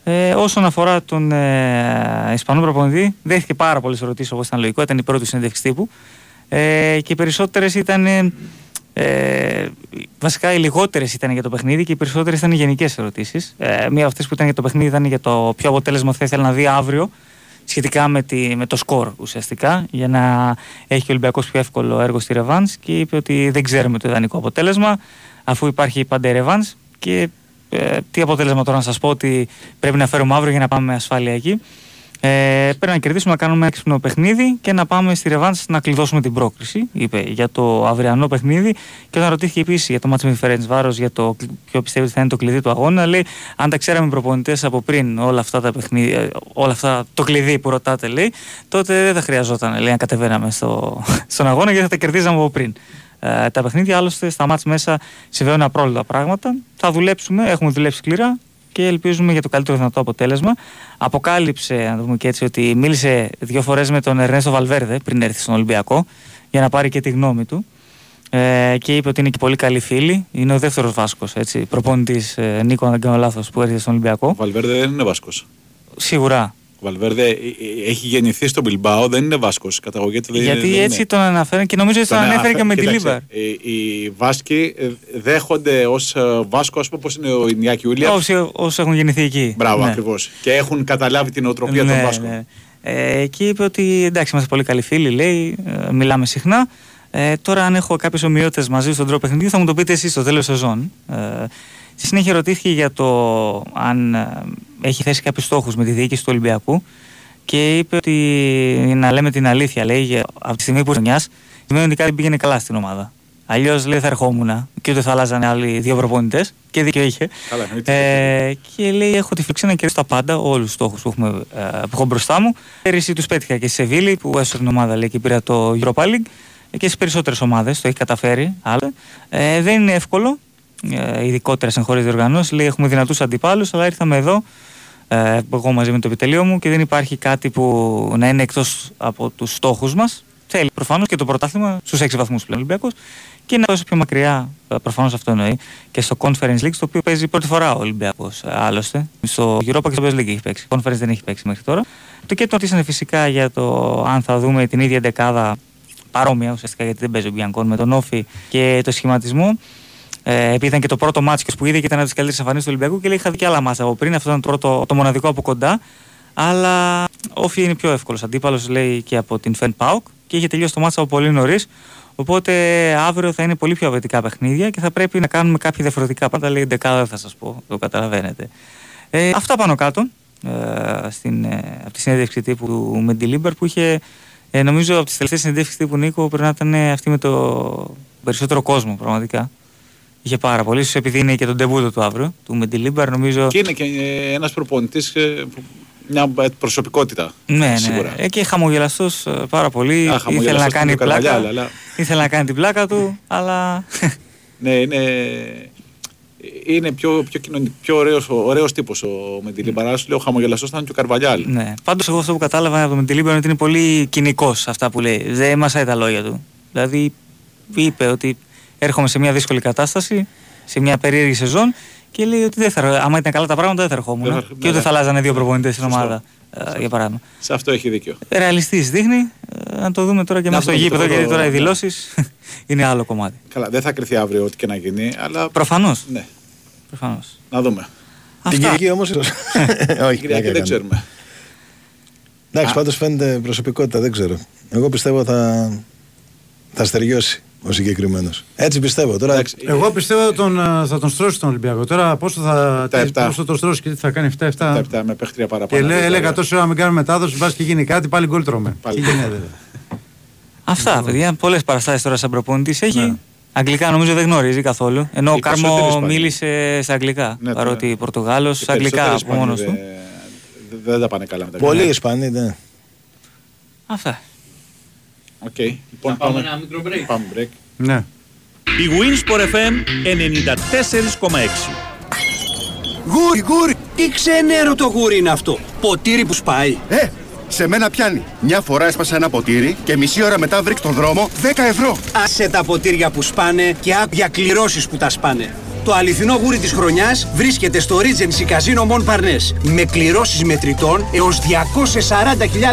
Ε, όσον αφορά τον ε, Ισπανό προπονητή, δέχτηκε πάρα πολλές ερωτήσεις όπως ήταν λογικό. Ήταν η πρώτη συνέντευξη τύπου. Ε, και οι περισσότερες ήταν. Ε, ε, βασικά οι λιγότερες ήταν για το παιχνίδι και οι περισσότερες ήταν γενικές ερωτήσεις. Ε, μία από αυτές που ήταν για το παιχνίδι ήταν για το ποιο αποτέλεσμα θα ήθελε να δει αύριο σχετικά με, τη, με το σκορ ουσιαστικά για να έχει και ο Ολυμπιακός πιο εύκολο έργο στη Ρεβάνς και είπε ότι δεν ξέρουμε το ιδανικό αποτέλεσμα αφού υπάρχει πάντα η Ρεβάνς και ε, τι αποτέλεσμα τώρα να σας πω ότι πρέπει να φέρουμε αύριο για να πάμε με ασφάλεια εκεί ε, πρέπει να κερδίσουμε να κάνουμε ένα έξυπνο παιχνίδι και να πάμε στη Ρεβάνς να κλειδώσουμε την πρόκριση, είπε για το αυριανό παιχνίδι. Και όταν ρωτήθηκε επίσης για το μάτσο με τη Φερέντ Βάρο, για το κλ- ποιο πιστεύει ότι θα είναι το κλειδί του αγώνα, λέει: Αν τα ξέραμε οι προπονητές από πριν όλα αυτά τα παιχνίδια, ε, όλα αυτά το κλειδί που ρωτάτε, λέει, τότε δεν θα χρειαζόταν λέει, να κατεβαίναμε στο, στον αγώνα γιατί θα τα κερδίζαμε από πριν. Ε, τα παιχνίδια άλλωστε στα μάτς μέσα συμβαίνουν απρόλυτα πράγματα. Θα δουλέψουμε, έχουμε δουλέψει σκληρά και ελπίζουμε για το καλύτερο δυνατό αποτέλεσμα. Αποκάλυψε, να το πούμε και έτσι, ότι μίλησε δύο φορές με τον Ερνέστο Βαλβέρδε πριν έρθει στον Ολυμπιακό για να πάρει και τη γνώμη του. Ε, και είπε ότι είναι και πολύ καλή φίλη. Είναι ο δεύτερος Βάσκος, προπονητής ε, Νίκο, αν δεν κάνω λάθος, που έρχεται στον Ολυμπιακό. Ο Βαλβέρδε δεν είναι Βάσκος. Σίγουρα. Ο Βαλβέρδε ε, ε, έχει γεννηθεί στο Μπιλμπάο, δεν είναι Βάσκος. Η καταγωγή του δεν είναι. Γιατί δεν έτσι είναι. τον αναφέρει και νομίζω ότι τον Τον ανέφερε και με τη κοίταξε, Λίβαρ. ε, Οι Βάσκοι ε, δέχονται ως Βάσκο, ας πούμε, όπω είναι ο Ινιάκη Ούλια. Όσοι, όσοι έχουν γεννηθεί εκεί. Μπράβο, Ναι. ακριβώς. Και έχουν καταλάβει την οτροπία των Ναι, Βάσκων. ναι. Ε, και είπε ότι εντάξει, είμαστε πολύ καλοί φίλοι, λέει, ε, μιλάμε συχνά. Ε, τώρα, αν έχω κάποιες ομοιότητες μαζί στον τρόπο παιχνιδιού, θα μου το πείτε εσείς στο τέλος σεζόν. Ε, στη συνέχεια ρωτήθηκε για το αν ε, έχει θέσει κάποιους στόχους με τη διοίκηση του Ολυμπιακού και είπε ότι να λέμε την αλήθεια, λέει, για- από τη στιγμή που χρονιάς, σημαίνει ότι κάτι πήγαινε καλά στην ομάδα. Αλλιώς λέει θα ερχόμουν και ούτε θα άλλαζαν άλλοι δύο προπονητές και δίκιο είχε. Καλά, εννοείται. Ε, και λέει: Έχω τη φιλοξενία να κερδίσω τα πάντα, όλους τους στόχους που, έχουμε, ε, που έχω μπροστά μου. Πέρυσι τους πέτυχα και στη Σεβίλη που έσωσε την ομάδα λέει, και πήρα το Europa League και στις περισσότερες ομάδες το έχει καταφέρει. Άλλα. Ε, δεν είναι εύκολο, ε, ειδικότερα σε εγχώριε διοργανώσεις. Λέει: Έχουμε δυνατούς αντιπάλους, αλλά ήρθαμε εδώ ε, εγώ μαζί με το επιτελείο μου και δεν υπάρχει κάτι που να είναι εκτός από τους στόχους μας. Θέλει προφανώς και το πρωτάθλημα στους 6 βαθμούς πλέον Ολυμπιακό και να δώσει πιο μακριά, προφανώς αυτό εννοεί, και στο Conference League, στο οποίο παίζει πρώτη φορά ο Ολυμπιακός. Άλλωστε, στο Europa και στο Best League έχει παίξει. Conference δεν έχει παίξει μέχρι τώρα. Το και το ρωτήσανε φυσικά για το αν θα δούμε την ίδια δεκάδα παρόμοια ουσιαστικά γιατί δεν παίζει ο Μπιανκόν με τον Όφη και το σχηματισμό. Ε, επειδή ήταν και το πρώτο μάτσο που είδε και ήταν από τι καλύτερε εμφανίσεις του Ολυμπιακού και λέει: Είχα δει και άλλα μάτσα από πριν. Αυτό ήταν το, πρώτο, το μοναδικό από κοντά. Αλλά ο Όφη είναι πιο εύκολος αντίπαλος, λέει και από την Φεν Πάουκ και είχε τελειώσει το μάτσα από πολύ νωρίς. Οπότε αύριο θα είναι πολύ πιο αβετικά παιχνίδια και θα πρέπει να κάνουμε κάποια διαφορετικά πράγματα. Λέει δεκάδα, δεν θα σας πω, το καταλαβαίνετε. Ε, αυτά πάνω κάτω ε, στην, ε, από τη συνέντευξη τύπου του Μεντιλίμπερ που είχε, ε, νομίζω από τις τελευταίες συνέντευξει τύπου Νίκο πρέπει να ήταν αυτή με το περισσότερο κόσμο πραγματικά. Είχε πάρα πολύ, ίσως επειδή είναι και τον τεμπούτο του αύριο, του Μεντιλίμπερ, νομίζω. Και είναι και ένας προπονητής, μια προσωπικότητα. Ναι, σίγουρα. ναι. Ε, και χαμογελαστός πάρα πολύ. Α, ήθελε χαμογελαστός να και κάνει με πλάκα. καρβαλιά, αλλά- Ήθελε να κάνει την πλάκα του, αλλά. Ναι, είναι. είναι πιο, πιο, κοινωνι- πιο ωραίος, ωραίος τύπος ο Μεντιλή. Mm. Παρά σου λέω χαμογελαστός ήταν και ο Καρβαλιάλ. Ναι. Πάντως, εγώ αυτό που κατάλαβα από τον Μεντιλίμπερ είναι ότι είναι πολύ κοινικός αυτά που λέει. Δεν μασάει τα λόγια του. Δηλαδή, είπε ότι έρχομαι σε μια δύσκολη κατάσταση, σε μια περίεργη σεζόν και λέει ότι δεν θα, άμα ήταν καλά τα πράγματα δεν θα ερχόμουν. Δεν θα- και ναι, ούτε ναι. θα αλλάζανε δύο προπονητές στην Σωστό. ομάδα. ε, για παράδειγμα. Σε αυτό έχει δίκιο. Ρεαλιστής δείχνει. ε, Να το δούμε τώρα και Να μέσα στο δούμε και γήπεδο, το- γιατί τώρα οι ναι. δηλώσεις *laughs* είναι άλλο κομμάτι. Καλά, δεν θα κρυθεί αύριο ό,τι και να γίνει, αλλά. Προφανώς. Ναι. Προφανώς. Να δούμε. Την Κυριακή όμω. *laughs* Όχι, Την Κυριακή πλάκα δεν κάνω. ξέρουμε. Εντάξει, πάντως φαίνεται προσωπικότητα, δεν ξέρω. Εγώ πιστεύω θα, θα στεριώσει ο συγκεκριμένος. Έτσι πιστεύω. Τώρα, Εγώ πιστεύω ότι τον, ε, θα τον στρώσει τον Ολυμπιακό. Τώρα πόσο θα, Τα τι- επτά. πόσο θα τον στρώσει και τι θα κάνει 7-7. 7 με παίχτρια Και παραπάνω. λέει, έλεγα τόση ώρα να μην κάνουμε μετάδοση, μπας και γίνει κάτι, πάλι γκολ τρώμε. Πάλι. Τι γίνεται. Αυτά, παιδιά. Πολλές παραστάσεις τώρα σαν προπονητής έχει. Ναι. Αγγλικά νομίζω δεν γνωρίζει καθόλου. Ενώ ο Οι περισσότεροι Κάρμο Ισπανοί. μίλησε στα αγγλικά. Ναι, παρότι ναι. Πορτογάλος Οι αγγλικά περισσότεροι από μόνος Ισπανοί του. δεν- Δεν τα πάνε καλά με τα Πολλοί αγγλικά. Ισπανοί, ναι. Αυτά. Οκ. Λοιπόν, πάμε πάμε. ένα μικρό break. Πάμε break. Ναι. Η bwinΣΠΟΡ FM 94,6. Γούρι, γούρι! Τι ξενέρο το γούρι είναι αυτό. Ποτήρι που σπάει. Ε, σε μένα πιάνει. Μια φορά έσπασα ένα ποτήρι και μισή ώρα μετά βρήκα στον δρόμο 10 ευρώ. Άσε τα ποτήρια που σπάνε και άκου για κληρώσεις που τα σπάνε. Το αληθινό γούρι της χρονιάς βρίσκεται στο Regency Casino Mon Parnes με κληρώσεις μετρητών έως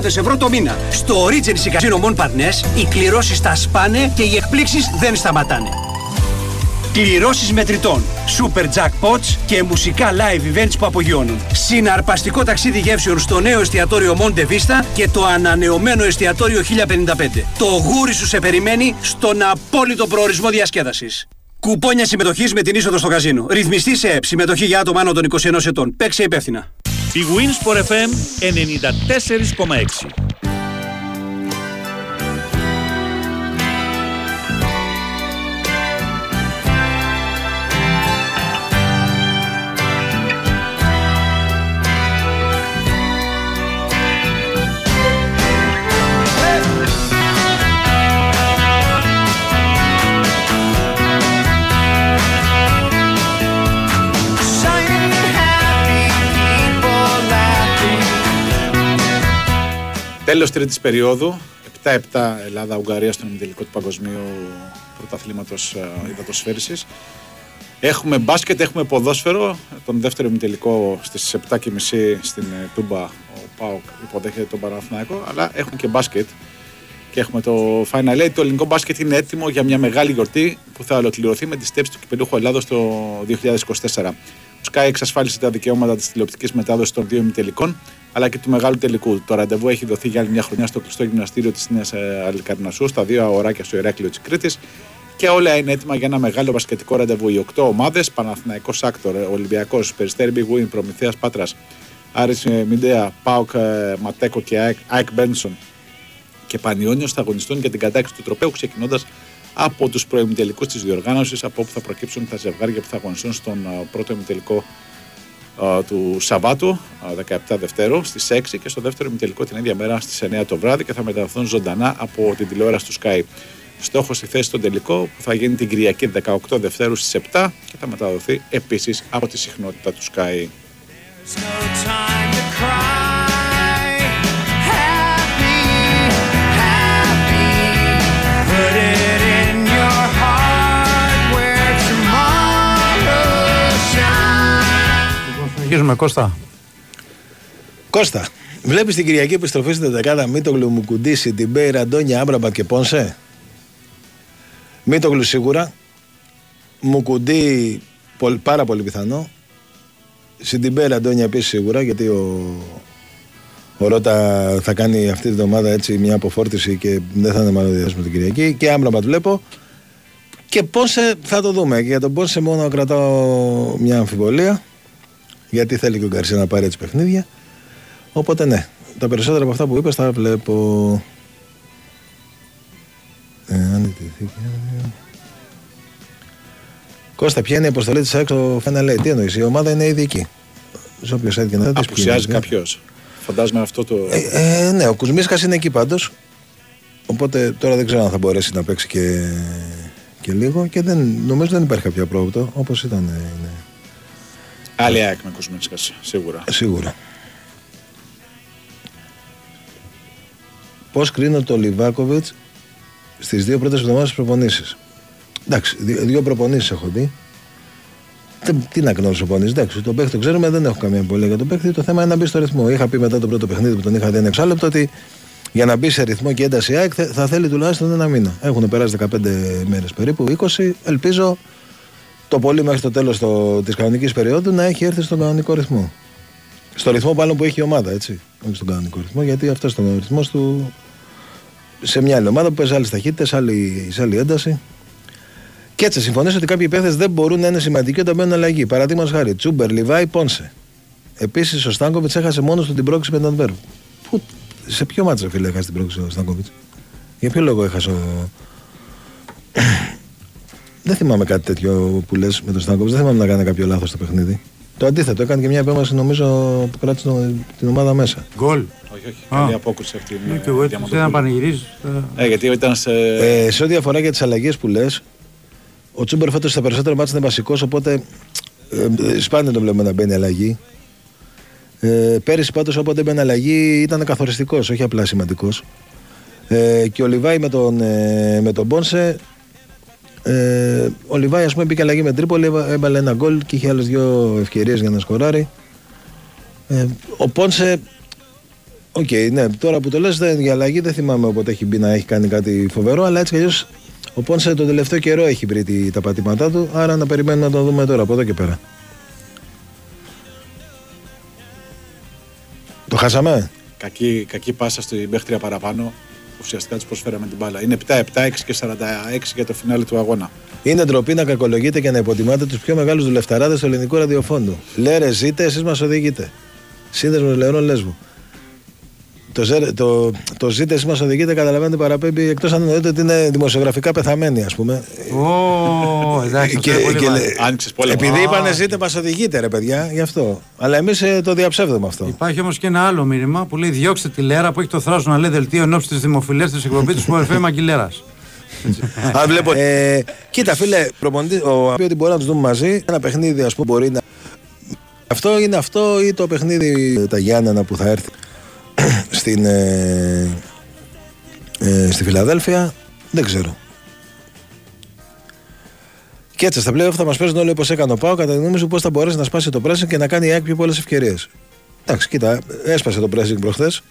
240.000 ευρώ το μήνα. Στο Regency Casino Mon Parnes οι κληρώσεις τα σπάνε και οι εκπλήξεις δεν σταματάνε. Κληρώσεις μετρητών, super jackpots και μουσικά live events που απογειώνουν. Συναρπαστικό ταξίδι γεύσεων στο νέο εστιατόριο Monte Vista και το ανανεωμένο εστιατόριο 1055. Το γούρι σου σε περιμένει στον απόλυτο προορισμό διασκέδασης. Κουπόνια συμμετοχής με την είσοδο στο καζίνο. Ρυθμιστή σε ΕΠ. Συμμετοχή για άτομα άνω των 21 ετών. Παίξε υπεύθυνα. Η Winsport FM 94,6. Τέλος τρίτης περίοδου. 7-7 Ελλάδα-Ουγγαρία στον ημιτελικό του Παγκοσμίου Πρωταθλήματος Ιδατοσφαίριση. Έχουμε μπάσκετ, έχουμε ποδόσφαιρο. Τον δεύτερο ημιτελικό στις 7.30 στην ε, Τούμπα. Ο Πάοκ υποδέχεται τον Παναθηναϊκό. Αλλά έχουμε και μπάσκετ. Και έχουμε το Final Eight. Το ελληνικό μπάσκετ είναι έτοιμο για μια μεγάλη γιορτή που θα ολοκληρωθεί με τη στέψη του κυπελούχου Ελλάδος το 2024. Ο Sky εξασφάλισε τα δικαιώματα της τηλεοπτικής μετάδοσης των δύο ημιτελικών αλλά και του μεγάλου τελικού. Το ραντεβού έχει δοθεί για άλλη μια χρονιά στο κλειστό γυμναστήριο της Νέας Αλικαρνασσού, στα Δύο Αοράκια στο Ηράκλειο της Κρήτης. Και όλα είναι έτοιμα για ένα μεγάλο μπασκετικό ραντεβού. Οι οκτώ ομάδες, Παναθηναϊκός AKTOR, Ολυμπιακός, Περιστέρι bwin, Προμηθέας Πάτρας, Άρης Midea, Πάοκ ε, Mateco και ΑΕΚ- ΑΕΚ Betsson και Πανιόνιος θα αγωνιστούν για την κατάκτηση του τροπαίου ξεκινώντας από τους προημιτελικού της διοργάνωσης, από όπου θα προκύψουν τα ζευγάρια που θα αγωνιστούν στον ε, πρώτο ημιτελικό ε, του Σαββάτου, ε, 17 Δευτέρου, στις 6 και στο δεύτερο ημιτελικό την ίδια μέρα στις 9 το βράδυ και θα μεταδοθούν ζωντανά από την τηλεόραση του Sky. Στόχος η θέση στον τελικό που θα γίνει την Κυριακή 18 Δευτέρου στις 7 και θα μεταδοθεί επίσης από τη συχνότητα του Sky. Shines. Συνεχίζουμε, Κώστα. Κώστα, βλέπεις την Κυριακή επιστροφή στην εντεκάδα Μήτογλου, Μουκουντί, Σιντιμπέ, Ραντόνια, Άμραμπατ και Πόνσε; Μήτογλου σίγουρα. Μουκουντί πολ- πάρα πολύ πιθανό. Σιντιμπέ Ραντόνια επίσης σίγουρα γιατί ο, ο Ρότα θα κάνει αυτή τη εβδομάδα έτσι μια αποφόρτιση και δεν θα είναι μάλλον διαθέσιμο την Κυριακή. Και Άμραμπατ βλέπω. Και Πόνσε θα το δούμε. Και για τον Πόνσε μόνο κρατάω μια αμφιβολία. Γιατί θέλει και ο Γκαρσία να πάρει έτσι παιχνίδια. Οπότε ναι, τα περισσότερα από αυτά που είπες τα βλέπω. Ε, αν ιτηθεί και- Κώστα, ποια είναι η αποστολή της ΑΕΚ στο Final Eight? Τι εννοείς, η ομάδα είναι ήδη εκεί. Σε όποιος site και να δεις, ποιοι Απουσιάζει είναι. κάποιος. Φαντάζομαι αυτό το. Ε, ε, ναι, ο Κουσμίσκας είναι εκεί πάντως. Οπότε τώρα δεν ξέρω αν θα μπορέσει να παίξει και, και λίγο και δεν, νομίζω δεν υπάρχει κάποιο απρόοπτο όπως ήταν. ε, ναι. Άλλη ΑΕΚ με Κοσμίνσκας, σίγουρα. Σίγουρα. Πώς κρίνω το Λιβάκοβιτς στις δύο πρώτες εβδομάδες προπονήσει. Εντάξει, δύο, δύο προπονήσεις έχω δει. Δεν- Τι να κρίνω προπονήσεις; Εντάξει, τον παίχτη το ξέρουμε, δεν έχω καμία πολύ για τον παίχτη. Το θέμα είναι να μπει στο ρυθμό. Είχα πει μετά το πρώτο παιχνίδι που τον είχα δει ένα εξάλεπτο ότι για να μπει σε ρυθμό και ένταση ΑΕΚ θα- θα θέλει τουλάχιστον ένα μήνα. Έχουν περάσει 15 μέρες περίπου, 20. Ελπίζω το πολύ μέχρι το τέλος της κανονικής περίοδου να έχει έρθει στον κανονικό ρυθμό. Στο ρυθμό πάνω που έχει η ομάδα, έτσι. Όχι στον κανονικό ρυθμό, γιατί αυτό ήταν ο ρυθμός του σε μια άλλη ομάδα που παίζει άλλες ταχύτητες, άλλη, σε άλλη ένταση. Και έτσι συμφωνήσω ότι κάποιοι παίχτε δεν μπορούν να είναι σημαντικοί όταν μπαίνουν αλλαγή. Παραδείγματος χάρη, Τσούμπερ, Λιβάη, Πόνσε. Επίσης ο Στάνκοβιτς έχασε μόνος του την πρόκληση με τον Αντβέρπ. Πού, σε ποιο μάτσο, φίλε, έχασε την πρόκληση ο Στάνκοβιτς; Για ποιο λόγο έχασε ο. Δεν θυμάμαι κάτι τέτοιο που λες με τον Στάνκοβιτ. Δεν θυμάμαι να κάνει κάποιο λάθος στο παιχνίδι. Το αντίθετο, έκανε και μια επέμβαση νομίζω που κράτησε τον- την ομάδα μέσα. Γκολ. Όχι, όχι. Α. Καλή απόκριση αυτή. Ναι, και εγώ έτσι ξέρω να πανηγυρίζει. Ε, γιατί ήταν σε. Ε, σε ό,τι αφορά για τις αλλαγές που λες, ο Τσούμπερ φέτος στα περισσότερα μάτια είναι βασικός, οπότε ε, σπάνια το βλέπουμε να μπαίνει αλλαγή. Ε, πέρυσι πάντως όποτε μπαίνει αλλαγή ήταν καθοριστικός, όχι απλά σημαντικός. Ε, και ο Λιβάι με τον, ε, με τον Πόνσε. Ε, ο Λιβάη, ας πούμε, μπήκε αλλαγή με Τρίπολη, έβα- έβαλε ένα γκολ και είχε άλλες δύο ευκαιρίες για να σκοράρει. Ε, ο Πόνσε Οκ, ναι, τώρα που το λες δεν, για αλλαγή δεν θυμάμαι όποτε έχει μπει να έχει κάνει κάτι φοβερό, αλλά έτσι κι αλλιώς ο Πόνσε τον τελευταίο καιρό έχει βρει τη- τα πατήματά του, άρα να περιμένουμε να τον δούμε τώρα από εδώ και πέρα. Το χάσαμε; Κακή, κακή πάσα στην παίχτρια παραπάνω. Ουσιαστικά τους προσφέραμε την μπάλα. Είναι 7-7, 6 και 46 για το φινάλε του αγώνα. Είναι ντροπή να κακολογείτε και να υποτιμάτε τους πιο μεγάλους δουλευταράδες του ελληνικού ραδιοφόντου. Λέρε, ζείτε, εσείς μας οδηγείτε. Σύνδεσμος Λερών Λέσβου. Το, ζε- το, το ζείτε, εσεί μας οδηγείτε, καταλαβαίνετε παραπέμπει εκτός αν εννοείτε ότι είναι δημοσιογραφικά πεθαμένοι, ας πούμε. Ω, εντάξει, αυτό Και- είναι πολύ και- βαρύ. Άνοιξες πόλεμο. Επειδή Α, είπανε ζείτε, μας οδηγείτε, ρε παιδιά, γι' αυτό. Αλλά εμείς το διαψεύδουμε αυτό. Υπάρχει όμως και ένα άλλο μήνυμα που λέει: Διώξτε τη Λέρα που έχει το θράσος να λέει δελτίο εν ώψη της δημοφιλίας της εκπομπής του Μορφέ Μαγκυλέρα. *laughs* Αν βλέπω. Ε, κοίτα, φίλε, προπονητή, ο πει ότι μπορεί να τους δούμε μαζί. Ένα παιχνίδι, ας πούμε, μπορεί να. Αυτό είναι αυτό ή το παιχνίδι τα Γιάννενα που θα έρθει *clears throat* στην, ε, ε, στη Φιλαδέλφια. Δεν ξέρω. Και έτσι στα playoff θα μας παίζουν όλοι όπως έκανε ο Πάο. Κατά τη γνώμη σου, πώς θα μπορέσει να σπάσει το pressing και να κάνει η ΑΕΚ πιο πολλές ευκαιρίες. Εντάξει, κοίτα, έσπασε το pressing προχθές.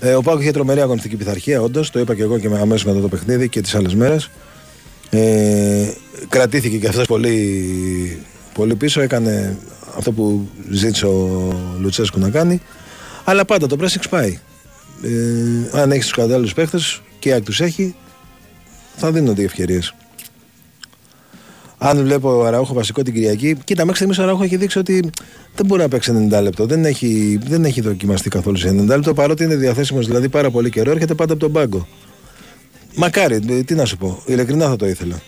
Ε, ο Πάουκ είχε τρομερή αγωνιστική πειθαρχία, όντως. Το είπα και εγώ και αμέσως μετά το παιχνίδι και τις άλλες μέρες. Ε, κρατήθηκε και αυτός πολύ, πολύ πίσω. Έκανε αυτό που ζήτησε ο Λουτσέσκου να κάνει. Αλλά πάντα το pressing σπάει. Ε, αν έχεις τους κατάλληλους παίχτε και η ΑΕΚ τους έχει, θα δίνονται οι ευκαιρίες. Αν βλέπω ο Αραούχο βασικό την Κυριακή, κοίτα, μέχρι στιγμής ο Αραούχο έχει δείξει ότι δεν μπορεί να παίξει 90 λεπτό. Δεν έχει, δεν έχει δοκιμαστεί καθόλου σε 90 λεπτό παρότι είναι διαθέσιμος δηλαδή πάρα πολύ καιρό. Έρχεται πάντα από τον πάγκο. Μακάρι, ε, τι να σου πω. Ειλικρινά θα το ήθελα.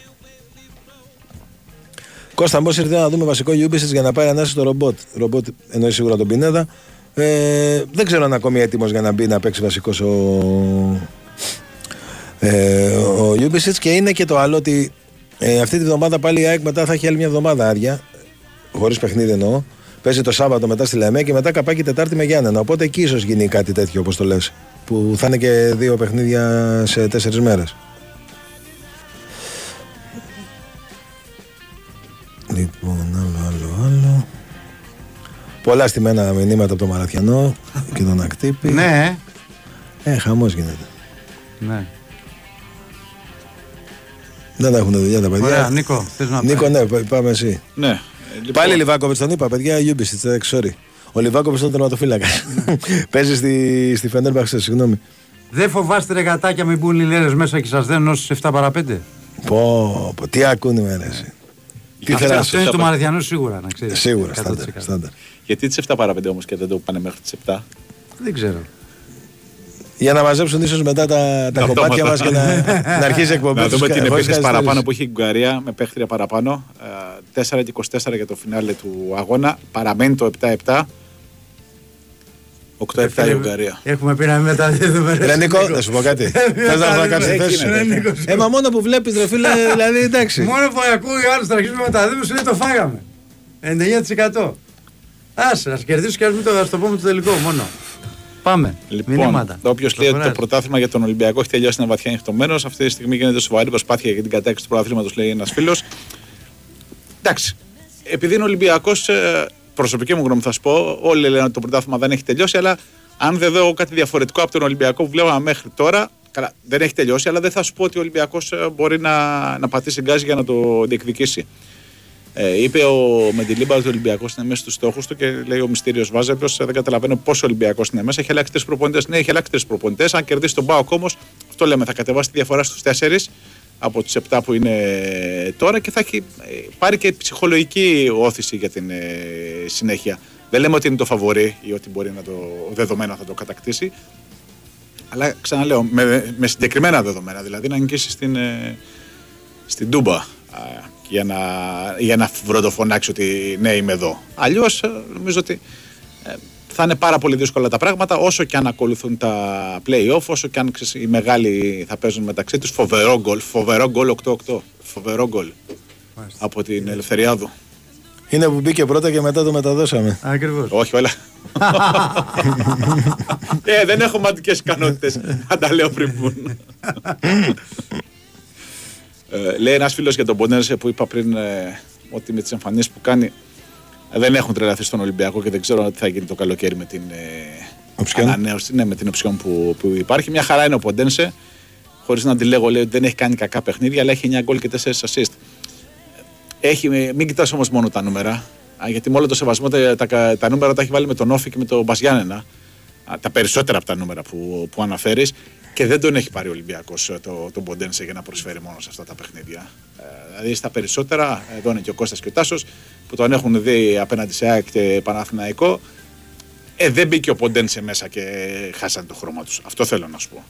Κώστα, πώ ήρθε να δούμε βασικό Ubisoft για να πάρει ανάση στο ρομπότ. Ρομπότ εννοείς σίγουρα τον Πινέδα. Ε, δεν ξέρω αν ακόμη έτοιμος για να μπει να παίξει βασικός ο, ε, ο Ubisoft και είναι και το άλλο ότι ε, αυτή τη βδομάδα πάλι η ΑΕΚ μετά θα έχει άλλη μια εβδομάδα άρια. Χωρίς παιχνίδι εννοώ. Παίζει το Σάββατο μετά στη Λεμέ και μετά καπάκι Τετάρτη με Γιάννενα. Οπότε εκεί ίσως γίνει κάτι τέτοιο όπως το λες. Που θα είναι και δύο παιχνίδια σε τέσσερις μέρες. Λοιπόν, άλλο, άλλο, άλλο. Πολλά στημένα μηνύματα από το Μαραθιανό και τον Ακτύπη. Ναι. Ε, χαμός γίνεται. Ναι. Δεν έχουν δουλειά τα παιδιά. Ωραία, Νίκο, θες να Νίκο, ναι, πά- πάμε εσύ. Ναι. Ε, λοιπόν, Πάλι Λιβάκοβιτς τον είπα, παιδιά, Ubisoft, ε, sorry. Ο Λιβάκοβιτς ήταν τερματοφύλακας. *laughs* Παίζει στη, στη Φενέρμπαξ, συγγνώμη. Δεν φοβάστε ρε γατάκια μην μπουν οι λέρε μέσα και σας δένουν όσου 7 παρα 5. Πω, πω, τι ακούνε με αρέσει. Τι Αυτό, θέλει αυτό είναι του Μαραθιανού σίγουρα να ξέρεις. Σίγουρα, στάνταρ. Στάνταρ. Γιατί τις 7 παρα 5 όμως και δεν το πάνε μέχρι τις 7. Δεν ξέρω. Για να μαζέψουν ίσως μετά τα, τα κομμάτια μας και να, να αρχίσει η εκπομπή. Να τους δούμε κα- την χωρίς επίθεση παραπάνω καθυστέρηση. που έχει η Ουγγαρία με παίχτρια παραπάνω. Ε, 4 και 24 για το φινάλε του αγώνα. Παραμένει το 7-7. 8-7 η Ουγγαρία. Έχουμε πει να μην μεταδίδουμε. ρε, Ρε Νίκο, Νίκο. να σου πω κάτι. Ε, Θες να ανακάψει τη Έχει, θέση σου. ναι, Νίκο. Ε, μα μόνο που βλέπεις, ρε φίλε, δηλαδή εντάξει. Μόνο που ακούει ο άλλος να αρχίσουμε να μεταδίδουμε, σου λέει το φάγαμε. 99%. Άσε, να κερδίσει και α μην το, ας το πούμε το τελικό μόνο. Πάμε. Λοιπόν, Μηνύματα. όποιος λέει ότι το Προχωράς. πρωτάθλημα για τον Ολυμπιακό έχει τελειώσει είναι βαθιά ανοιχτωμένο, αυτή τη στιγμή γίνεται σοβαρή προσπάθεια για την κατάξυση του πρωταθλήματος, λέει ένας φίλος. Εντάξει. Επειδή είναι Ολυμπιακός, προσωπική μου γνώμη θα σου πω, όλοι λένε ότι το πρωτάθλημα δεν έχει τελειώσει, αλλά αν δεν δω κάτι διαφορετικό από τον Ολυμπιακό που βλέπαμε μέχρι τώρα, καλά, δεν έχει τελειώσει, αλλά δεν θα σου πω ότι ο Ολυμπιακός μπορεί να, να πατήσει γκάζι για να το διεκδικήσει. Ε, είπε ο Μεντιλίμπα ότι ο Ολυμπιακός είναι μέσα στους στόχους του και λέει ο μυστήριος Βάζελο: Δεν καταλαβαίνω πόσο ο Ολυμπιακός είναι μέσα. Έχει αλλάξει τρεις προπονητές. Ναι, έχει αλλάξει τρεις προπονητές. Αν κερδίσει τον Πάοκ όμως, αυτό λέμε, θα κατεβάσει τη διαφορά στους 4 από του 7 που είναι τώρα και θα έχει ε, πάρει και ψυχολογική όθηση για την ε, συνέχεια. Δεν λέμε ότι είναι το φαβορή ή ότι μπορεί να το δεδομένα θα το κατακτήσει. Αλλά ξαναλέω, με, με συγκεκριμένα δεδομένα, δηλαδή να νικήσεις στην, ε, στην Τούμπα α, για να, για να βροντοφωνάξει ότι ναι είμαι εδώ. Αλλιώς ε, νομίζω ότι ε, θα είναι πάρα πολύ δύσκολα τα πράγματα όσο και αν ακολουθούν τα play-off, όσο και αν ξέρεις, οι μεγάλοι θα παίζουν μεταξύ τους. Φοβερό γκολ, φοβερό γκολ 8-8, φοβερό γκολ από την Ελευθεριάδου. Είναι που μπήκε πρώτα και μετά το μεταδώσαμε. Ακριβώς. Όχι, όλα. *laughs* ε, δεν έχω μαντικές ικανότητες. Αν τα λέω πριν πούν. *laughs* ε, λέει ένας φίλος για τον Πονέρσε που είπα πριν ε, ότι με τις εμφανίσεις που κάνει ε, δεν έχουν τρελαθεί στον Ολυμπιακό και δεν ξέρω τι θα γίνει το καλοκαίρι με την ε, ανανέωση, ναι, με την οψιόν που, που υπάρχει. Μια χαρά είναι ο Ποντένσε. Χωρίς να τη λέγω, λέει ότι δεν έχει κάνει κακά παιχνίδια, αλλά έχει 9 γκολ και 4 assist. Έχει, μην κοιτάς όμως μόνο τα νούμερα. α, Γιατί με όλο το σεβασμό τα, τα, τα νούμερα τα έχει βάλει με τον Όφη και με τον Μπαζιάννενα. α, Τα περισσότερα από τα νούμερα που, που αναφέρεις. Και δεν τον έχει πάρει ο Ολυμπιακός το, τον Ποντένσε για να προσφέρει μόνο σε αυτά τα παιχνίδια. Ε, δηλαδή στα περισσότερα, εδώ είναι και ο Κώστας και ο Τάσος, που τον έχουν δει απέναντι σε ΑΕΚ και Παναθηναϊκό. Ε, δεν μπήκε ο Ποντένσε μέσα και χάσαν το χρώμα τους. Αυτό θέλω να σου πω.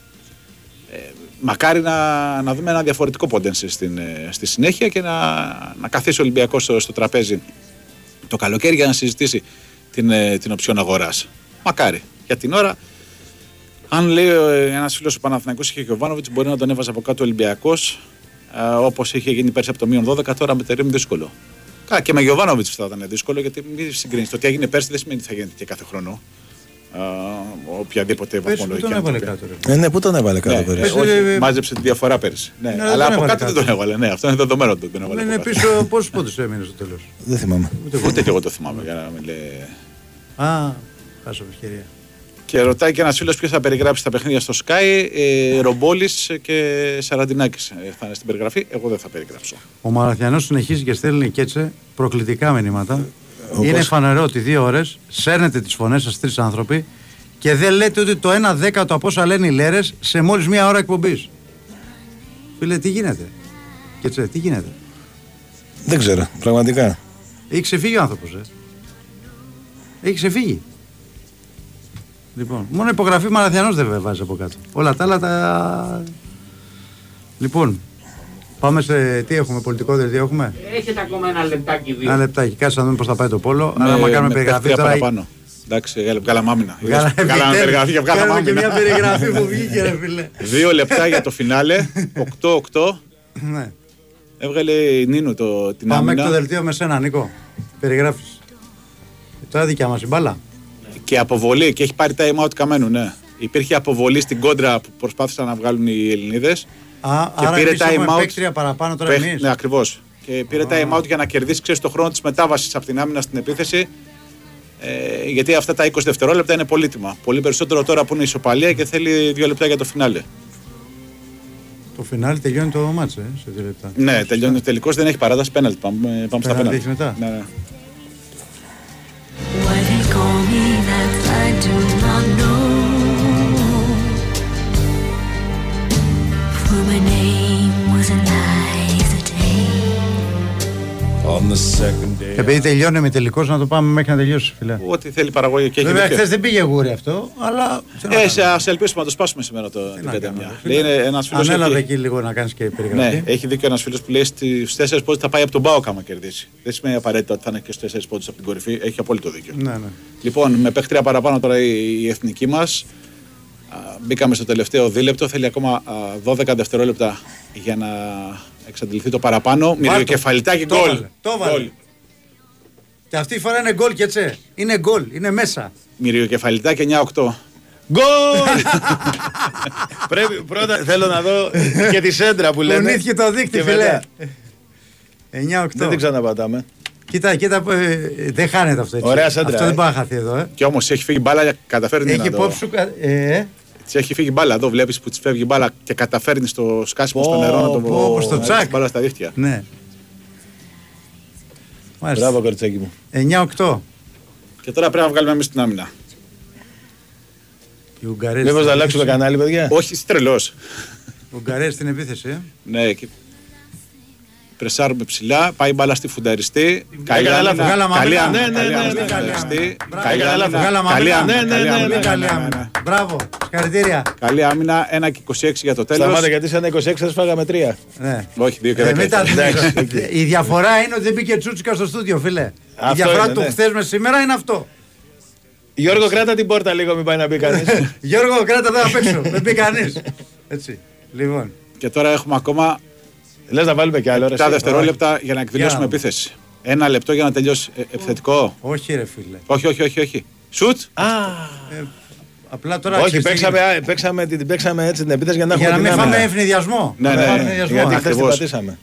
Ε, μακάρι να, να δούμε ένα διαφορετικό Ποντένσε στην, ε, στη συνέχεια και να, να καθίσει ο Ολυμπιακός στο, στο τραπέζι το καλοκαίρι για να συζητήσει την, ε, την οψιόν αγοράς. Μακάρι. Για την ώρα, αν λέει ένας φίλος ο Παναθηναϊκός είχε και ο Βάνοβιτς, μπορεί να τον έβαζε από κάτω ο Ολυμπιακός όπως είχε γίνει πέρσι από το μείον 12, τώρα με τερίμ δύσκολο. Καλά, και με Γιωβάνοβιτς θα ήταν δύσκολο γιατί μην συγκρίνεις. Το ότι έγινε πέρσι δεν σημαίνει ότι θα γίνεται και κάθε χρόνο. Α, οποιαδήποτε Πέρσι που βαθμολογική. τον αν έβαλε το πει. κάτω. Ρε. Ε, ναι, πού τον έβαλε κάτω Ναι, πέρυσι. ε, όχι, ε, μάζεψε τη διαφορά πέρυσι. Ναι, Ναι, δεν αλλά τον από έβαλε κάτω δεν κάτω. τον έβαλε. Ναι, αυτό είναι δεδομένο ότι δεν τον έβαλε. Είναι από κάτω. πίσω πόσους πόντους έμεινε στο τέλος; Δεν θυμάμαι. Ούτε και εγώ το θυμάμαι για να μην λέει. Α, χάσαμε ευκαιρία. Και ρωτάει και ένας φίλος ποιος θα περιγράψει τα παιχνίδια στο Sky. Ε, Ρομπόλης και Σαραντινάκης ε, θα είναι στην περιγραφή. Εγώ δεν θα περιγράψω. Ο Μαραθιανός συνεχίζει και στέλνει και έτσι προκλητικά μηνύματα. Όπως- Είναι φανερό ότι δύο ώρες σέρνετε τις φωνές σας τρεις άνθρωποι και δεν λέτε ότι το 1 δέκατο από όσα λένε οι λέρες σε μόλις μία ώρα εκπομπής. Φίλε, τι γίνεται; Και έτσι, τι γίνεται; Δεν ξέρω, πραγματικά. Έχει ξεφύγει ο άνθρωπος, ε. Έχει ξεφύγει. Λοιπόν, μόνο υπογραφή Μαραθιανός δεν βάζει από κάτω. Όλα τα άλλα τα. Λοιπόν, πάμε σε. Τι έχουμε, πολιτικό δελτίο έχουμε; Έχετε ακόμα ένα λεπτάκι δύο. Ένα λεπτάκι, κάτσε να δούμε πώς θα πάει το πόλο. Με- Αλλά άμα κάνουμε με περιγραφή παιχτία τώρα. παραπάνω. Εντάξει, γάλα- βγάλαμε άμυνα. Βγάλαμε Βγάλαμε επιτέλους. περιγραφή και βγάλαμε Κάναμε και άμυνα. μια περιγραφή που βγήκε, ρε φίλε. Δύο λεπτά για το φινάλε. 8-8. Ναι. Έβγαλε η Νίνου το, την Πάμε άμυνα. εκ το δελτίο με σένα, Νίκο. Περιγράφεις. Τώρα δικιά μας η μπάλα. Και αποβολή και έχει πάρει time out καμένου, ναι. Υπήρχε αποβολή στην κόντρα που προσπάθησαν να βγάλουν οι Ελληνίδες. Α, Και άρα πήρε εμείς έχουμε time out. παίκτρια παραπάνω τώρα Παίχ- εμείς. Ναι, ακριβώς. Και πήρε time out για να κερδίσει ξέρεις, το χρόνο της μετάβασης από την άμυνα στην επίθεση. Ε, γιατί αυτά τα 20 δευτερόλεπτα είναι πολύτιμα. Πολύ περισσότερο τώρα που είναι ισοπαλία και θέλει δύο λεπτά για το φινάλε. Το φινάλι τελειώνει το μάτσε ε, σε δύο λεπτά. Ναι, τελειώνει. Τελικώ δεν έχει παράταση πέναλτ. Πάμε, πάμε στα Πέναλτι πέναλτ. έχεις μετά. Ναι, Επειδή τελειώνει με τελικό, να το πάμε μέχρι να τελειώσει, φιλέ. Ό,τι θέλει η παραγωγή και έχει Βέβαια, δίκιο. χθες δεν πήγε γούρι αυτό, αλλά. Ε, σε, ας ελπίσουμε να το σπάσουμε σήμερα το, την κατεμιά. Λέει, είναι ένας φίλος Ανέλαβε εκεί- εκεί λίγο να κάνεις και περιγραφή. Ναι, έχει δίκιο ένας φίλος που λέει στις 4 πόντους θα πάει από τον Μπάουκ άμα κερδίσει. Δεν σημαίνει απαραίτητα ότι θα είναι και στου 4 πόντους από την κορυφή. Έχει απόλυτο δίκιο. Ναι, ναι. Λοιπόν, με παίχτρια παραπάνω τώρα η, η εθνική μας. Μπήκαμε στο τελευταίο δίλεπτο. Θέλει ακόμα α, 12 δευτερόλεπτα για να εξαντληθεί το παραπάνω. Μυριοκεφαλιτάκι Το γκολ. έβαλε, Το έβαλε. Γκολ. Και αυτή η φορά είναι γκολ και έτσι. Είναι γκολ, είναι μέσα. Μυριοκεφαλιτάκι 9-8. Γκολ! *laughs* Πρέπει πρώτα θέλω να δω και τη σέντρα που λέμε. Κουνήθηκε το δίκτυ, Και φιλέ. μετά. 9-8. Δεν την ξαναπατάμε. Κοίτα, κοίτα, ε, δεν χάνεται αυτό έτσι. Ωραία σέντρα, Αυτό ε. δεν πάει να χαθεί εδώ. Ε. Και όμως έχει φύγει μπάλα, καταφέρνει Έχει να το... υπόψη σου. κα- Ε, Της έχει φύγει μπάλα. Εδώ βλέπεις που της φεύγει η μπάλα και καταφέρνει στο σκάσιμο στο Πω, νερό να το πω, όπως το να ρίξει τσακ. μπάλα στα δίχτυα. ναι. Μάλιστα. Μπράβο, κοριτσάκι μου. 9-8. Και τώρα πρέπει να βγάλουμε εμείς την άμυνα. Οι Ουγγαρές Μήπως στην να αλλάξουμε επίθεση. κανάλι, παιδιά; Όχι, είσαι τρελός. Οι Ουγγαρές στην επίθεση. Ε. Ναι, και... Πρεσάρουμε ψηλά, πάει μπάλα στη φουνταριστή. Έκανα λάθος, βγάλαμε καλή άμυνα. άμυνα, Ναι, καλή ναι, άμυνα ναι, στη καλή φουνταριστή. Μπράβο, Καλή έκανα λάθος, άμυνα, βγάλαμε καλή άμυνα. άμυνα, Ναι, ναι, καλή ναι, άμυνα, ναι, καλή ναι, άμυνα. ναι. Μπράβο, συγχαρητήρια. Καλή άμυνα, 1 και 26 για το τέλος. Σταμάτα γιατί σαν 26 θα σφάγαμε 3. Ναι. Όχι, 2 και Ε, 10. μην τα- Εντάξει, οκ. Η διαφορά είναι ότι δεν μπήκε Τσούτσικα στο στούντιο, φίλε. Η Αυτό διαφορά είναι, του ναι. χθες με σήμερα είναι αυτό. Γιώργο, κράτα την πόρτα λίγο, μην πάει να μπει κανείς. *laughs* Γιώργο, κράτα εδώ απ' έξω. Δεν μπει κανείς. Έτσι. Λοιπόν. Και τώρα έχουμε ακόμα Λες να βάλουμε κι άλλο. ρε, 7 εσύ. δευτερόλεπτα για να εκδηλώσουμε Για να επίθεση. Ένα λεπτό για να τελειώσει. Ε, επιθετικό. Όχι, ρε φίλε. Όχι, όχι, όχι. όχι. Σουτ. Α, Απλά τώρα όχι, ξέρεις τι παίξαμε, γίνεται. α, παίξαμε, την- παίξαμε έτσι την επίθεση για να Για έχουμε να την μην φάμε άμυνα. ευνηδιασμό. Ναι, Να ναι, μην φάμε ναι, ευνηδιασμό. Γιατί χθε την Ακριβώς. πατήσαμε.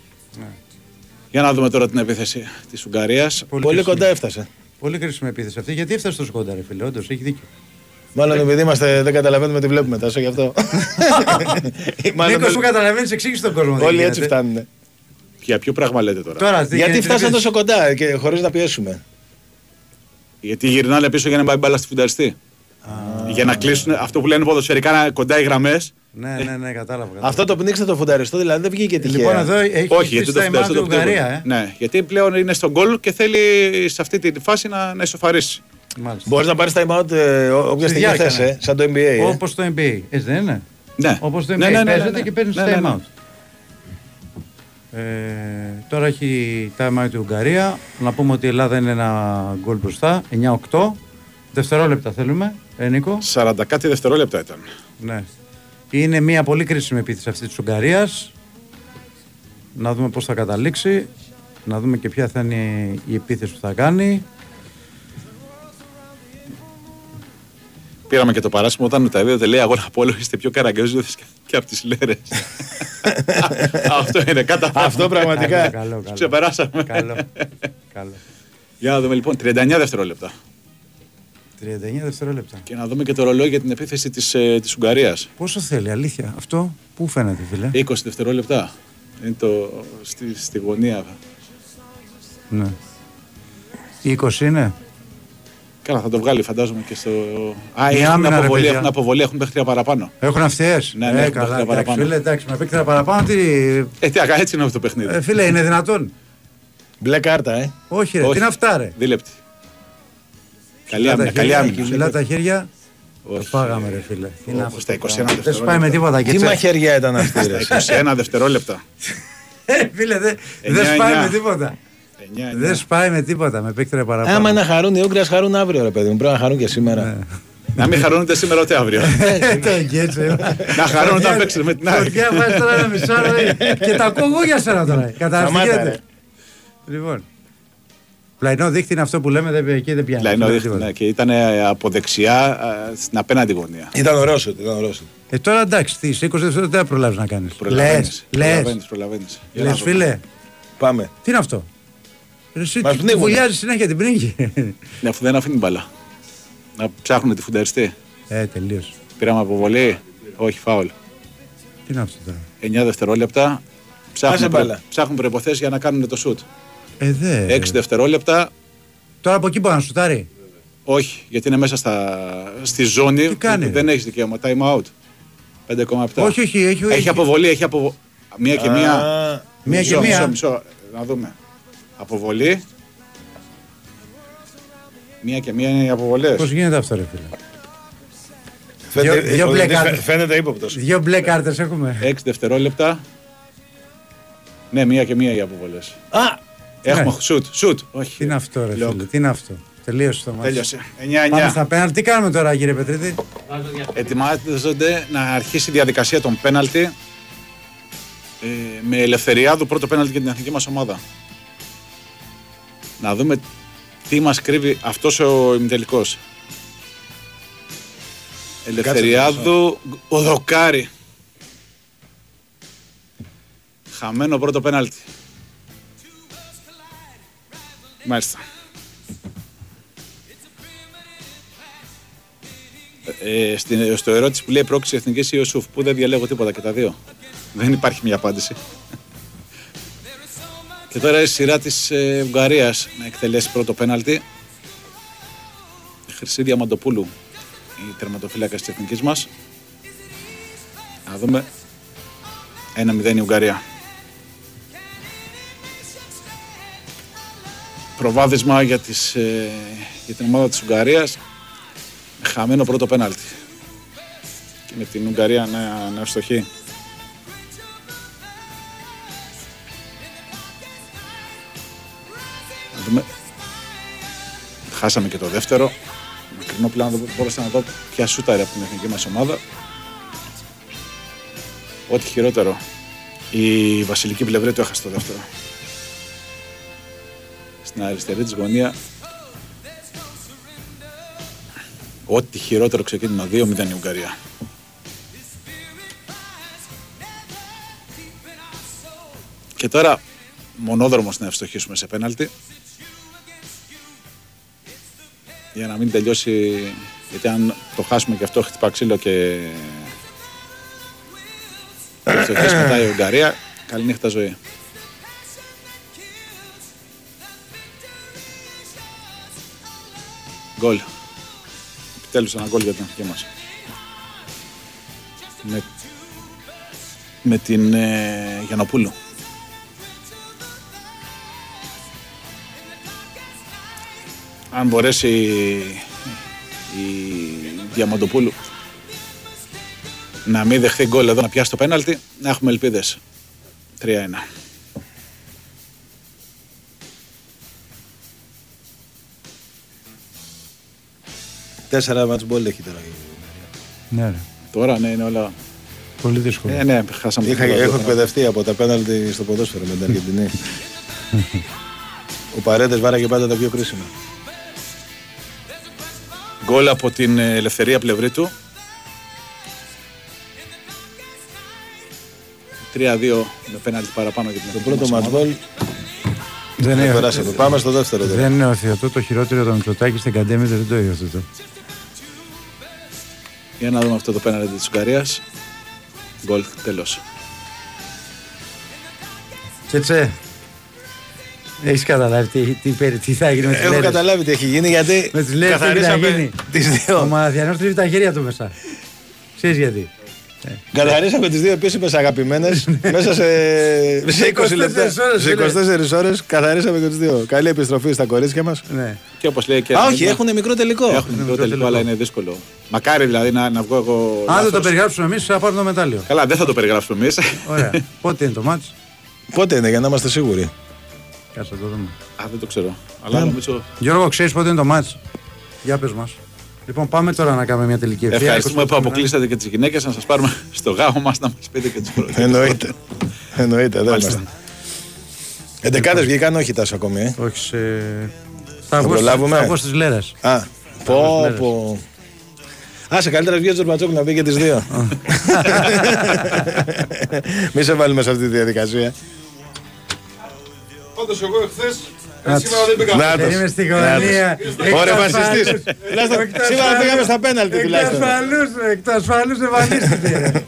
Για να δούμε τώρα την επίθεση της Ουγγαρίας. Πολύ κρίσιμη. κοντά έφτασε. Πολύ κρίσιμη επίθεση αυτή. Γιατί έφτασε τόσο κοντά, ρε φίλε. Όντως, έχει δίκιο. Μάλλον επειδή είμαστε, δεν καταλαβαίνουμε τι βλέπουμε τόσο γι' αυτό. *laughs* Μάλλον Νίκος, σου καταλαβαίνεις, εξήγησε τον κόσμο. δεν Όλοι γίνεται. έτσι φτάνουν. Για ποιο πράγμα λέτε τώρα; Τώρα, τι Γιατί γίνεται, φτάσαν ρε, τόσο κοντά και χωρίς να πιέσουμε. Γιατί γυρνάνε πίσω για να πάει μπάλα στη φουνταριστή. Για να κλείσουν αυτό που λένε ποδοσφαιρικά να- κοντά οι γραμμές. Ναι, ναι, ναι, κατάλαβα. κατάλαβα. Αυτό το πνίξτε το φουνταριστό, δηλαδή δεν βγήκε τυχαία. Λοιπόν, εδώ έχει Όχι, χτίσει γιατί το time out φουνταριστό η το Ουγγαρία, χτύπουν. ε. Ναι, γιατί πλέον είναι στον γκολ και θέλει σε αυτή τη φάση να, να ισοφαρίσει. Μάλιστα. Μπορείς να πάρεις time out ε, ό- όποια Στη στιγμή διάρκεια, θε, ναι. ε, σαν το NBA. Ε. Όπως το NBA. Έτσι δεν είναι; Ναι. Όπως το NBA Ναι, ναι, ναι, ναι, παίζεται ναι. και παίρνει Ναι, ναι, time ναι. out. Ε, τώρα έχει time out η Ουγγαρία. Να πούμε ότι η Ελλάδα είναι ένα γκολ μπροστά. 9-8. Δευτερόλεπτα θέλουμε. Ε, Νίκο; 40 κάτι δευτερόλεπτα ήταν. Ναι. Είναι μια πολύ κρίσιμη επίθεση αυτή της Ουγγαρίας. Να δούμε πώς θα καταλήξει. Να δούμε και ποια θα είναι η επίθεση που θα κάνει. Πήραμε και το παράσημο όταν τα είδατε λέει αγώνα από όλο είστε πιο καραγκιόζιδες και από τις λέρες. *laughs* Αυτό είναι κατά Αυτό πραγματικά. Καλό, *laughs* καλό, καλό. Ξεπεράσαμε. Καλό. καλό. Για να δούμε λοιπόν 39 δευτερόλεπτα. 39 δευτερόλεπτα. Και να δούμε και το ρολόι για την επίθεση της, ε, της Ουγγαρίας. Πόσο θέλει, αλήθεια. Αυτό πού φαίνεται, φίλε; 20 δευτερόλεπτα. Είναι το, στη, στη γωνία. Ναι. 20 είναι; Καλά, θα το βγάλει φαντάζομαι και στο. Α, Η έχουν άμυνα, ρε αποβολή, παιδιά. έχουν αποβολή, έχουν παίχτρια παραπάνω. Έχουν αυτέ. Ναι, ναι, ε, έχουν καλά. παίχτρια Εντάξει, παραπάνω. φίλε, εντάξει, με παίκτρα παραπάνω. Τι... Ε, τι, ακα, έτσι είναι αυτό το παιχνίδι. Ε, φίλε, είναι δυνατόν. Μπλε κάρτα, ε. Όχι, ρε, Όχι. τι είναι αυτά, ρε. Δίλεπτη. Καλή Ψηλά τα άμυνα, καλή χέρια, άμυνα. Ψηλά τα χέρια. Το Όχι. φάγαμε, ρε φίλε. Τι είναι Όπως αυτό. τα 21 Δεν δευτερόλεπτα. σου πάει με τίποτα. Και Τι τσε- μαχαιριά ήταν αυτή, ρε. Στα 21 δευτερόλεπτα. *laughs* Ε, Φίλε, δεν Εννιά, δεν σπάει εννιά. με τίποτα. 9, Δεν σπάει με τίποτα. Με παίκτρα παραπάνω. Άμα να χαρούν οι Ούγγρε, χαρούν αύριο, ρε παιδί μου. Πρέπει να χαρούν και σήμερα. Να μην χαρούν ούτε σήμερα ούτε αύριο. Το έτσι. Να χαρούν όταν παίξουν με την άλλη. Φορτιά βάζεις τώρα ένα μισάρο ε, και τα ακούω εγώ για σένα τώρα. Κατάλαβε τι Σταμάτα, γίνεται. Λοιπόν. Πλαϊνό δίχτυ είναι αυτό που λέμε, δεν, εκεί δεν πιάνει. Λαϊνό Δεν δείχνει, τίποτα. ναι, και ήταν ε, από δεξιά ε, στην απέναντι γωνία. Ήταν ωραίος, ήταν ωραίος. Ε, τώρα εντάξει, τι 20 δευτερόλεπτα δεν προλάβεις να κάνεις. Λε, Προλαβαίνεις, λες. προλαβαίνεις, προλαβαίνεις. Για να Λε, δούμε. φίλε, Πάμε. τι είναι αυτό; Ρε, Εσύ Μας τι πνίγουνε. βουλιάζει συνέχεια την πνίγει. Ναι, αφού δεν αφήνει μπαλά. Να ψάχνουν τη φουνταριστή. ε, τελείως. Πήραμε αποβολή. Όχι, φάουλ. Τι είναι αυτό τώρα. 9 δευτερόλεπτα. Ψάχνουν, Άσε προ... μπάλα. ψάχνουν προποθέσει για να κάνουν το σουτ. Ε, δε. 6 δευτερόλεπτα. Τώρα από εκεί μπορεί να σουτάρει. Όχι, γιατί είναι μέσα στα... στη ζώνη. Τι κάνει, που ρε; δεν έχεις δικαίωμα. Time out. 5,7. Όχι, όχι, έχει. Έχει αποβολή, έχει αποβολή. Μία και μία. Μία Μισό, και μία. Μισό, μισό. Να δούμε. Αποβολή. Μία και μία είναι οι αποβολές. Πώς γίνεται αυτό, ρε φίλε; Φαίνεται, Δυο- δυο ο μπλε Διονύσης κάρτες. φαίνεται ύποπτος. Δύο μπλε κάρτες έχουμε. 6 δευτερόλεπτα. Ναι, μία και μία οι αποβολές. Α! Έχουμε Ναι. σουτ, σουτ. Όχι. Τι είναι αυτό, ρε Λοκ. φίλε, τι είναι αυτό; Τελείωσε το ματς. Τέλειωσε. Πάμε 9-9. στα πέναλ. Τι κάνουμε τώρα, κύριε Πετρίτη; Ετοιμάζονται να αρχίσει η διαδικασία των πέναλτι ε, με ελευθεριάδου πρώτο πέναλτι για την εθνική μας ομάδα. Να δούμε τι μας κρύβει αυτός ο ημιτελικός. Ελευθεριάδου, ο Δοκάρη. Χαμένο πρώτο πέναλτι. Μάλιστα. Ε, στην, στο ερώτηση που λέει πρόκληση εθνικής Ιωσούφ, που δεν διαλέγω τίποτα και τα δύο. Δεν υπάρχει μια απάντηση. Και τώρα η σειρά της ε, Ουγγαρίας να εκτελέσει πρώτο πέναλτι. Η Χρυσή Διαμαντοπούλου, η τερματοφύλακα της εθνική μας. Να δούμε. 1-0 η Ουγγαρία. Προβάδισμα για, τις, ε, για την ομάδα της Ουγγαρίας χαμένο πρώτο πέναλτι. Και με την Ουγγαρία να, να ευστοχεί. Δούμε. Χάσαμε και το δεύτερο. Μακρινό πλάνο δεν μπόρεσα να δω ποια σούταρε από την εθνική μας ομάδα. Ό,τι χειρότερο. Η βασιλική πλευρή του έχασε το δεύτερο. Στην αριστερή της γωνία Ό,τι χειρότερο ξεκίνημα 2-0 η Ουγγαρία. Και τώρα μονόδρομος να ευστοχίσουμε σε πέναλτι. Για να μην τελειώσει, γιατί αν το χάσουμε και αυτό χτυπά ξύλο και ευστοχίσει μετά η Ουγγαρία, καληνύχτα ζωή. Γκολ. Επιτέλους ένα γκολ για την εθνική μας. Με, με την ε, Γιαννοπούλου. Αν μπορέσει η, η Διαμαντοπούλου να μην δεχθεί γκολ εδώ να πιάσει το πέναλτι, να έχουμε ελπίδες. 3-1. Τέσσερα μάτς μπολ έχει τώρα. Ναι, ρε. Τώρα ναι, είναι όλα. Πολύ δύσκολο. Ε, ναι, χάσαμε Είχα, το έχω πρώτο. εκπαιδευτεί από τα πέναλτι στο ποδόσφαιρο με την Αργεντινή. *laughs* Ο Παρέντες βάραγε πάντα τα πιο κρίσιμα. Γκολ από την ε, ελευθερία πλευρή του. 3-2 με πέναλτι παραπάνω για την Το εθνική πρώτο μας μάτς ομάδα. μπολ Δεν δεν είναι. περάσαμε. Πάμε στο δεύτερο τώρα. Δεν είναι οθιωτό το χειρότερο το Μητσοτάκης στην Καντέμι, δεν το υιοθετώ. Για να δούμε αυτό το πέναλτι της Ουγγαρίας. Γκολ, τέλος. Τσετσε. Έχεις καταλάβει τι, τι, περι- τι θα γίνει με τι Έχω λέρες; καταλάβει τι έχει γίνει γιατί Με τις λέρες τι θα γίνει; καθαρίσαμε τις Ο δύο. Μαραθιανός τρίβει τα χέρια του μέσα. Ξέρεις γιατί. Καθαρίσαμε τις δύο επίσημες αγαπημένες μέσα σε, *laughs* σε 20 λεπτά. 24 ώρες, Σε 24 ώρες καθαρίσαμε και τις δύο. Καλή επιστροφή στα κορίτσια μας. Ναι. Και όπως λέει και Α, ένα όχι, μήνυμα, έχουν μικρό τελικό. Έχουν μικρό τελικό, αλλά είναι δύσκολο. Μακάρι δηλαδή να, να βγω εγώ. Αν δεν το λάθος. περιγράψουμε εμείς, θα πάρουμε το μετάλλιο. Καλά, δεν θα το περιγράψουμε εμείς. Ωραία. Πότε είναι το μάτς; Πότε είναι για να είμαστε σίγουροι. Κάτσε να το δούμε. Α, δεν το ξέρω. Αλλά Ναι. νομίζω. Γιώργο, ξέρεις πότε είναι το μάτς. Για πες μας. Λοιπόν, πάμε τώρα να κάνουμε μια τελική ευθεία. Ευχαριστούμε 25 που αποκλείσατε και τις γυναίκες. Να σας πάρουμε στο γάμο μας να μας πείτε και του Εννοείται. Εννοείται, δεν Μάλιστα. είμαστε. Εντεκάδες βγήκαν, όχι τάσο ακόμη. Ε. Όχι σε. Θα προλάβουμε. Θα βγω στις λέρες. Α, πω, λέρες. πω. Άσε καλύτερα βγει ο Τζορμπατσόκ να πει και τις δύο. Μη σε βάλουμε σε αυτή τη διαδικασία. Πάντως εγώ εχθές Να ε, σήμερα δεν πήγα. Νάτος. Είμαι στη Νάτος. γωνία. Ωραία, φασιστής. Σήμερα πήγαμε στα πέναλτι Εκ του τουλάχιστον. ασφαλούς, εκ του ασφαλούς εμφανίστηκε.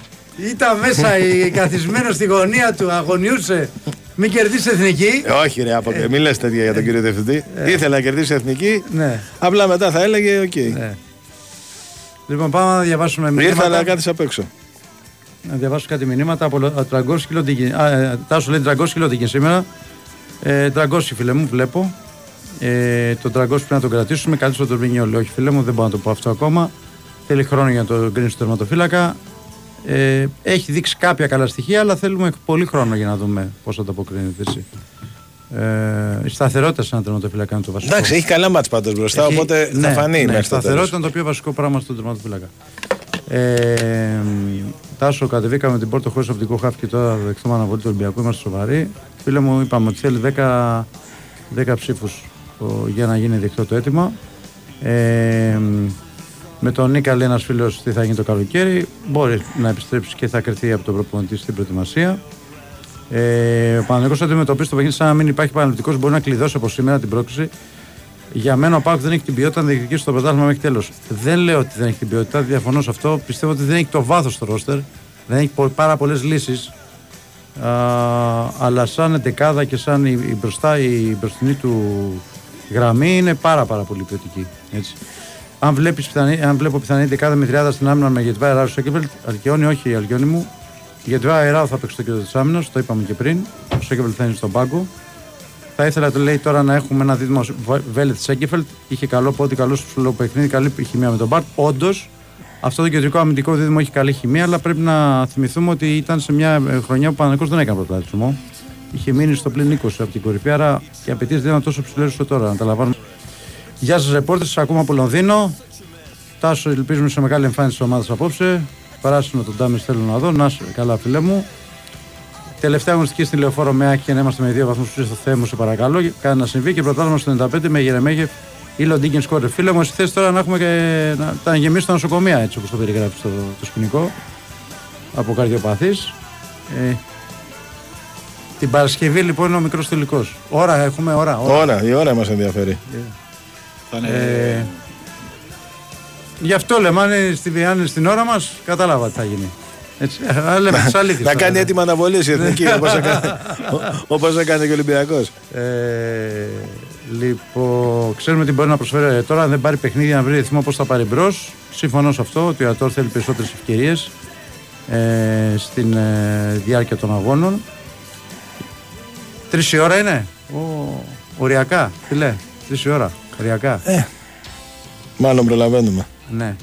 Ήταν μέσα η καθισμένος στη γωνία του, αγωνιούσε. Μην κερδίσεις εθνική. Ε, Όχι, ρε, από... μην λες τέτοια για τον κύριο Διευθυντή. Ήθελα να κερδίσει η εθνική. Ναι. Απλά μετά θα έλεγε: Οκ. Λοιπόν, πάμε να διαβάσουμε Ήρθα, μηνύματα. αλλά κάθισα απ' έξω. Να διαβάσω κάτι μηνύματα από Λο- Τραγκόσι Κιλοντίκη. Α, ε, Τάσο λέει Τραγκόσι Κιλοντίκη σήμερα. Ε, Τραγκόσι, φίλε μου, βλέπω. Ε, τον Τραγκό πρέπει να τον κρατήσουμε. Καλύτερο τον Μπρινιόλ. Όχι, φίλε μου, δεν μπορώ να το πω αυτό ακόμα. Θέλει χρόνο για να το κρίνει στο τερματοφύλακα. Ε, έχει δείξει κάποια καλά στοιχεία, αλλά θέλουμε πολύ χρόνο για να δούμε πώς θα το αποκρίνεται. Έτσι. Ε, η σταθερότητα σε ένα τερματοφύλακα είναι το βασικό. Εντάξει, έχει καλά μάτς πάντως μπροστά, Έχει- οπότε θα ναι, φανεί Ναι, μέχρι το σταθερότητα τέλος. είναι το πιο βασικό πράγμα στον τερματοφύλακα. Ε, Τάσο, κατεβήκαμε την πόρτα χωρίς οπτικό χάφ και τώρα δεχτούμε αναβολή του Ολυμπιακού. Είμαστε σοβαροί. Φίλε μου, είπαμε ότι θέλει 10, 10 ψήφους για να γίνει δεκτό το αίτημα. Ε, με τον Νίκα λέει ένας φίλος τι θα γίνει το καλοκαίρι. Μπορεί να επιστρέψεις και θα κρυθεί από τον προπονητή στην προετοιμασία. Ε, ο Παναγενικό αντιμετωπίζει το παιχνίδι σαν να μην υπάρχει πανεπιστικό. Μπορεί να κλειδώσει από σήμερα την πρόκληση. Για μένα ο Πάουκ δεν έχει την ποιότητα να διεκδικήσει το πρωτάθλημα μέχρι τέλος. Δεν λέω ότι δεν έχει την ποιότητα, διαφωνώ σε αυτό. Πιστεύω ότι δεν έχει το βάθος στο ρόστερ. Δεν έχει πο- πάρα πολλές λύσεις. Αλλά σαν εντεκάδα και σαν η, η μπροστά, η μπροστινή του γραμμή είναι πάρα πάρα πολύ ποιοτική. Έτσι. Αν, βλέπεις πιθανή, αν βλέπω πιθανή δεκάδα με τριάδα στην άμυνα με Γετβά Εράου Σέκεβελτ, Αλκιόνι όχι, Αλκιόνι μου. Γετβά Εράου θα παίξει το κέντρο της άμυνας, το είπαμε και πριν. Ο Σέκεβελτ θα είναι στον πάγκο. Θα ήθελα το λέει τώρα να έχουμε ένα δίδυμο Βέλετ Σέκεφελτ. Είχε καλό πόδι, καλό στο παιχνίδι, καλή χημία με τον Μπαρτ. Όντως, αυτό το κεντρικό αμυντικό δίδυμο έχει καλή χημία, αλλά πρέπει να θυμηθούμε ότι ήταν σε μια ε, χρονιά που ο Παναγενικό δεν έκανε πρωταθλητισμό. Είχε μείνει στο πλήν 20 από την κορυφή, άρα οι απαιτήσει δεν ήταν τόσο ψηλές όσο τώρα. Να τα λαμβάνουμε. Γεια σας, ρεπόρτες, σα ακούμε από Λονδίνο. Τάσο, ελπίζουμε σε μεγάλη εμφάνιση της ομάδας απόψε. Παράσινο τον Τάμι θέλω να δω. Να είσαι καλά, φίλε μου. Τελευταία γνωστική στην λεωφόρο με Άκη και να είμαστε με δύο βαθμούς στο Θεέ μου, σε παρακαλώ. Κάνει να συμβεί και πρωτάθλημα στο 95 με Γερεμέγεφ ή Λοντίγκεν Σκόρε. Φίλε μου, εσύ θες τώρα να έχουμε και να τα γεμίσει τα νοσοκομεία έτσι όπως το περιγράφεις στο το σκηνικό από καρδιοπαθής. Ε, την Παρασκευή λοιπόν είναι ο μικρός τελικός. Ώρα έχουμε, ώρα. Ώρα, η ώρα μας ενδιαφέρει. Θα είναι... Ε, γι' αυτό λέμε, αν είναι, στη, αν είναι στην ώρα μας, κατάλαβα τι θα γίνει. Έτσι, ε, λέμε τις αλήθειες Να τώρα. κάνει έτοιμα αναβολής η εθνική, όπως έκανε- όπως έκανε και ο Ολυμπιακός. Ε, λοιπόν, ξέρουμε τι μπορεί να προσφέρει ε, τώρα. Αν δεν πάρει παιχνίδι να βρει ρυθμό, πώς θα πάρει μπρος. Συμφωνώ σε αυτό ότι ο Ατόρ θέλει περισσότερες ευκαιρίες ε, στην ε, διάρκεια των αγώνων. Τρεις η ώρα είναι; Ο, οριακά, τι λέει. Τρεις η ώρα. Οριακά. Μάλλον προλαβαίνουμε. Ναι.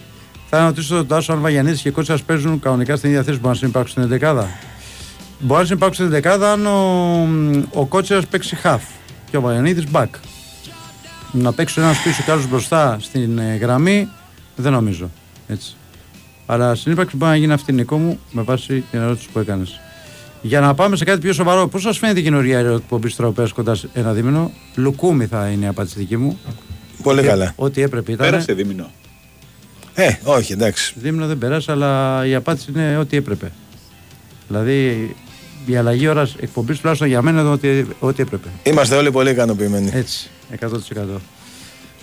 Θα ρωτήσω τον Τάσο αν Βαγιανίδης και Κότσας παίζουν κανονικά στην ίδια θέση. Μπορεί να συμπάρξουν στην 11 Μπορεί να συμπάρξουν στην 11 αν ο, ο Κότσας παίξει half και ο Βαγιανίδης back. Να παίξει ένας πίσω και άλλος μπροστά στην ε, γραμμή δεν νομίζω. Έτσι. Αλλά στην ύπαρξη μπορεί να γίνει αυτή Νικό μου με βάση την ερώτηση που έκανες. Για να πάμε σε κάτι πιο σοβαρό, πώς σας φαίνεται η καινούργια εκπομπή Τροπέα κοντάς σε ένα δίμηνο; Λουκούμι θα είναι η απάντηση δική μου. Πολύ Ό,τι- καλά. Ό,τι έπρεπε ήταν. Πέρασε δίμηνο. Ε, όχι, εντάξει. Δίμηνο δεν πέρασε, αλλά η απάντηση είναι ό,τι έπρεπε. Δηλαδή η αλλαγή ώρας εκπομπής τουλάχιστον για μένα είναι ό,τι, ό,τι έπρεπε. Είμαστε όλοι πολύ ικανοποιημένοι. Έτσι, 100%.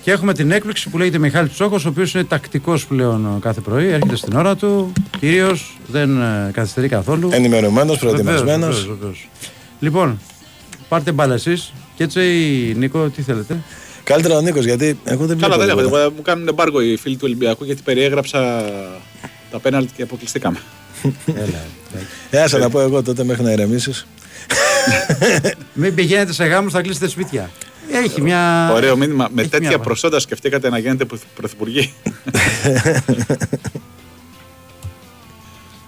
Και έχουμε την έκπληξη που λέγεται Μιχάλη Τσόκο, ο οποίος είναι τακτικός πλέον ε, κάθε πρωί. Έρχεται στην ώρα του, κυρίως δεν ε, καθυστερεί καθόλου. Ενημερωμένος, προετοιμασμένος. Βεβαίως, βεβαίως, βεβαίως. Λοιπόν, πάρτε μπάλα εσείς. Και έτσι, Νίκο, τι θέλετε; Καλύτερα ο Νίκος, γιατί εγώ δεν Καλά, βλέπω. δεν τίποτα. έχω. Μου κάνουν εμπάργκο οι φίλοι του Ολυμπιακού γιατί περιέγραψα τα πέναλτι και αποκλειστήκαμε. *laughs* Ε, άσε να πω εγώ τότε μέχρι να ηρεμήσεις. *laughs* Μην πηγαίνετε σε γάμους, θα κλείσετε σπίτια. Έχει μια. Ωραίο μήνυμα. Με Έχει τέτοια μια- προσόντα σκεφτήκατε να γίνετε πρωθ- πρωθυπουργοί; *laughs*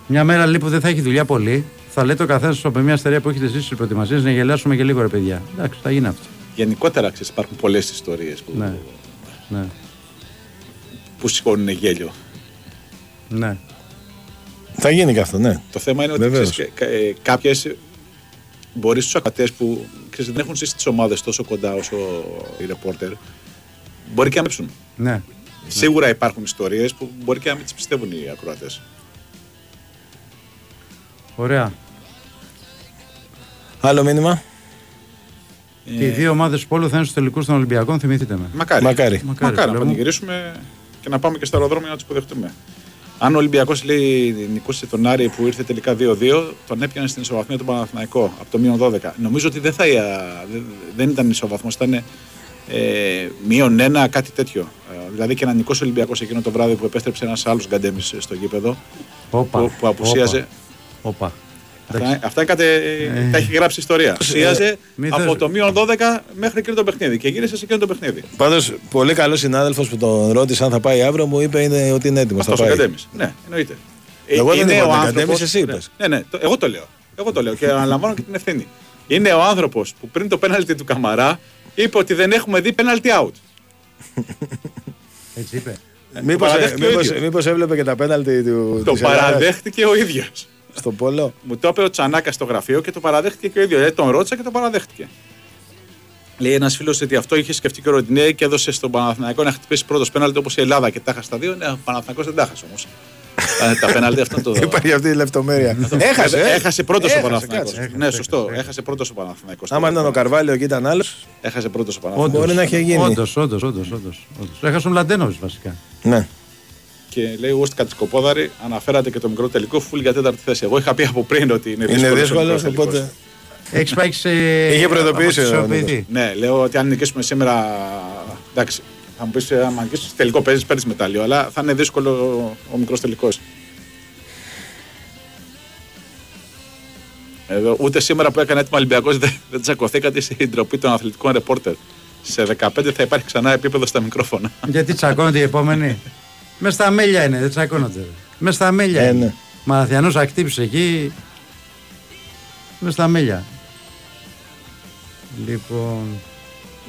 Μια μέρα λέει που δεν θα έχει δουλειά πολύ, θα λέτε ο καθένας από μια στερεία που έχετε εσεί στις προετοιμασίες να γελάσουμε και λίγο ρε παιδιά. Εντάξει, θα γίνει αυτό. Γενικότερα ξέρεις, υπάρχουν πολλές ιστορίες που, Ναι. Ναι. που σηκώνουν γέλιο. Ναι. Θα γίνει και αυτό, ναι. Το θέμα είναι ότι Βεβαίως. κάποιε μπορεί στους ακατές που ξέρεις, δεν έχουν ζήσει τι ομάδες τόσο κοντά όσο οι ρεπόρτερ μπορεί και να μέψουν. Ναι. Σίγουρα υπάρχουν ιστορίες που μπορεί και να μην τις πιστεύουν οι ακροατές. Ωραία. Άλλο μήνυμα; Και οι δύο ομάδες πόλου θα είναι στους τελικούς των Ολυμπιακών, θυμηθείτε με. Μακάρι. Μακάρι. Μακάρι, φίλε να μου. πανηγυρίσουμε και να πάμε και στο αεροδρόμιο να τους υποδεχτούμε. Αν ο Ολυμπιακός λέει νικούσε τον Άρη που ήρθε τελικά 2-2, τον έπιανε στην ισοβαθμία του Παναθηναϊκό από το μείον 12. Νομίζω ότι δεν, θα, δεν- δεν ήταν ισοβαθμός, ήταν ε, μείον ένα, κάτι τέτοιο. Ε, δηλαδή και να νικούσε ο Ολυμπιακός εκείνο το βράδυ που επέστρεψε ένας άλλος γκαντέμις στο γήπεδο Όπα, που, που απουσίαζε. Όπα. Αυτά, αυτά κατε, τα έχει γράψει ιστορία. Σίαζε μη από θες- το μείον 12 μέχρι εκείνο το παιχνίδι και γύρισε σε εκείνο το παιχνίδι. Πάντως, πολύ καλός συνάδελφος που τον ρώτησε αν θα πάει αύριο μου είπε είναι, ότι είναι έτοιμος. Αυτός ο Κατέμις. Ναι, εννοείται. Εγώ δεν Είναι είπα ο τον άνθρωπος- Κατέμις, εσύ ναι, είπες. Ναι, ναι, το- εγώ το λέω. Εγώ το λέω και αναλαμβάνω και την ευθύνη. Είναι ο άνθρωπος που πριν το πέναλτι του Καμαρά είπε ότι δεν έχουμε δει πέναλτι out. Έτσι είπε. Μήπως παραδέχτηκε ο ίδιος. μήπως έβλεπε και τα πέναλτι του. Το της Ελλάδας παραδέχτηκε ο ίδιος. Στο πόλο. Μου το είπε ο Τσανάκα στο γραφείο και το παραδέχτηκε και ο ίδιος. τον ρώτησα και το παραδέχτηκε. Λέει ένας φίλος ότι αυτό είχε σκεφτεί και ο Ροντινέη και έδωσε στον Παναθηναϊκό να χτυπήσει πρώτος πέναλτι όπως η Ελλάδα και τα έχασε τα δύο. Ναι, ο Παναθηναϊκός δεν τα έχασε όμως. *laughs* τα πέναλτι αυτό το. Υπάρχει αυτή η λεπτομέρεια. Έχασε. ε. Έχασε πρώτος ο Έχασε, Παναθηναϊκός. κάτσε. Ναι, σωστό. Έχασε πρώτος ο Παναθηναϊκός. Άμα ήταν ο Καρβάλιο και ήταν άλλος. Έχασε πρώτος ο Όντως. Παναθηναϊκός. Μπορεί να έχει γίνει. Όντως, όντως, όντως. Έχασε ο Μλαντένοβιτ βασικά. Ναι. Και λέει ο Ούστη Κατσικοπόδαρη, αναφέρατε και το μικρό τελικό φουλ για τέταρτη θέση. Εγώ είχα πει από πριν ότι είναι δύσκολος. Είναι δύσκολος, οπότε. Έχεις πάει σε. Είχε προειδοποιήσει ο αποθυσιοποιηθεί. Ναι, λέω ότι αν νικήσουμε σήμερα. Εντάξει, θα μου πεις, αν νικήσεις τελικό παίζεις, παίρνεις μετάλλιο. Αλλά θα είναι δύσκολο ο μικρός τελικός. Εδώ, ούτε σήμερα που έκανε έτοιμο Ολυμπιακός δεν, δεν τσακωθήκατε στην ντροπή των αθλητικών ρεπόρτερ. Σε 15 θα υπάρχει ξανά επίπεδο στα μικρόφωνα. Γιατί τσακώνονται οι επόμενοι; Μες στα μέλια είναι, δεν τσακώνονται. Μες στα μέλια. Ε, είναι. ναι. Μαραθιανό ακτύψε εκεί. Μες στα μέλια. Λοιπόν.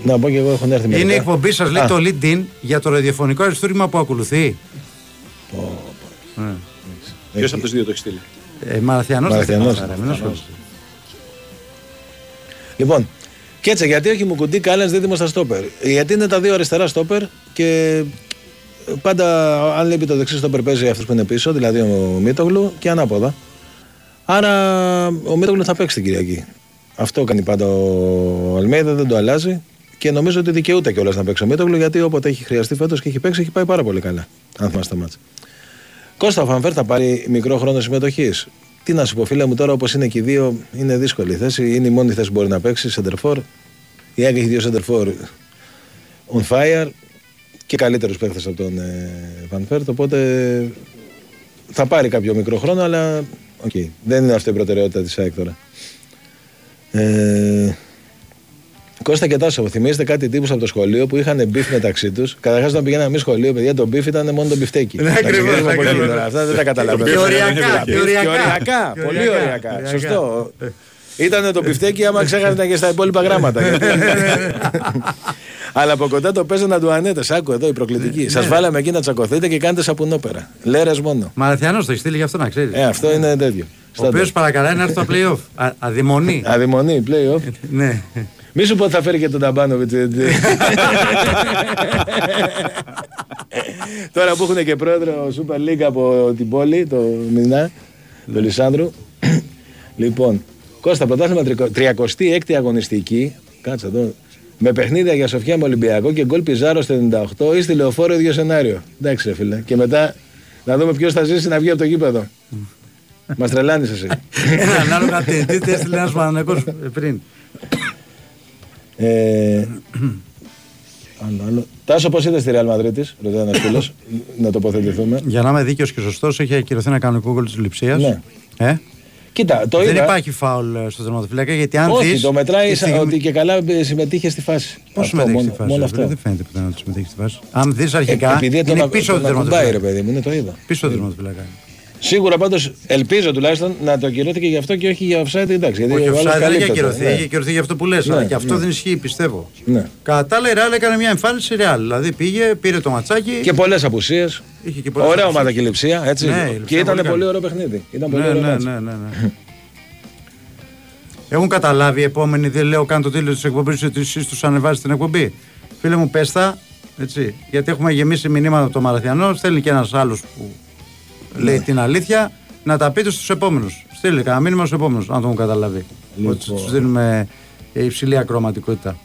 Να πω και εγώ έχουν έρθει Είναι η μερικά. εκπομπή σας, λέει Α, το LinkedIn για το ραδιοφωνικό αριστούργημα που ακολουθεί. Ναι. Ποιος από τους δύο το έχει στείλει; Ε, Μαραθιανός δεν Μαραθιανός. θυμάμαι, μην ασχολείσαι. Λοιπόν, και έτσι γιατί έχει Μουκουντή Κάλεν δίδυμο στα στόπερ. Γιατί είναι τα δύο αριστερά στόπερ και πάντα αν λείπει το δεξί στόπερ παίζει αυτός που είναι πίσω, δηλαδή ο Μίτογλου και ανάποδα. Άρα ο Μίτογλου θα παίξει την Κυριακή. Αυτό κάνει πάντα ο Αλμέιδα, δεν το αλλάζει. Και νομίζω ότι δικαιούται κιόλας να παίξει ο Μίτογλου γιατί όποτε έχει χρειαστεί φέτος και έχει παίξει έχει πάει πάρα πολύ καλά. Αν θυμάστε τα μάτσα. Κώστα ο Φανφέρ θα πάρει μικρό χρόνο συμμετοχής. Τι να σου πω, φίλε μου, τώρα όπως είναι και οι δύο, είναι δύσκολη η θέση. Είναι η μόνη θέση που μπορεί να παίξει, center Η Άγια έχει δύο center for on fire και καλύτερου παίχτε από τον ε, Φανφέρ. Οπότε θα πάρει κάποιο μικρό χρόνο, αλλά οκ. δεν είναι αυτή η προτεραιότητα της ΑΕΚ τώρα. Ε, Κώστα και Τάσο, θυμίζετε κάτι τύπους από το σχολείο που είχαν beef μεταξύ τους; Καταρχάς, όταν πηγαίναμε εμείς σχολείο, παιδιά, το beef ήταν μόνο το μπιφτέκι. Ναι, ακριβώς, ξεκινήσουμε από εκεί ακριβώς. τώρα. Αυτά δεν τα καταλαβαίνω. Και οριακά, και οριακά. οριακά. Και Πολύ οριακά, οριακά. οριακά. Σωστό. Ήταν το μπιφτέκι άμα ξέχασαν και στα υπόλοιπα γράμματα. Γιατί- Αλλά από κοντά το παίζανε του ανέτε. Άκου εδώ η προκλητική. Σας βάλαμε εκεί να τσακωθείτε και κάνετε σαπουνόπερα. Λέρες μόνο. Μαραθιανός το έχεις στείλει γι' αυτό να ξέρεις. Ε, αυτό είναι τέτοιο. Ο οποίος παρακαλάει να έρθει στο playoff. Α- Αδειμονή. Αδειμονή, play-off. Ναι. Μη σου πω ότι θα φέρει και τον Ταμπάνοβιτς. Τώρα που έχουν και πρόεδρο Super League από την πόλη, το Μινά, τον Λισάνδρου. λοιπόν, Κώστα, πρωτάθλημα 36η αγωνιστική. Κάτσε εδώ. Με παιχνίδια για Σοφιά με Ολυμπιακό και γκολ Πιζάρο στο 98 ή στη λεωφόρο ίδιο σενάριο. Εντάξει, ρε φίλε. Και μετά να δούμε ποιος θα ζήσει να βγει από το γήπεδο. Μας τρελάνεις εσύ. *laughs* Ένα ανάλογα τι τι έστειλε ένας Παναναναϊκός πριν. Ε, άλλο, άλλο. Τάσο, πώς είδες στη Real Madrid της, ρωτάει ένας *coughs* φίλος, να τοποθετηθούμε. Για να είμαι δίκαιος και σωστός, έχει ακυρωθεί ένα κανονικό γκολ της Λιψίας. Ναι. Ε; Κοίτα, το Δεν είδα. υπάρχει φάουλ ε, στο τερματοφύλακα γιατί αν Όχι, δεις, το μετράει τη σαν στιγμή- ότι και καλά ε, συμμετείχε στη φάση. Πώς Αυτό, συμμετέχει μόνο- στη φάση. Μόνο ρε φίλε, αυτό. Δεν φαίνεται ποτέ να συμμετέχει στη φάση. Αν δεις αρχικά. Ε, επειδή είναι τον, πίσω τον του ακουμπάει, ρε τερματοφύλακα. παιδί μου, είναι το είδα. Πίσω του τερματοφύλακα. Σίγουρα πάντως ελπίζω τουλάχιστον να το ακυρώθηκε γι' αυτό και όχι για offside. Εντάξει, γιατί Όχι, ο ο άλλος Ψάρι δεν έχει καλύπτεται, ακυρωθεί. ναι. Έχει ακυρωθεί για αυτό που λες. Ναι, Αλλά και αυτό ναι. δεν ισχύει, πιστεύω. Ναι. Κατά τα άλλα, η Ρεάλ έκανε μια εμφάνιση ρεάλ. Δηλαδή πήγε, πήρε το ματσάκι. Και πολλές απουσίες. Είχε και πολλές Ωραία απουσίες. ομάδα και η Λειψία, έτσι. Ναι, η Λειψία και ήταν πολύ πολύ, καλή. ωραίο παιχνίδι. Ήταν πολύ Ναι, ωραίο ναι, μάτς. ναι, ναι, ναι. Έχουν καταλάβει οι επόμενοι, δεν λέω καν το τίτλο της εκπομπής, ότι εσείς τους ανεβάζετε την εκπομπή. Φίλε μου, πες τα, έτσι. Γιατί έχουμε γεμίσει μηνύματα από το Μαραθιανό. Στέλνει και ένας άλλος που λέει την αλήθεια. Να τα πείτε στους επόμενους. Στείλει κανένα μήνυμα στους επόμενους, αν το έχουν καταλάβει. Λοιπόν. Ότι τους δίνουμε υψηλή ακροματικότητα.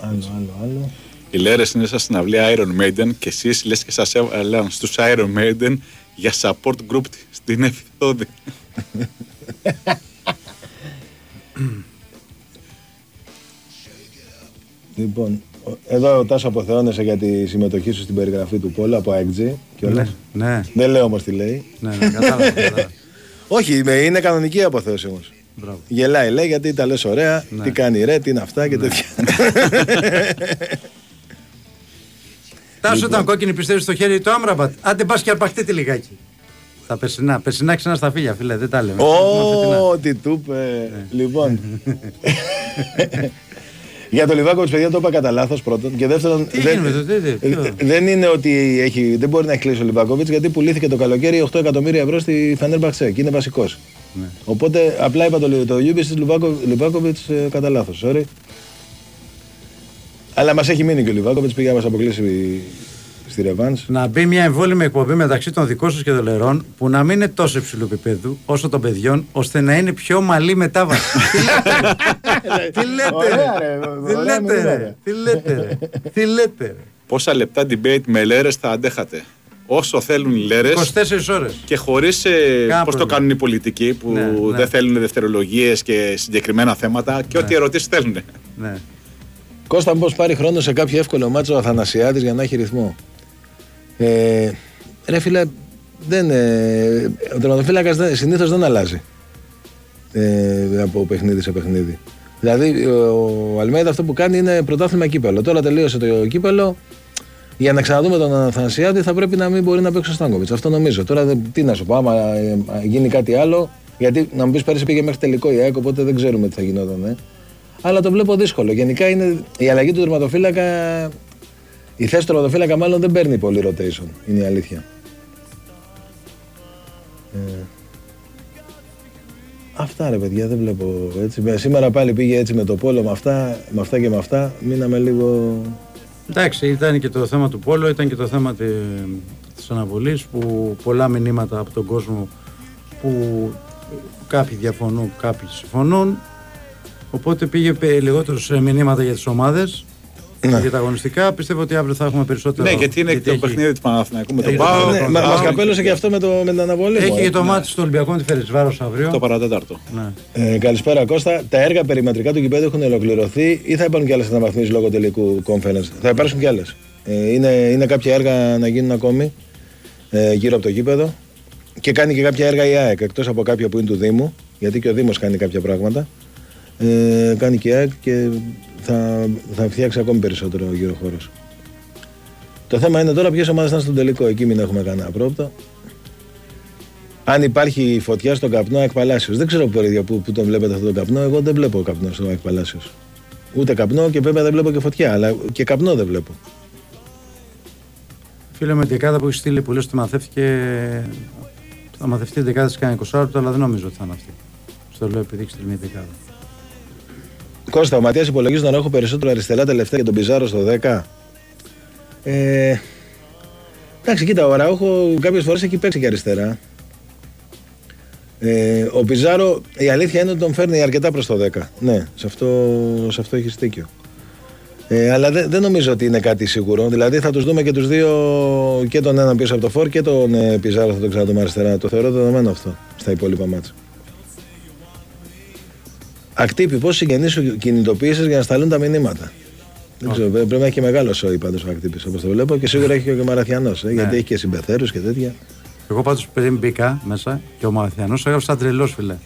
Άλλο, άλλο, άλλο. Οι Λέρες είναι σαν στην αυλή Iron Maiden και εσείς λες και σας έβαλαν στους Iron Maiden για support group στην Ευθόδη. Λοιπόν, ο- εδώ ο Τάσος αποθεώνεσαι για τη συμμετοχή σου στην περιγραφή του Πόλου από AXG. Ναι, ναι. Δεν λέω όμως τι λέει. Ναι, ναι, κατάλαβα, *laughs* κατάλαβα. Όχι, με- είναι κανονική η αποθέωση όμως. Μπράβο. Γελάει, λέει γιατί τα λες ωραία, Ναι. τι κάνει ρε, τι είναι αυτά και τέτοια. *laughs* Τάσο Λοιπόν. ήταν κόκκινη, πιστεύεις στο χέρι του Άμραμπατ. Άντε πας και αρπαχτείτε λιγάκι. Τα περσινά. Περσινά ξανά στα φίλια, φίλε, δεν τα λέμε. Ω, τι του είπε. Λοιπόν. *laughs* Για το Λιβάκοβιτ, παιδιά, το είπα κατά λάθος πρώτον. Και δεύτερον, Τι δεν, γίνεται, τι- τι- ποιο; δεν είναι ότι έχει, δεν μπορεί να έχει κλείσει ο Λιβάκοβιτς γιατί πουλήθηκε το καλοκαίρι 8 εκατομμύρια ευρώ στη Φενέρμπαξε και είναι βασικός. Ναι. Οπότε απλά είπα το, το Ιούμπι της Λιβάκοβιτς ε, κατά λάθος. Sorry. Αλλά μας έχει μείνει και ο Λιβάκοβιτς, πήγε να μας αποκλείσει στη Ρεβάν. Να μπει μια εμβόλυμη εκπομπή μεταξύ των δικών σας και των λερών που να μην είναι τόσο υψηλού επίπεδου όσο των παιδιών, ώστε να είναι πιο ομαλή μετάβαση. *laughs* Τι λέτε, Ωραία, ρε. ρε, Τι ωραία λέτε, μηνύματα. ρε. Τι λέτε, ρε. Τι λέτε, ρε. Πόσα λεπτά debate με λέρες θα αντέχατε; Όσο θέλουν οι λέρες 24 ώρες. και χωρίς ε, Κάνα πώς το πρόβλημα. κάνουν οι πολιτικοί που Ναι, ναι. δεν θέλουν δευτερολογίες και συγκεκριμένα θέματα και ό,τι ερωτήσεις θέλουν. Ναι. Κώστα, μήπως πάρει χρόνο σε κάποιο εύκολο μάτσο ο Αθανασιάδης για να έχει ρυθμό; Ε, ρε φίλε, δεν, ε, ο τερματοφύλακας δεν, συνήθως δεν αλλάζει ε, από παιχνίδι σε παιχνίδι. Δηλαδή ο Αλμέιδα αυτό που κάνει είναι πρωτάθλημα κύπελο. Τώρα τελείωσε το κύπελο. Για να ξαναδούμε τον Αθανασιάδη θα πρέπει να μην μπορεί να παίξει ο Στάνκοβιτς. Αυτό νομίζω. Τώρα δεν, τι να σου πω, άμα ε, γίνει κάτι άλλο. Γιατί να μου πεις πέρυσι πήγε μέχρι τελικό η ΑΕΚ, οπότε δεν ξέρουμε τι θα γινόταν. Ε. Αλλά το βλέπω δύσκολο. Γενικά είναι η αλλαγή του τερματοφύλακα. Η θέση του τερματοφύλακα μάλλον δεν παίρνει πολύ rotation. Είναι η αλήθεια. Ε, αυτά ρε παιδιά, δεν βλέπω έτσι. Με- Σήμερα πάλι πήγε έτσι με το πόλο, με αυτά, με αυτά και με αυτά. Μείναμε λίγο. Εντάξει, ήταν και το θέμα του Πόλο, ήταν και το θέμα τη, της αναβολής που πολλά μηνύματα από τον κόσμο που κάποιοι διαφωνούν, κάποιοι συμφωνούν. Οπότε πήγε πε- λιγότερος σε μηνύματα για τις ομάδες Ναι. για τα αγωνιστικά. Πιστεύω ότι αύριο θα έχουμε περισσότερο. Ναι, γιατί είναι και το έχει- παιχνίδι του Παναθηναϊκού με τον έχει- Πάο. Ναι, μα μας καπέλωσε και αυτό με, το, με την αναβολή. Έχει μωρέ. και το μάτι στο Ολυμπιακό με τη Φερετσβάρος αύριο. Το παρατέταρτο. Ναι. Ε, καλησπέρα Κώστα. Τα έργα περιμετρικά του γηπέδου έχουν ολοκληρωθεί ή θα υπάρχουν κι άλλες αναβαθμίσεις λόγω τελικού conference; Θα υπάρξουν κι άλλες. Ε, είναι, είναι κάποια έργα να γίνουν ακόμη ε, γύρω από το γήπεδο και κάνει και κάποια έργα η ΑΕΚ εκτός από κάποια που είναι του Δήμου, γιατί και ο Δήμος κάνει κάποια πράγματα. Ε, κάνει και η ΑΕΚ και θα, θα φτιάξει ακόμη περισσότερο ο γύρω χώρο. Το θέμα είναι τώρα ποιες ομάδες θα είναι στον τελικό. Εκεί μην έχουμε κανένα πρόοπτο. Αν υπάρχει φωτιά στον καπνό ΑΕΚ Παλάσιος. Δεν ξέρω παιδιά που, που τον βλέπετε αυτόν τον καπνό. Εγώ δεν βλέπω καπνό στο ΑΕΚ Παλάσιος. Ούτε καπνό και βέβαια δεν βλέπω και φωτιά. Αλλά και καπνό δεν βλέπω. Φίλε με δεκάδα που έχει στείλει που λες ότι μαθεύτηκε. Θα μαθευτεί η δεκάδα της κανένα 20 λεπτό, αλλά δεν νομίζω ότι θα είναι αυτή. Στο λέω επειδή έχει στείλει μια δεκάδα. Κώστα, ο Ματίας υπολογίζει να έχω περισσότερο αριστερά τελευταία και τον Πιζάρο στο 10. Ε, εντάξει, κοίτα, ο Ραούχο κάποιες φορές έχει παίξει και αριστερά. Ε, ο Πιζάρο, η αλήθεια είναι ότι τον φέρνει αρκετά προς το 10. Ναι, σε αυτό, σε αυτό έχεις δίκιο. Ε, αλλά δεν, δεν νομίζω ότι είναι κάτι σίγουρο. Δηλαδή θα τους δούμε και τους δύο, και τον έναν πίσω από το φόρ και τον ε, Πιζάρο θα τον ξαναδούμε αριστερά. Το θεωρώ δεδομένο αυτό στα υπόλοιπα μάτια. Ακτύπη, πώ συγγενείς σου κινητοποίησε για να σταλούν τα μηνύματα. Δεν ξέρω, πρέπει να έχει και μεγάλο σόι πάντως ο Ακτύπη όπως το βλέπω και σίγουρα έχει και ο Μαραθιανός. Ε, Γιατί έχει και συμπεθέρους και τέτοια. Εγώ πάντως πριν μπήκα μέσα και ο Μαραθιανός έγραψε σαν τρελός, φίλε.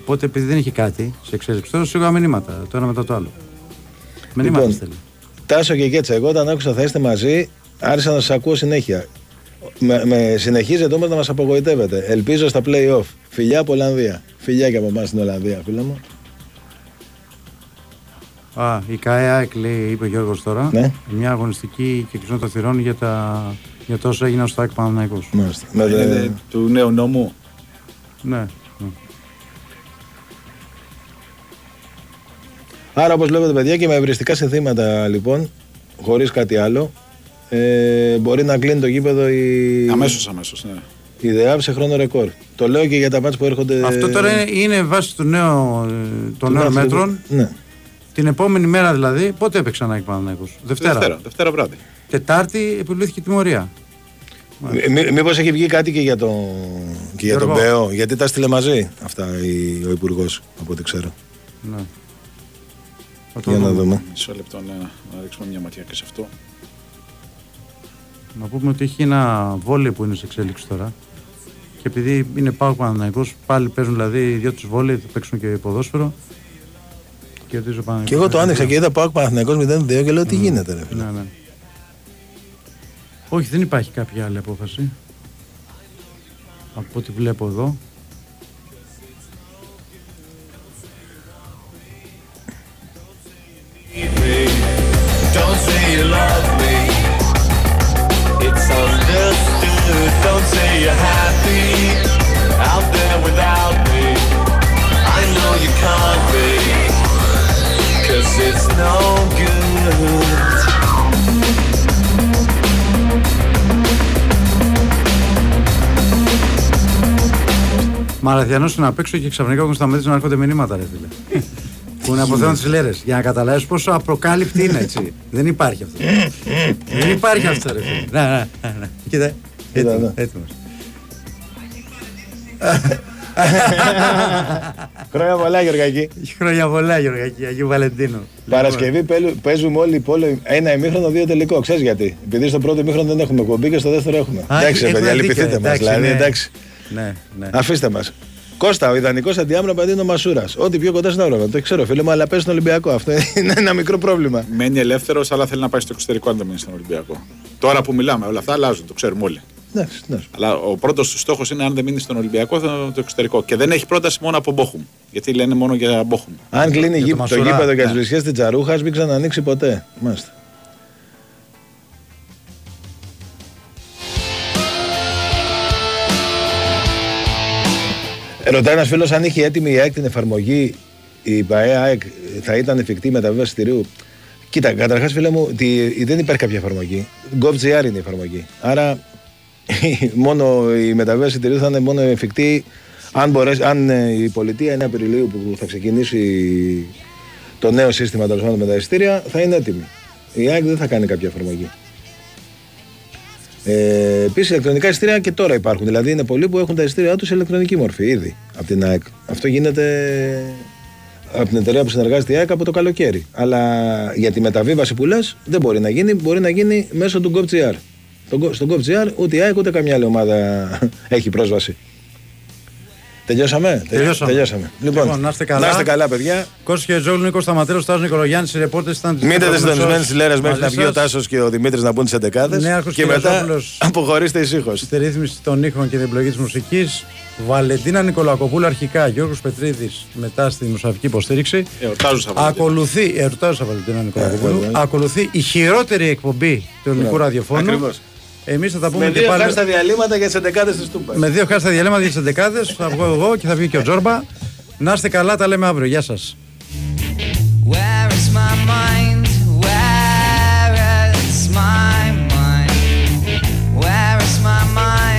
Οπότε επειδή δεν είχε κάτι σε εξέλιξη, τώρα σίγουρα μηνύματα το ένα μετά το άλλο. Μηνύματα Λοιπόν, στέλνει. Τάσο και Κέτσα, εγώ όταν άκουσα θα είστε μαζί, άρχισα να σας ακούω συνέχεια. Με, με συνεχίζετε όμω να μας απογοητεύετε. Ελπίζω στα play-off. Φιλιά από Ολλανδία. Φιλιά και από εμάς στην Ολλανδία, φίλε μου. Α, η ΚΑΕΑΚ λέει, είπε ο Γιώργος τώρα, Ναι. μια αγωνιστική και κλεισμό των θυρών για, τα, για το όσο έγιναν στο ΑΕΚ Παναναϊκός. Μάλιστα. Με, Είναι του νέου νόμου. Ναι. ναι. Άρα, όπως βλέπετε, παιδιά, και με ευριστικά συνθήματα λοιπόν, χωρίς κάτι άλλο, ε, μπορεί να κλείνει το γήπεδο η, Αμέσως, αμέσως, ναι. η ΔΕΑΒ σε χρόνο ρεκόρ. Το λέω και για τα μάτια που έρχονται. Αυτό τώρα είναι, είναι βάση του νέου, ε, των του νέων δεύτερου- μέτρων. Ναι. Την επόμενη μέρα δηλαδή, πότε έπαιξε ένα ΑΕΚ Παναναϊκός. Δευτέρα. Δευτέρα, Δευτέρα βράδυ. Τετάρτη επιβλήθηκε τιμωρία. Μή, Μήπως έχει βγει κάτι και για, το, και για τον Γιώργο. ΠΕΟ, γιατί τα στείλε μαζί αυτά η, ο Υπουργός, από ό,τι ξέρω. Ναι. Θα το Για να δούμε. δούμε. Μισό λεπτό ναι, να ρίξουμε μια ματιά και σε αυτό. Να πούμε ότι έχει ένα βόλεϊ που είναι σε εξέλιξη τώρα. Και επειδή είναι πάω Παναθηναϊκός, πάλι παίζουν δηλαδή οι δυο τους βόλοι, θα παίξουν και ποδόσφαιρο. Κερδίζω Παναθηναϊκός. Και εγώ το άνοιξα και είδα πάω Παναθηναϊκός 0-2 και λέω τι γίνεται ρε φίλε. Ναι, ναι. Όχι, δεν υπάρχει κάποια άλλη απόφαση. Από ό,τι βλέπω εδώ. Μαραθιανό είναι απ' έξω και ξαφνικά έχουν σταματήσει να έρχονται μηνύματα, ρε φίλε. που είναι από θέμα τι λέρες. Για να καταλάβεις πόσο απροκάλυπτη είναι έτσι. δεν υπάρχει αυτό. δεν υπάρχει αυτό, ρε φίλε. Να, να, να, να. Κοίτα. Έτοιμος, έτοιμος. Χρόνια πολλά Γεωργακή. Χρόνια πολλά, Γιώργακη, Αγίου Βαλεντίνου. Παρασκευή πέλου- παίζουμε όλοι πόλο, ένα ημίχρονο, δύο τελικό. Ξέρεις γιατί; Επειδή στο πρώτο ημίχρονο δεν έχουμε κομπή και στο δεύτερο έχουμε. Α, εντάξει, έχετε παιδιά, δίκιο, λυπηθείτε μας. εντάξει, Δηλαδή, ναι. εντάξει. Ναι, ναι. Αφήστε μας. Κώστα, ο ιδανικός αντιάμυνα απαντή είναι ο Μασούρας. Ό,τι πιο κοντά στην Ευρώπη. Το ξέρω, φίλε μου, αλλά παίζει στον Ολυμπιακό. Αυτό είναι ένα μικρό πρόβλημα. Μένει ελεύθερος, αλλά θέλει να πάει στο εξωτερικό αν δεν μείνει στον Ολυμπιακό. Τώρα που μιλάμε, όλα αυτά αλλάζουν, το ξέρουμε όλοι. Εντάξει, εντάξει. Αλλά ο πρώτος του στόχος είναι αν δεν μείνει στον Ολυμπιακό, θα το εξωτερικό. Και δεν έχει πρόταση μόνο από Μπόχουμ. Γιατί λένε μόνο για Μπόχουμ. Αν κλείνει Για γη- το το, Μασουρά, γήπεδο για ναι. τι βρισιέ τη Τζαρούχας, μην ξανανοίξει ποτέ. Μάλιστα. Ρωτάει ένας φίλος αν είχε έτοιμη η ΑΕΚ την εφαρμογή, η ΠαΕ ΑΕΚ θα ήταν εφικτή η μεταβίβαση εισιτηρίου. Κοίτα, καταρχάς, φίλε μου, τη- δεν υπάρχει κάποια εφαρμογή. GovGR είναι η εφαρμογή. Άρα, *laughs* μόνο η μεταβίβαση εισιτηρίου θα είναι μόνο εφικτή αν, μπορέσει, αν ε, η πολιτεία 9 Απριλίου που θα ξεκινήσει το νέο σύστημα τέλος πάντων με τα εισιτήρια θα είναι έτοιμη. Η ΑΕΚ δεν θα κάνει κάποια εφαρμογή. Ε, Επίσης, ηλεκτρονικά εισιτήρια και τώρα υπάρχουν. Δηλαδή, είναι πολλοί που έχουν τα εισιτήριά τους σε ηλεκτρονική μορφή ήδη από την ΑΕΚ. Αυτό γίνεται από την εταιρεία που συνεργάζεται η ΑΕΚ από το καλοκαίρι. Αλλά για τη μεταβίβαση που λες, δεν μπορεί να γίνει. Μπορεί να γίνει μέσω του GovGR. Στο Go- Στο GovGR ούτε η ΑΕΚ ούτε καμιά άλλη ομάδα *laughs* έχει πρόσβαση. Τελειώσαμε; Τελειώσαμε. Τελειώσαμε. Λοιπόν, να είστε καλά. Να είστε καλά, παιδιά. Κώστα και Ζόγλου, Νίκος Σταματέρο, Τάσο Νικολογιάννης, οι ρεπόρτες ήταν τις Μείνετε επόμενες συντονισμένοι ώρες στι λέρε μέχρι μαζί να βγει ο σας. Τάσος και ο Δημήτρης να μπουν τις 11 Νέαρχος και μετά Κυριαζόπουλος. αποχωρήστε ησύχως. Στη ρύθμιση των ήχων και την επιλογή της μουσικής. Βαλεντίνα Νικολακοπούλου αρχικά, Γιώργος Πετρίδης μετά στη μουσική υποστήριξη. Εορτάζουσα Ακολουθεί, εορτάζουσα Βαλεντίνα Νικολακοπούλου. Ε, Ακολουθεί η χειρότερη εκπομπή του ελληνικού Μπράβο. ραδιοφώνου. Εμείς θα τα πούμε με δύο χάρη στα διαλύματα για τις 11 της Τούμπας. Με δύο χάρη στα διαλύματα για τις 11 θα βγω εγώ και θα βγει και ο Τζόρμπα. Να είστε καλά, τα λέμε αύριο. Γεια σας. Where is my mind? Where is my mind? Where is my mind?